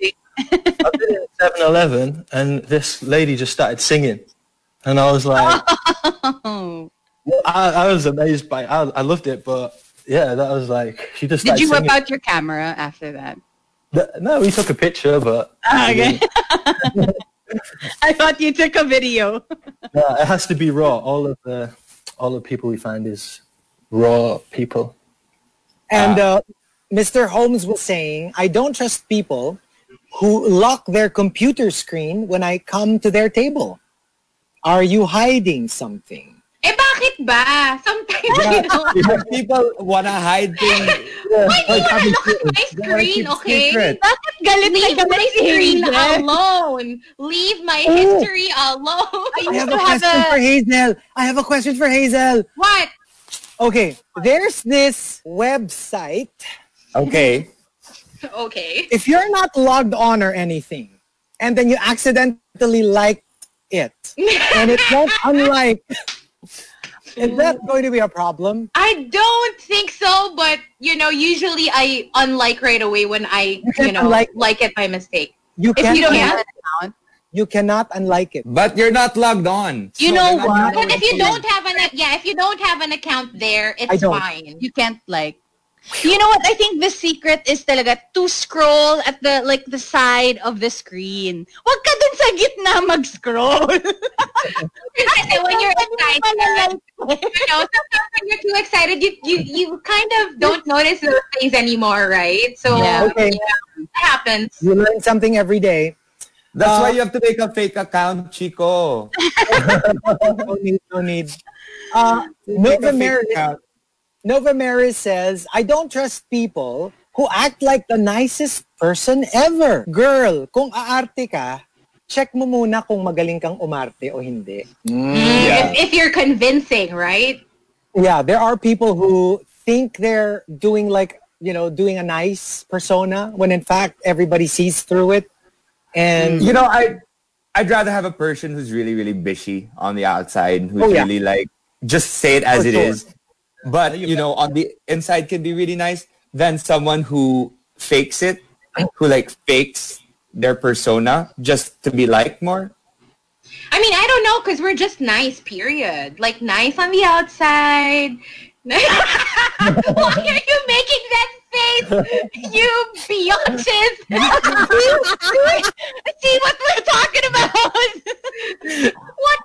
I've been in 7-Eleven and this lady just started singing, and I was like, Oh. I, I was amazed by. I, I loved it, but yeah, that was like she just. Did you whip out your camera after that? No, we took a picture, but Ah, okay. I thought you took a video. yeah, it has to be raw. All of the all the people we find is raw people. And uh, Mr. Holmes was saying, I don't trust people who lock their computer screen when I come to their table. Are you hiding something? Eh, bakit ba? Sometimes, you know, People wanna hide things. why do you wanna look at my screen, okay? secret. Bakit galit na Leave galit my si screen alone. Leave my Oh. history alone. I have a question for Hazel. I have a question for Hazel. What? Okay, there's this website. Okay. Okay. If you're not logged on or anything, and then you accidentally like it, and it won't unlike, is that going to be a problem? I don't think so, but you know, usually I unlike right away when I, you can't know, unlike- like it by mistake. You If can't you don't have it. You cannot unlike it. But you're not logged on. You So know what? But if you don't have an yeah, if you don't have an account there, it's fine. You can't like you know what? I think the secret is talaga to scroll at the like the side of the screen. Wag ka dun sa gitna mag-scroll. Kasi when you're excited, you know, sometimes when you're too excited, you you you kind of don't notice those things anymore, right? So Yeah. Okay, it happens. you learn something every day. That's Uh, why you have to make a fake account, Chico. no need, no need. Uh, Make Nova a fake Meredith, account. Nova Maris says, I don't trust people who act like the nicest person ever. Girl, kung aarte ka, check mo muna kung magaling kang umarte o hindi. Mm. If, if you're convincing, right? Yeah, there are people who think they're doing like, you know, doing a nice persona when in fact everybody sees through it. And mm. You know, I I'd rather have a person who's really, really bishy on the outside, who's Oh, yeah. really like just say it as For it sure. is. But you know, on the inside can be really nice than someone who fakes it, who like fakes their persona just to be liked more. I mean, I don't know because we're just nice, period. Like nice on the outside. Why are you making that face? You Beyonces. See what we're talking about? what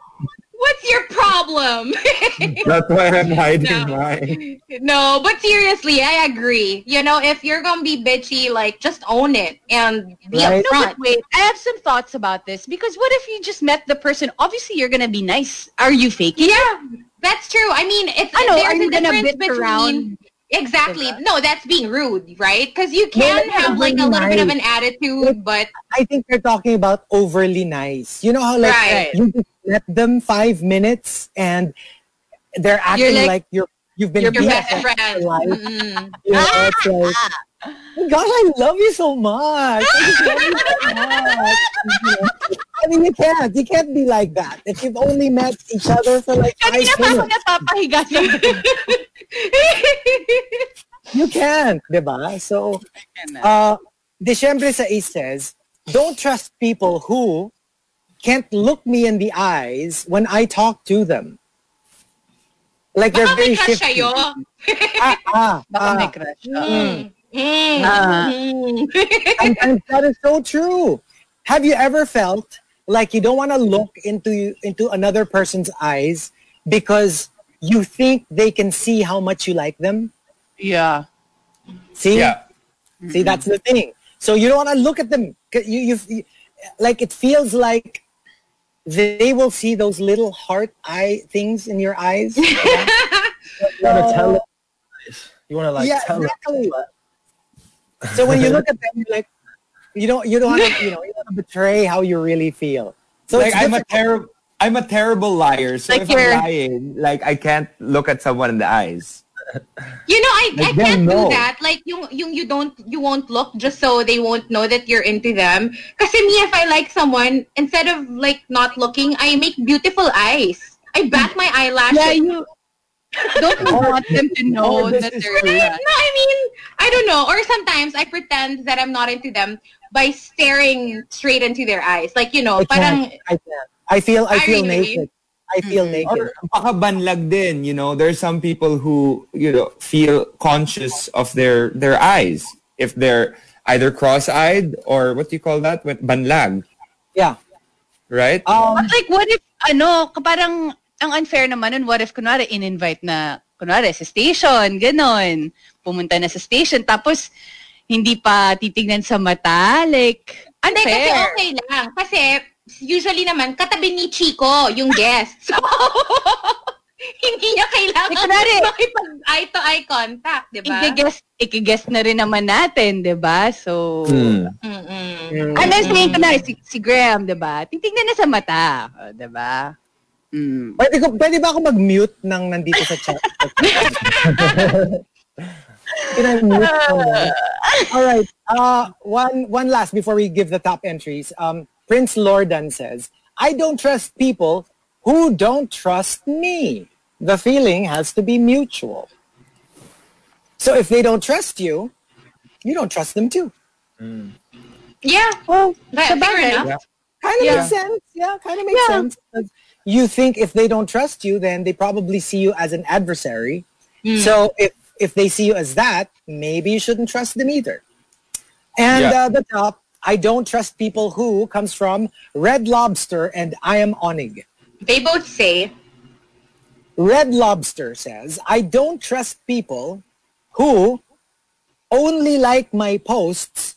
what's your problem? That's why I'm hiding No. mine. no, but seriously, I agree. You know, if you're gonna be bitchy, like just own it and be Right. No, upfront. but wait, I have some thoughts about this because what if you just met the person? Obviously, you're gonna be nice. Are you faking? it? Yeah, that's true. I mean, it's I know, there's are you a gonna difference bitch between around? Exactly. No, that's being rude, right? Because you can that's have like a little bit of an attitude, but I think they're talking about overly nice. You know how like Right. you just let them five minutes and they're acting like- like, you're you've been your best for friend. life. Mm-mm. You know, it's ah! like, ah! Oh gosh, I love you so much. I you so much. I mean, you can't. You can't be like that. If you've only met each other for like five Kanina pa ako minutes, you can't, di? So, uh, Diciembre sa says, don't trust people who can't look me in the eyes when I talk to them. Like they're Baka very shifty. sa'yo. Ah, ah, Baka ah. may crush. Mm. Mm. Ah. Mm. Sometimes that is so true. Have you ever felt like you don't want to look into into another person's eyes because you think they can see how much you like them? Yeah. See? Yeah. See, that's the thing. So you don't want to look at them. You, you, like it feels like they will see those little heart eye things in your eyes. You want to tell them. You want to like yeah, tell them. Exactly. So when you look at them, you're like, you don't, you don't want to, you know, you don't want to betray how you really feel. So like I'm a terrible I'm a terrible liar. So Like if you're- I'm lying, like I can't look at someone in the eyes. You know, I, I Like, they'll can't know. do that. Like, you, you, you don't, you won't look just so they won't know that you're into them. Kasi me, if I like someone, instead of like not looking, I make beautiful eyes. I bat mm. my eyelashes. Yeah, you don't you want them to know this that is they're true. not. No, I mean, I don't know. Or sometimes I pretend that I'm not into them by staring straight into their eyes. Like, you know, I parang, can't. I can't. I feel. I I feel really- naked. I feel naked. Or baka banlag din, you know. There's some people who, you know, feel conscious of their their eyes if they're either cross-eyed or what do you call that? When- Banlag, Yeah. right? Um. But like, what if, ano, parang, ang unfair naman nun, what if, kunwari, in-invite na, kunwari, sa station, ganon. Pumunta na sa station, tapos, hindi pa titignan sa mata, like, Hindi, kasi unfair. okay lang. Kasi, usually naman, katabi ni Chico, yung guest. So, hindi niya kailangan Eh, kunwari, makipag eye-to-eye contact, di ba? Ikigest, ikigest na rin naman natin, di ba? So, Hmm. Mm-mm. ano saying ko na, si, si Graham, di ba? Titignan na sa mata, di ba? Mm. Pwede, ko, pwede ba ako mag-mute nang nandito sa chat? Can I mute someone? All right. Uh, one, one last before we give the top entries. Um, Prince Lordan says, I don't trust people who don't trust me. The feeling has to be mutual. So if they don't trust you, you don't trust them too. Yeah. Well, That, sa fair bagay. enough. kind of Yeah. makes sense. Yeah, kind of makes Yeah. sense. 'Cause You think if they don't trust you, then they probably see you as an adversary. So if if they see you as that, maybe you shouldn't trust them either. And Yeah. uh, the top, I don't trust people who comes from Red Lobster and I am Onig. They both say, Red Lobster says, I don't trust people who only like my posts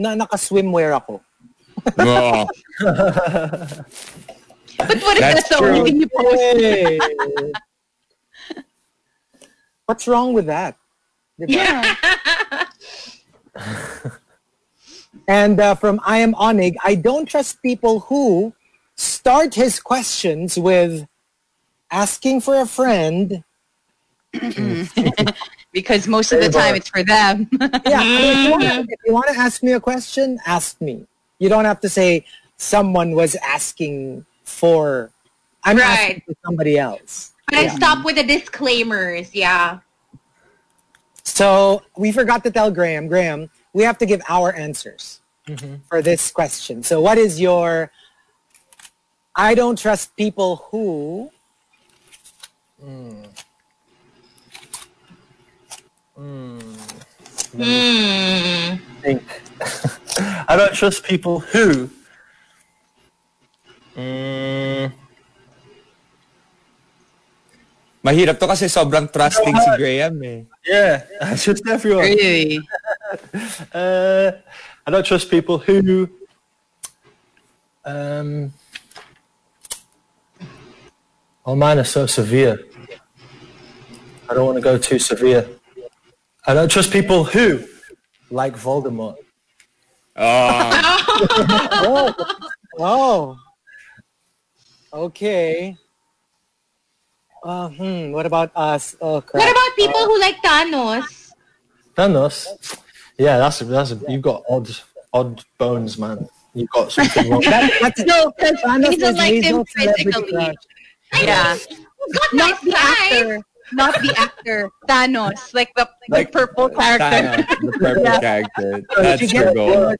na naka-swimwear ako. Oh. But what if That's that's the only thing you post? What's wrong with that? Diba? And uh, from I am Onig, I don't trust people who start his questions with asking for a friend. because most of the time it's for them. Yeah, I mean, if you wanna- if you want to ask me a question, ask me. You don't have to say someone was asking for. I'm asking Right. for somebody else. But I stop with the disclaimers. Yeah. So we forgot to tell Graham. Graham, we have to give our answers mm-hmm. for this question. So what is your? I don't trust people who. Hmm. think. Hmm. Hmm. I don't trust people who. Mm, Mahirap to kasi sobrang trusting si Graham eh. yeah, I trust everyone. really? Uh, I don't trust people who. Um, oh, mine are so severe. I don't want to go too severe. I don't trust people who like Voldemort. Oh, Oh. Okay. Uh, hmm. What about us? Oh crap. What about people who like Thanos? Thanos. Yeah, that's a, that's a, you've got odd odd bones, man. You've got something wrong. That, that's No, because Thanos Hazel is likes him Hazel's celebrity physically. crush. Yeah. Got Not nice the thighs. actor. Not the actor. Thanos. Like the, Like the purple character. Thanos, the purple Yeah. character. That's she your goal. uh,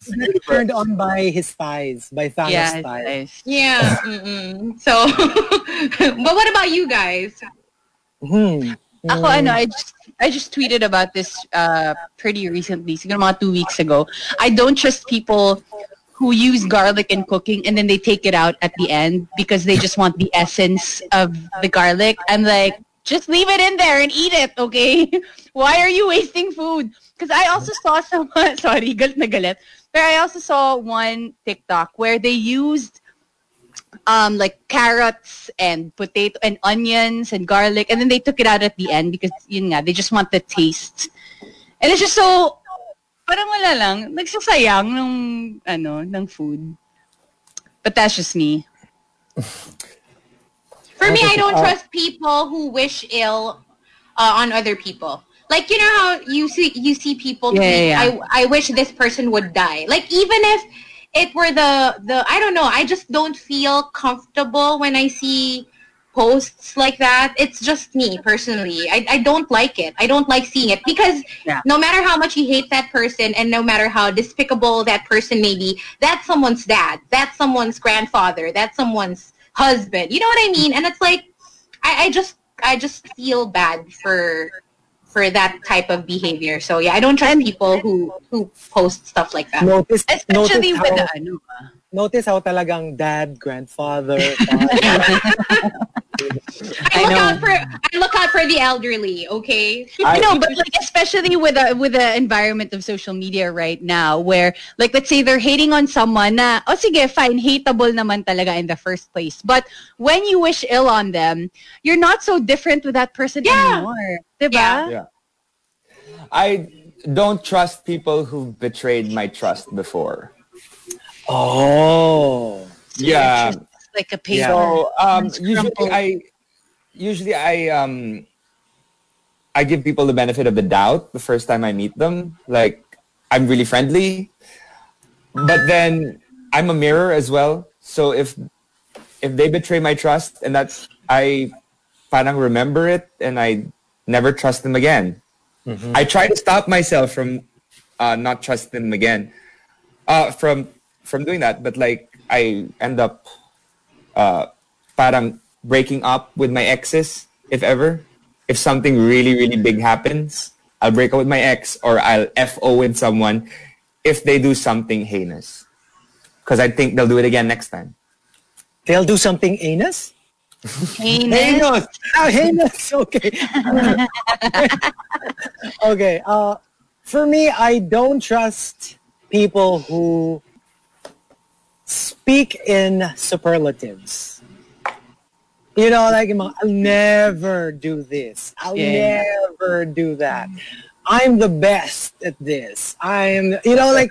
turned on by his thighs, by Thanos' Yeah, thighs. nice. Yeah. Mm-mm. So, but what about you guys? Hmm. Ako ano, I just I just tweeted about this uh pretty recently, siguro mga two weeks ago. I don't trust people who use garlic in cooking and then they take it out at the end because they just want the essence of the garlic. I'm like, just leave it in there and eat it, okay? Why are you wasting food? Because I also saw someone, sorry, galit na galit, but I also saw one TikTok where they used um like carrots and potato and onions and garlic and then they took it out at the end because yun nga, they just want the taste. And it's just so parang wala lang, nagsasayang ng ano, ng food. But that's just me. For me, I don't trust people who wish ill uh, on other people. Like you know how you see you see people Yeah, tweet, yeah, yeah. I I wish this person would die. Like even if it were the the I don't know, I just don't feel comfortable when I see posts like that. It's just me personally. I, I don't like it. I don't like seeing it because Yeah. no matter how much you hate that person and no matter how despicable that person may be, that's someone's dad. That's someone's grandfather. That's someone's husband. You know what I mean? And it's like I, I just I just feel bad for for that type of behavior. So yeah, I don't trust people who who post stuff like that. Notice, Especially notice with how, the ano ah. notice how talagang dad, grandfather, father. I, look know. out for I look out for the elderly. Okay. I know, but like especially with the with the environment of social media right now, where like let's say they're hating on someone na, oh sige, fine, hateable naman talaga in the first place. But when you wish ill on them, you're not so different with that person Yeah. anymore. Diba? Yeah. Yeah. I don't trust people who betrayed my trust before. oh. Yeah. It's like a paper. So um, usually. I usually I um I give people the benefit of the doubt the first time I meet them. Like I'm really friendly, but then I'm a mirror as well. So if if they betray my trust and that's I parang remember it and I never trust them again. I try to stop myself from uh, not trusting them again. Uh, from from doing that, but like I end up uh, parang breaking up with my exes, if ever. If something really, really big happens, I'll break up with my ex or I'll FO with someone if they do something heinous. Because I think they'll do it again next time. They'll do something anus? Heinous. Heinous. Oh, heinous. Okay. okay. Uh, for me, I don't trust people who speak in superlatives. You know, like I'll never do this. I'll Yeah. never do that. I'm the best at this. I'm, you know, like,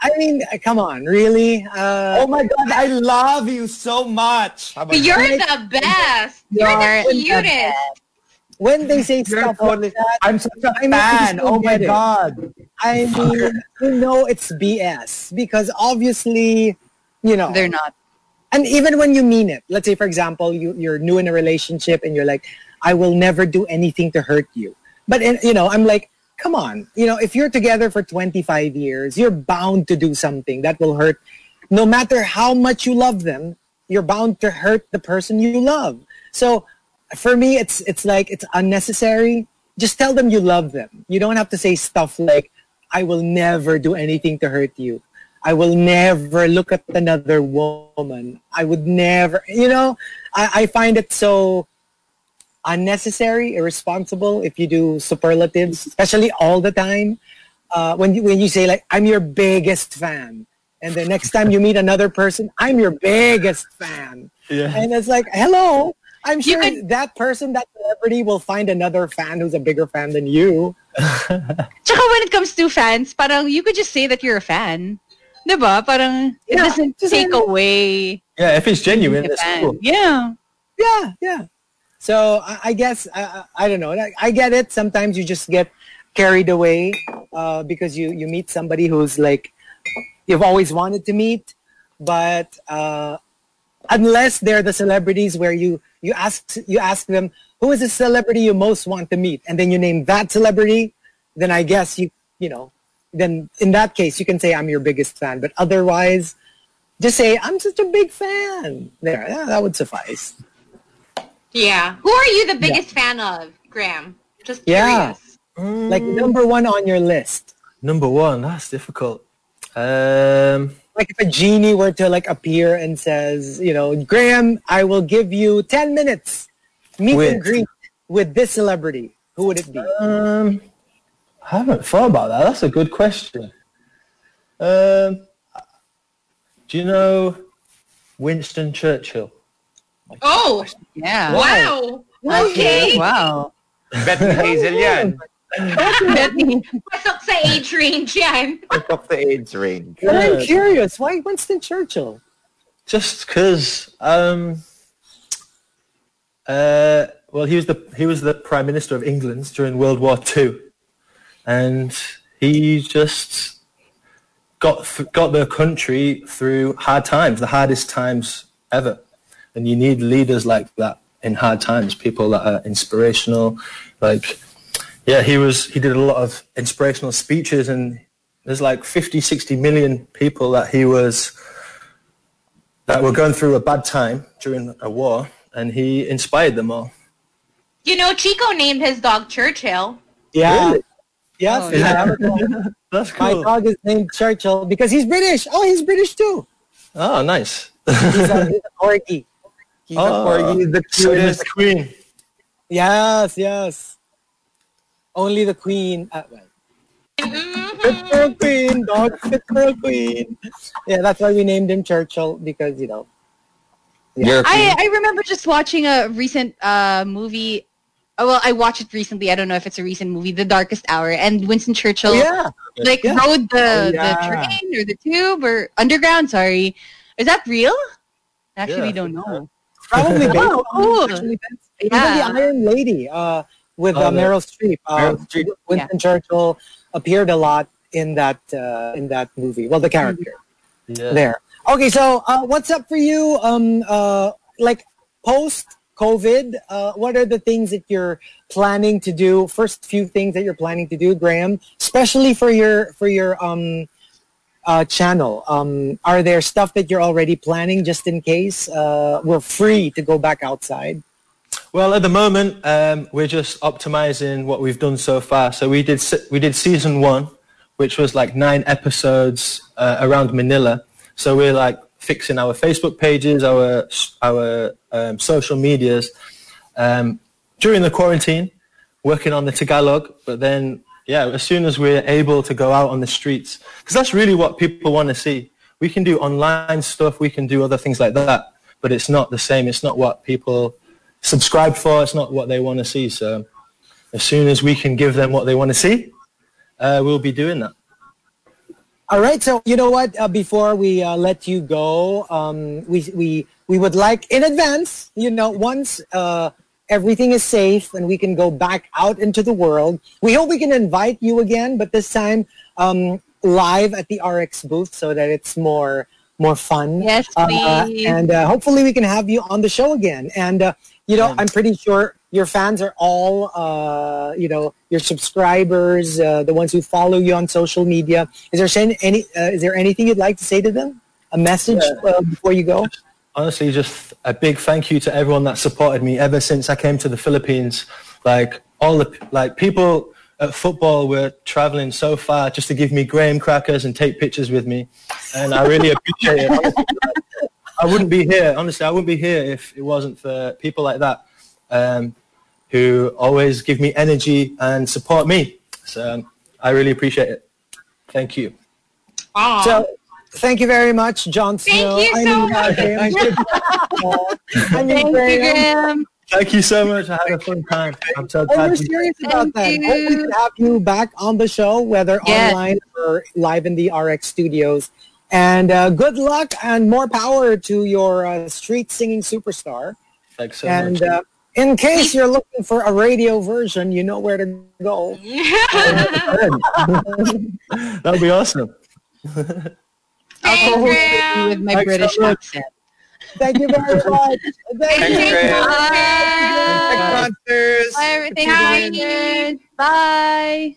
I mean, come on, really? Uh, Oh my god, I love you so much. You're that? the best. You're You're the the cutest. when they say You're stuff totally- like that, I'm such a I mean, fan. Oh my get it. god. I mean, you know it's BS because obviously, you know, They're not. and even when you mean it, let's say for example, you, you're new in a relationship and you're like, I will never do anything to hurt you. But in, you know, I'm like, come on, you know, if you're together for 25 years, you're bound to do something that will hurt. No matter how much you love them, you're bound to hurt the person you love. So for me, it's it's like it's unnecessary. Just tell them you love them. You don't have to say stuff like, "I will never do anything to hurt you." I will never look at another woman. I would never, you know, I, I find it so unnecessary, irresponsible if you do superlatives, especially all the time. Uh, when you when you say like, "I'm your biggest fan," and the next time you meet another person, "I'm your biggest fan," Yeah. and it's like, "Hello." I'm sure could- that person, that celebrity, will find another fan who's a bigger fan than you. Tsaka when it comes to fans, parang you could just say that you're a fan. Diba? Parang it Yeah, doesn't take say- away Yeah, if it's genuine, being that's cool. Yeah. Yeah, yeah. So I, I guess I, I I don't know. Like, I get it. Sometimes you just get carried away uh, because you you meet somebody who's like you've always wanted to meet, but uh, unless they're the celebrities where you you ask you ask them who is the celebrity you most want to meet, and then you name that celebrity, then I guess you you know then in that case you can say I'm your biggest fan. But otherwise, just say I'm such a big fan. There, yeah, that would suffice. Yeah. Who are you the biggest fan of, Graham? Just Yeah. curious. Like number one on your list. Number one, that's difficult. Um, Like if a genie were to like appear and says, you know, Graham, I will give you 10 minutes meet and With- greet with this celebrity. Who would it be? um, I haven't thought about that. That's a good question. Um, do you know Winston Churchill? Oh, Yeah. wow. Okay. Wow. Bethany Hazel yan. Pasok sa age range yan. Talk the age range. But I'm curious, why Winston Churchill? Just because, um, uh, well, he was the he was the prime minister of England during World War Two, and he just got th- got the country through hard times, the hardest times ever, and you need leaders like that in hard times, people that are inspirational, like. Yeah, he was. He did a lot of inspirational speeches, and there's like 50, 60 million people that he was that were going through a bad time during a war, and he inspired them all. You know, Chico named his dog Churchill. Yeah. Really? Yes. Oh, yeah. That's My dog is named Churchill because he's British. Oh, he's British too. Oh, nice. He's a, he's a corgi. He's Oh, a corgi, the Same as cutest. the queen. Yes, yes. Only the queen. Uh, well, Mm-hmm. fit for a queen, dog fit for a queen. Yeah, that's why we named him Churchill because you know. You're a I. I remember just watching a recent uh, movie. Oh, well, I watched it recently. I don't know if it's a recent movie, The Darkest Hour, and Winston Churchill Oh, yeah. like Yeah. rode the, Oh, yeah. the train or the tube or underground. Sorry, is that real? Actually, Yeah, we don't think know. Probably Oh, cool. actual events. Yeah. Even the Iron Lady uh, with Oh, uh, Meryl Streep. Uh, Meryl Streep. Winston Churchill appeared a lot in that uh, in that movie. Well, the character Yeah. there. Okay, so uh, what's up for you? Um, uh, like post COVID, uh, what are the things that you're planning to do? First few things that you're planning to do, Graham, especially for your for your um, uh, channel. Um, are there stuff that you're already planning just in case uh, we're free to go back outside? Well, at the moment, um, we're just optimizing what we've done so far. So we did we did season one, which was like nine episodes uh, around Manila. So we're like fixing our Facebook pages, our our um, social medias um, during the quarantine, working on the Tagalog. But then, yeah, as soon as we're able to go out on the streets, because that's really what people want to see. We can do online stuff, we can do other things like that, but it's not the same. It's not what people subscribe for. It's not what they want to see. So as soon as we can give them what they want to see, uh, we'll be doing that. All right. So you know what? Uh, before we uh, let you go, um, we we we would like in advance. You know, once uh, everything is safe and we can go back out into the world, we hope we can invite you again. But this time, um, live at the RX booth, so that it's more more fun. Yes, Uh, please. and uh, hopefully we can have you on the show again. And uh, you know, I'm pretty sure your fans are all, uh, you know, your subscribers, uh, the ones who follow you on social media. Is there any? Uh, is there anything you'd like to say to them? A message uh, before you go? honestly just a big thank you to everyone that supported me ever since I came to the Philippines. Like all the like people at football were traveling so far just to give me graham crackers and take pictures with me, and I really appreciate it. Honestly, like, I wouldn't be here. Honestly, I wouldn't be here if it wasn't for people like that um, who always give me energy and support me. So um, I really appreciate it. Thank you. So, thank you very much, Jon Snow. you so mean, much. Graham. Thank you, Graham. Graham. Thank you so much. I had a fun time. I'm so And glad. we're you- serious about that. Thank Hope we you. can have you back on the show, whether Yes. online or live in the RX studios. And uh, good luck and more power to your uh, street singing superstar. Thanks so and much. uh, in case you're looking for a radio version, you know where to go. that would be awesome. Thanks, Graham. With my Thanks British much. accent. Thank you very much. Thank Thanks, you. Graham. Bye. Monsters. Bye, everything. Bye. Bye.